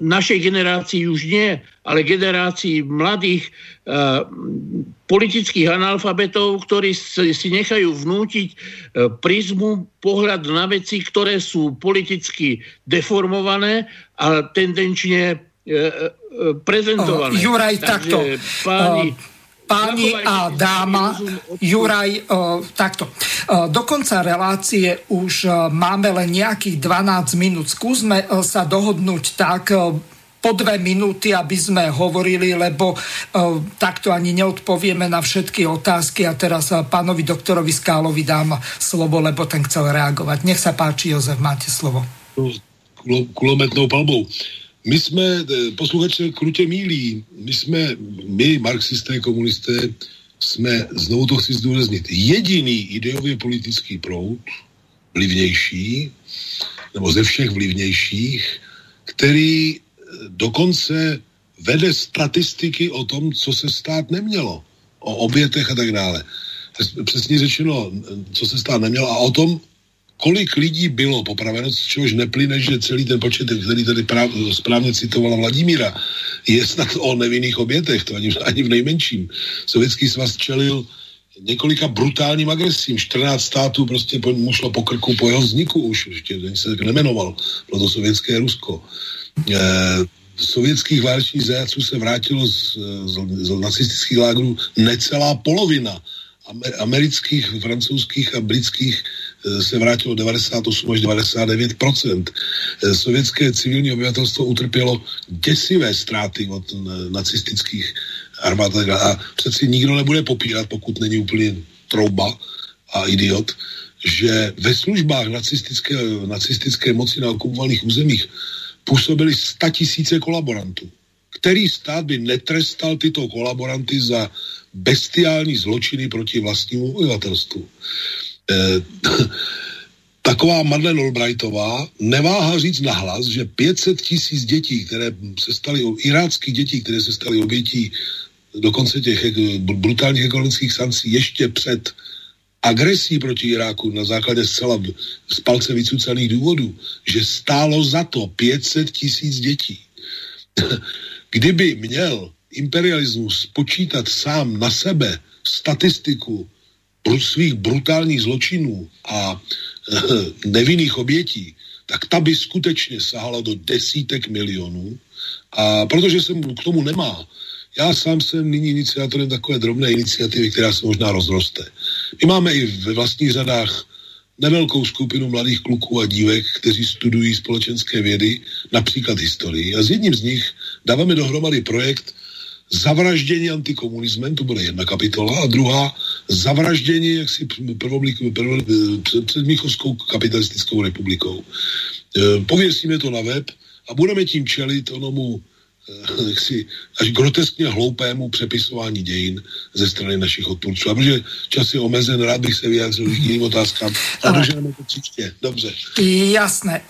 našej generácii už nie, ale generácii mladých uh, politických analfabetov, ktorí si, nechajú vnútiť uh, prízmu, pohľad na veci, ktoré sú politicky deformované a tendenčne uh, uh, prezentované. Oh, Juraj, Takže, takto. Páni, uh páni a dáma, Juraj, o, takto. O, do konca relácie už o, máme len nejakých 12 minút. Skúsme sa dohodnúť tak, po dve minúty, aby sme hovorili, lebo o, takto ani neodpovieme na všetky otázky a teraz pánovi doktorovi Skálovi dám slovo, lebo ten chcel reagovať. Nech sa páči, Jozef, máte slovo. Kulometnou palbou. My jsme, eh, posluchače krutě mílí, my jsme, my marxisté, komunisté, jsme, znovu to chci zdůraznit, jediný ideově politický proud, vlivnější, nebo ze všech vlivnějších, který eh, dokonce vede statistiky o tom, co se stát nemělo, o obětech a tak dále. Přesně řečeno, co se stát nemělo a o tom, kolik lidí bylo popraveno, z čehož neplyne, že celý ten počet, který tady práv, správně citovala Vladimíra, je snad o nevinných obětech, to ani, ani v nejmenším. Sovětský svaz čelil několika brutálním agresím. 14 států prostě po, mu šlo po krku po jeho vzniku už, ještě se tak nemenoval, bylo to sovětské Rusko. E, sovětských válečných zajaců se vrátilo z, z, z nacistických lágrů necelá polovina amerických, francouzských a britských Eh, se vrátilo 98 až 99 eh, Sovětské civilní obyvatelstvo utrpělo děsivé ztráty od nacistických armád. A přeci nikdo nebude popírat, pokud není úplně trouba a idiot, že ve službách nacistické, nacistické moci na okupovaných územích působili tisíce kolaborantů. Který stát by netrestal tyto kolaboranty za bestiální zločiny proti vlastnímu obyvatelstvu? E, taková Madeleine Albrightová neváha říct nahlas, že 500 tisíc dětí, které se staly, iráckých dětí, které se staly obětí dokonce těch brutálních ekonomických sankcí ještě před agresí proti Iráku na základě zcela z palce vycucaných důvodů, že stálo za to 500 tisíc dětí. Kdyby měl imperialismus počítat sám na sebe statistiku svých brutálních zločinů a nevinných obětí, tak ta by skutečně sahala do desítek milionů. A protože se k tomu nemá, já sám jsem nyní iniciátorem takové drobné iniciativy, která se možná rozroste. My máme i ve vlastních řadách nevelkou skupinu mladých kluků a dívek, kteří studují společenské vědy, například historii. A s jedním z nich dáváme dohromady projekt zavraždění antikomunismem, to bude jedna kapitola, a druhá zavraždění jaksi před Míchovskou kapitalistickou republikou. E, pověsíme to na web a budeme tím čelit onomu jaksi až groteskně hloupému přepisování dějin ze strany našich odpůrců. A protože čas je omezen, rád bych se vyjádřil k jiným otázkám. A doženeme to příště. Dobře. Jasné.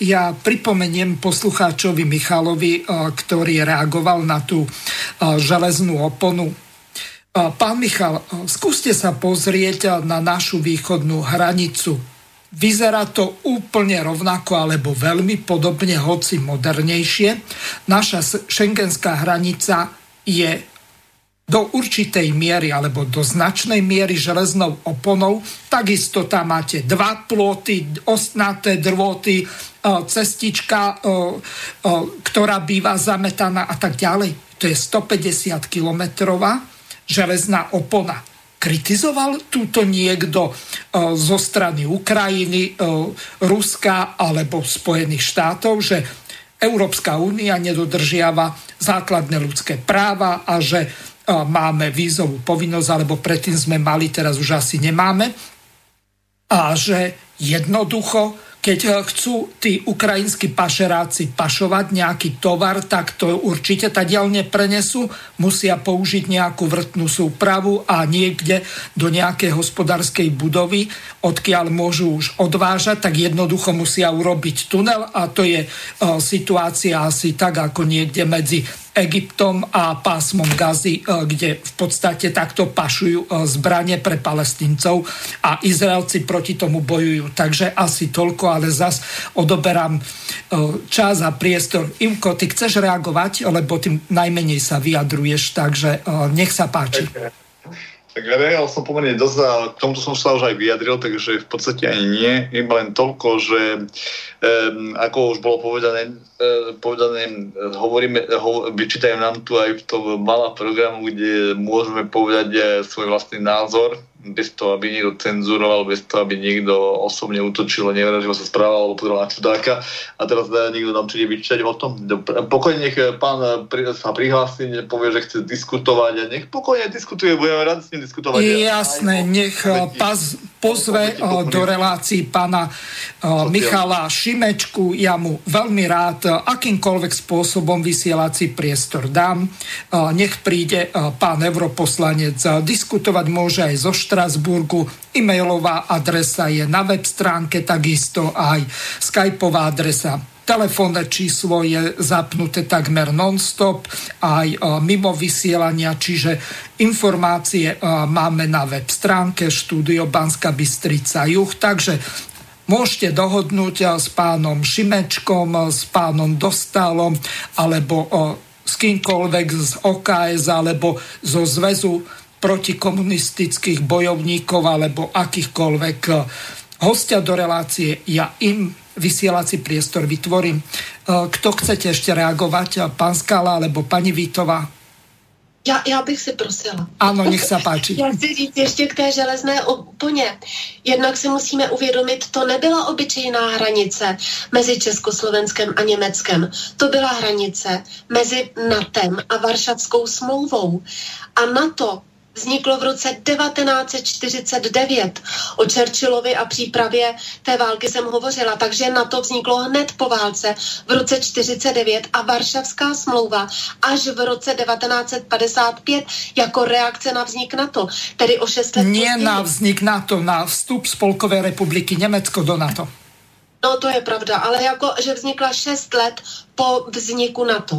Já připomeniem poslucháčovi Michalovi, který reagoval na tu železnou oponu Pán Michal, skúste sa pozrieť na našu východnú hranicu. Vyzerá to úplne rovnako alebo veľmi podobne, hoci modernejšie. Naša šengenská hranica je do určitej miery alebo do značnej miery železnou oponou. Takisto tam máte dva ploty, ostnaté drôty, e, cestička, e, e, ktorá býva zametaná a tak ďalej. To je 150 kilometrová železná opona kritizoval túto niekto e, zo strany Ukrajiny, e, Ruska alebo Spojených štátov, že Európska únia nedodržiava základné ľudské práva a že e, máme vízovú povinnosť, alebo predtým sme mali, teraz už asi nemáme. A že jednoducho keď eh, chcú tí ukrajinskí pašeráci pašovať nejaký tovar, tak to určite tadiaľ neprenesú. Musia použiť nejakú vrtnú súpravu a niekde do nejakej hospodárskej budovy, odkiaľ môžu už odvážať, tak jednoducho musia urobiť tunel a to je uh, situácia asi tak, ako niekde medzi Egyptom a pásmom Gazy, e, kde v podstate takto pašujú e, zbranie pre palestíncov a Izraelci proti tomu bojujú. Takže asi toľko, ale zas odoberám e, čas a priestor. Imko, ty chceš reagovať, lebo tým najmenej sa vyjadruješ, takže nech sa páči. Tak reagoval som pomerne dosť a k tomuto som sa už aj vyjadril, takže v podstate ani nie, iba len toľko, že um, ako už bolo povedané, uh, povedané hovoríme, ho, vyčítajú nám tu aj v tom malá programu, kde môžeme povedať uh, svoj vlastný názor, bez toho, aby niekto cenzuroval, bez toho, aby niekto osobne útočil, nevražil sa správal alebo pozeral na čudáka a teraz uh, niekto nám príde vyčítať o tom. Pokojne nech pán sa prihlási, povie, že chce diskutovať a nech pokojne diskutuje, budeme rád s ním diskutovať. Jasné, nech pas, pozve do relácií pána Michala Šimečku. Ja mu veľmi rád akýmkoľvek spôsobom vysielací priestor dám. Nech príde pán europoslanec diskutovať môže aj zo Štrasburgu. E-mailová adresa je na web stránke, takisto aj skypová adresa Telefónne číslo je zapnuté takmer non-stop, aj e, mimo vysielania, čiže informácie e, máme na web stránke štúdio Banska Bystrica Juh, takže môžete dohodnúť e, s pánom Šimečkom, s pánom Dostalom, alebo s kýmkoľvek z OKS, alebo zo Zväzu protikomunistických bojovníkov, alebo akýchkoľvek hostia do relácie. Ja im vysielací priestor vytvorím. E, kto chcete ešte reagovať? Pán Skala alebo pani Vítová? Já, já bych si prosila. Ano, nech se páči. Já chci říct ještě k té železné oponě. Jednak si musíme uvědomit, to nebyla obyčejná hranice mezi Československem a Německem. To byla hranice mezi NATEM a Varšavskou smlouvou. A NATO vzniklo v roce 1949. O Churchillovi a přípravě té války jsem hovořila, takže na to vzniklo hned po válce v roce 1949 a Varšavská smlouva až v roce 1955 jako reakce na vznik NATO, tedy o šest let Nie na vznik NATO, na vstup Spolkové republiky Německo do NATO. No to je pravda, ale jako, že vznikla šest let po vzniku NATO.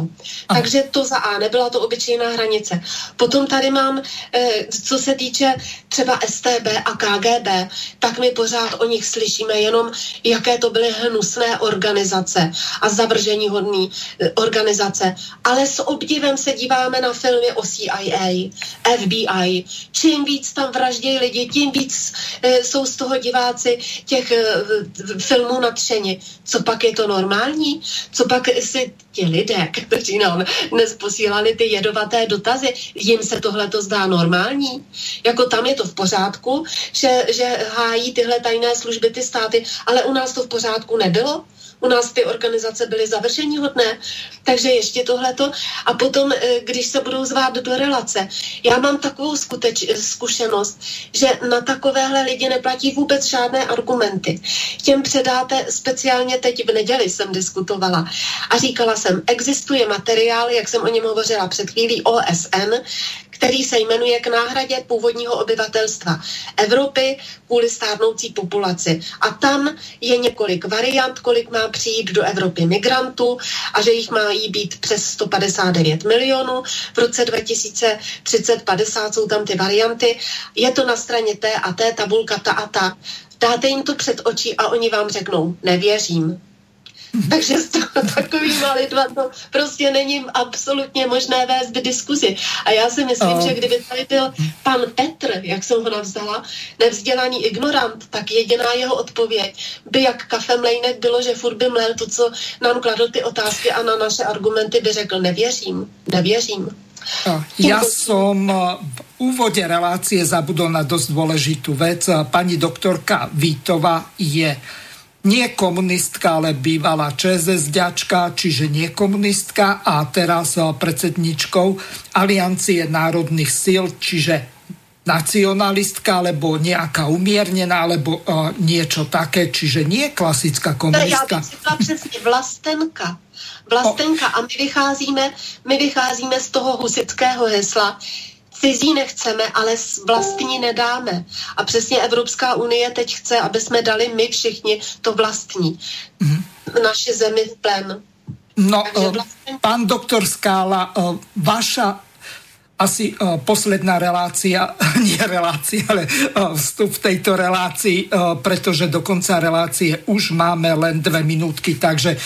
Aha. Takže to za A, nebyla to obyčejná hranice. Potom tady mám, eh, co se týče třeba STB a KGB, tak my pořád o nich slyšíme jenom, jaké to byly hnusné organizace a zavržení hodný eh, organizace. Ale s obdivem se díváme na filmy o CIA, FBI. Čím víc tam vraždějí lidi, tím víc eh, jsou z toho diváci těch filmů natřeni. Co pak je to normální? Co pak si ti lidé, kteří nám dnes posílali ty jedovaté dotazy, jim se tohle to zdá normální? Jako tam je to v pořádku, že, že hájí tyhle tajné služby ty státy, ale u nás to v pořádku nebylo? U nás ty organizace byly završení hodné, takže ještě tohleto. A potom, eh, když se budou zvát do relace, já mám takovou skuteč, zkušenost, že na takovéhle lidi neplatí vůbec žádné argumenty. Těm předáte, speciálně teď v neděli jsem diskutovala a říkala jsem, existuje materiál, jak jsem o něm hovořila před chvílí, OSN, který se jmenuje k náhradě původního obyvatelstva Evropy kvůli stárnoucí populaci. A tam je několik variant, kolik má přijít do Evropy migrantů a že jich má jí být přes 159 milionů. V roce 2030-50 jsou tam ty varianty. Je to na straně té a té, tabulka ta a ta. Dáte jim to před oči a oni vám řeknou, nevěřím, takže s takovýma lidma to prostě není absolutně možné vést diskuzi. A já si myslím, oh. že kdyby tady byl pan Petr, jak jsem ho navzdala, nevzdělaný ignorant, tak jediná jeho odpověď by jak kafe mlejnek bylo, že furt by mlel to, co nám kladl ty otázky a na naše argumenty by řekl, nevěřím, nevěřím. Ja som v úvode relácie zabudol na dosť dôležitú vec. Pani doktorka Vítova je nie komunistka, ale bývalá ČSSDčka, čiže nie komunistka a teraz eh, predsedničkou Aliancie národných síl, čiže nacionalistka, alebo nejaká umiernená, alebo uh, niečo také, čiže nie klasická komunistka. Já bych přesně vlastenka. Vlastenka a my vycházíme, my vycházíme z toho husického hesla, Cizí nechceme, ale vlastní nedáme. A přesně Evropská unie teď chce, aby jsme dali my všichni to vlastní. Mm-hmm. Naši zemi v plen. No, vlastně... pán doktor Skála, uh, vaša asi uh, posledná relácia, nie relácia, ale uh, vstup v tejto relácii, uh, pretože do konca relácie už máme len dve minútky, takže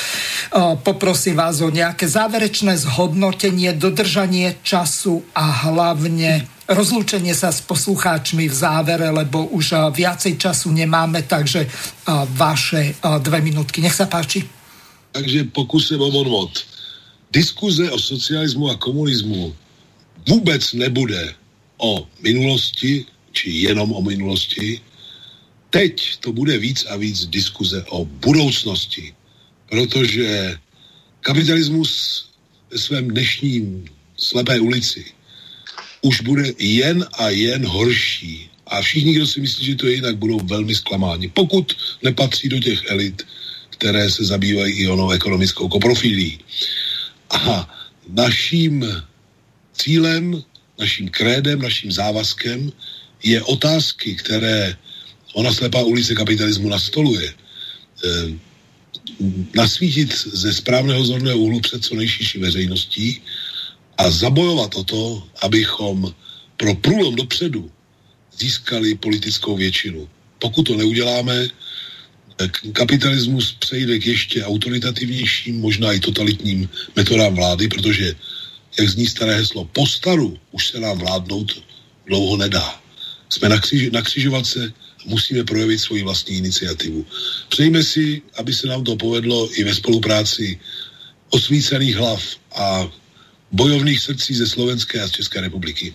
poprosím vás o nejaké záverečné zhodnotenie, dodržanie času a hlavne rozlúčenie sa s poslucháčmi v závere, lebo už viacej času nemáme, takže vaše dve minútky. Nech sa páči. Takže pokusím o odvod. Diskuze o socialismu a komunismu vůbec nebude o minulosti, či jenom o minulosti. Teď to bude víc a víc diskuze o budoucnosti, protože kapitalismus ve svém dnešním slepé ulici už bude jen a jen horší. A všichni, kdo si myslí, že to je jinak, budou velmi zklamáni. Pokud nepatří do těch elit, které se zabývají i onou ekonomickou koprofilí. A naším cílem, naším krédem, naším závazkem je otázky, které ona slepá ulice kapitalismu nastoluje, eh, nasvítit ze správného zorného úhlu před co nejširší veřejností a zabojovat o to, abychom pro průlom dopředu získali politickou většinu. Pokud to neuděláme, kapitalismus přejde k ještě autoritativnějším, možná i totalitním metodám vlády, protože jak zní staré heslo, postaru už se nám vládnout dlouho nedá. Jsme na, křiž, na křižovatce musíme projevit svoji vlastní iniciativu. Přejme si, aby se nám to povedlo i ve spolupráci osvícených hlav a bojovných srdcí ze Slovenské a z České republiky.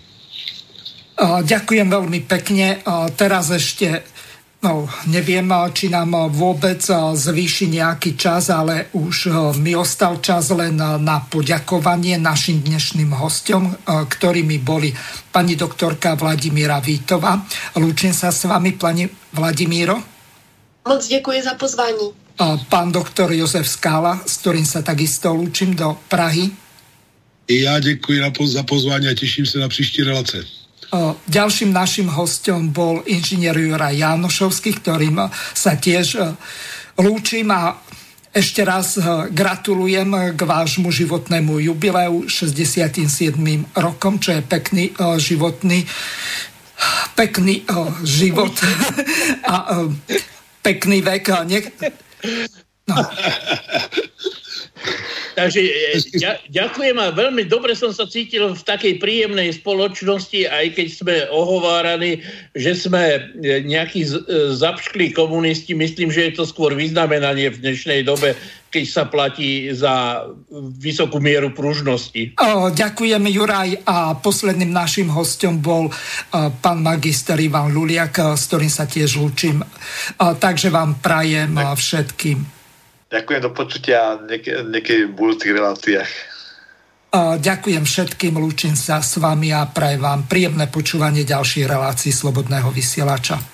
Ďakujem veľmi pekne. Teraz ešte No, neviem, či nám vôbec zvýši nejaký čas, ale už mi ostal čas len na poďakovanie našim dnešným hostom, ktorými boli pani doktorka Vladimíra Vítova. Lúčim sa s vami, pani Vladimíro. Moc ďakujem za pozvání. Pán doktor Jozef Skála, s ktorým sa takisto lúčim do Prahy. I ja ďakujem za pozvanie a teším sa na příští relace. Ďalším našim hostom bol inžinier Juraj Jánošovský, ktorým sa tiež lúčim a ešte raz gratulujem k vášmu životnému jubileu 67. rokom, čo je pekný životný pekný život a pekný vek. No. Takže ja, e, ďakujem a veľmi dobre som sa cítil v takej príjemnej spoločnosti, aj keď sme ohovárali, že sme e, nejakí e, zapšklí komunisti. Myslím, že je to skôr vyznamenanie v dnešnej dobe, keď sa platí za vysokú mieru pružnosti. Ďakujem, Juraj. A posledným našim hostom bol pán magister Ivan Luliak, s ktorým sa tiež lúčim. Takže vám prajem tak. všetkým Ďakujem do počutia niekedy v budúcich reláciách. Ďakujem všetkým, lúčim sa s vami a prajem vám príjemné počúvanie ďalších relácií Slobodného vysielača.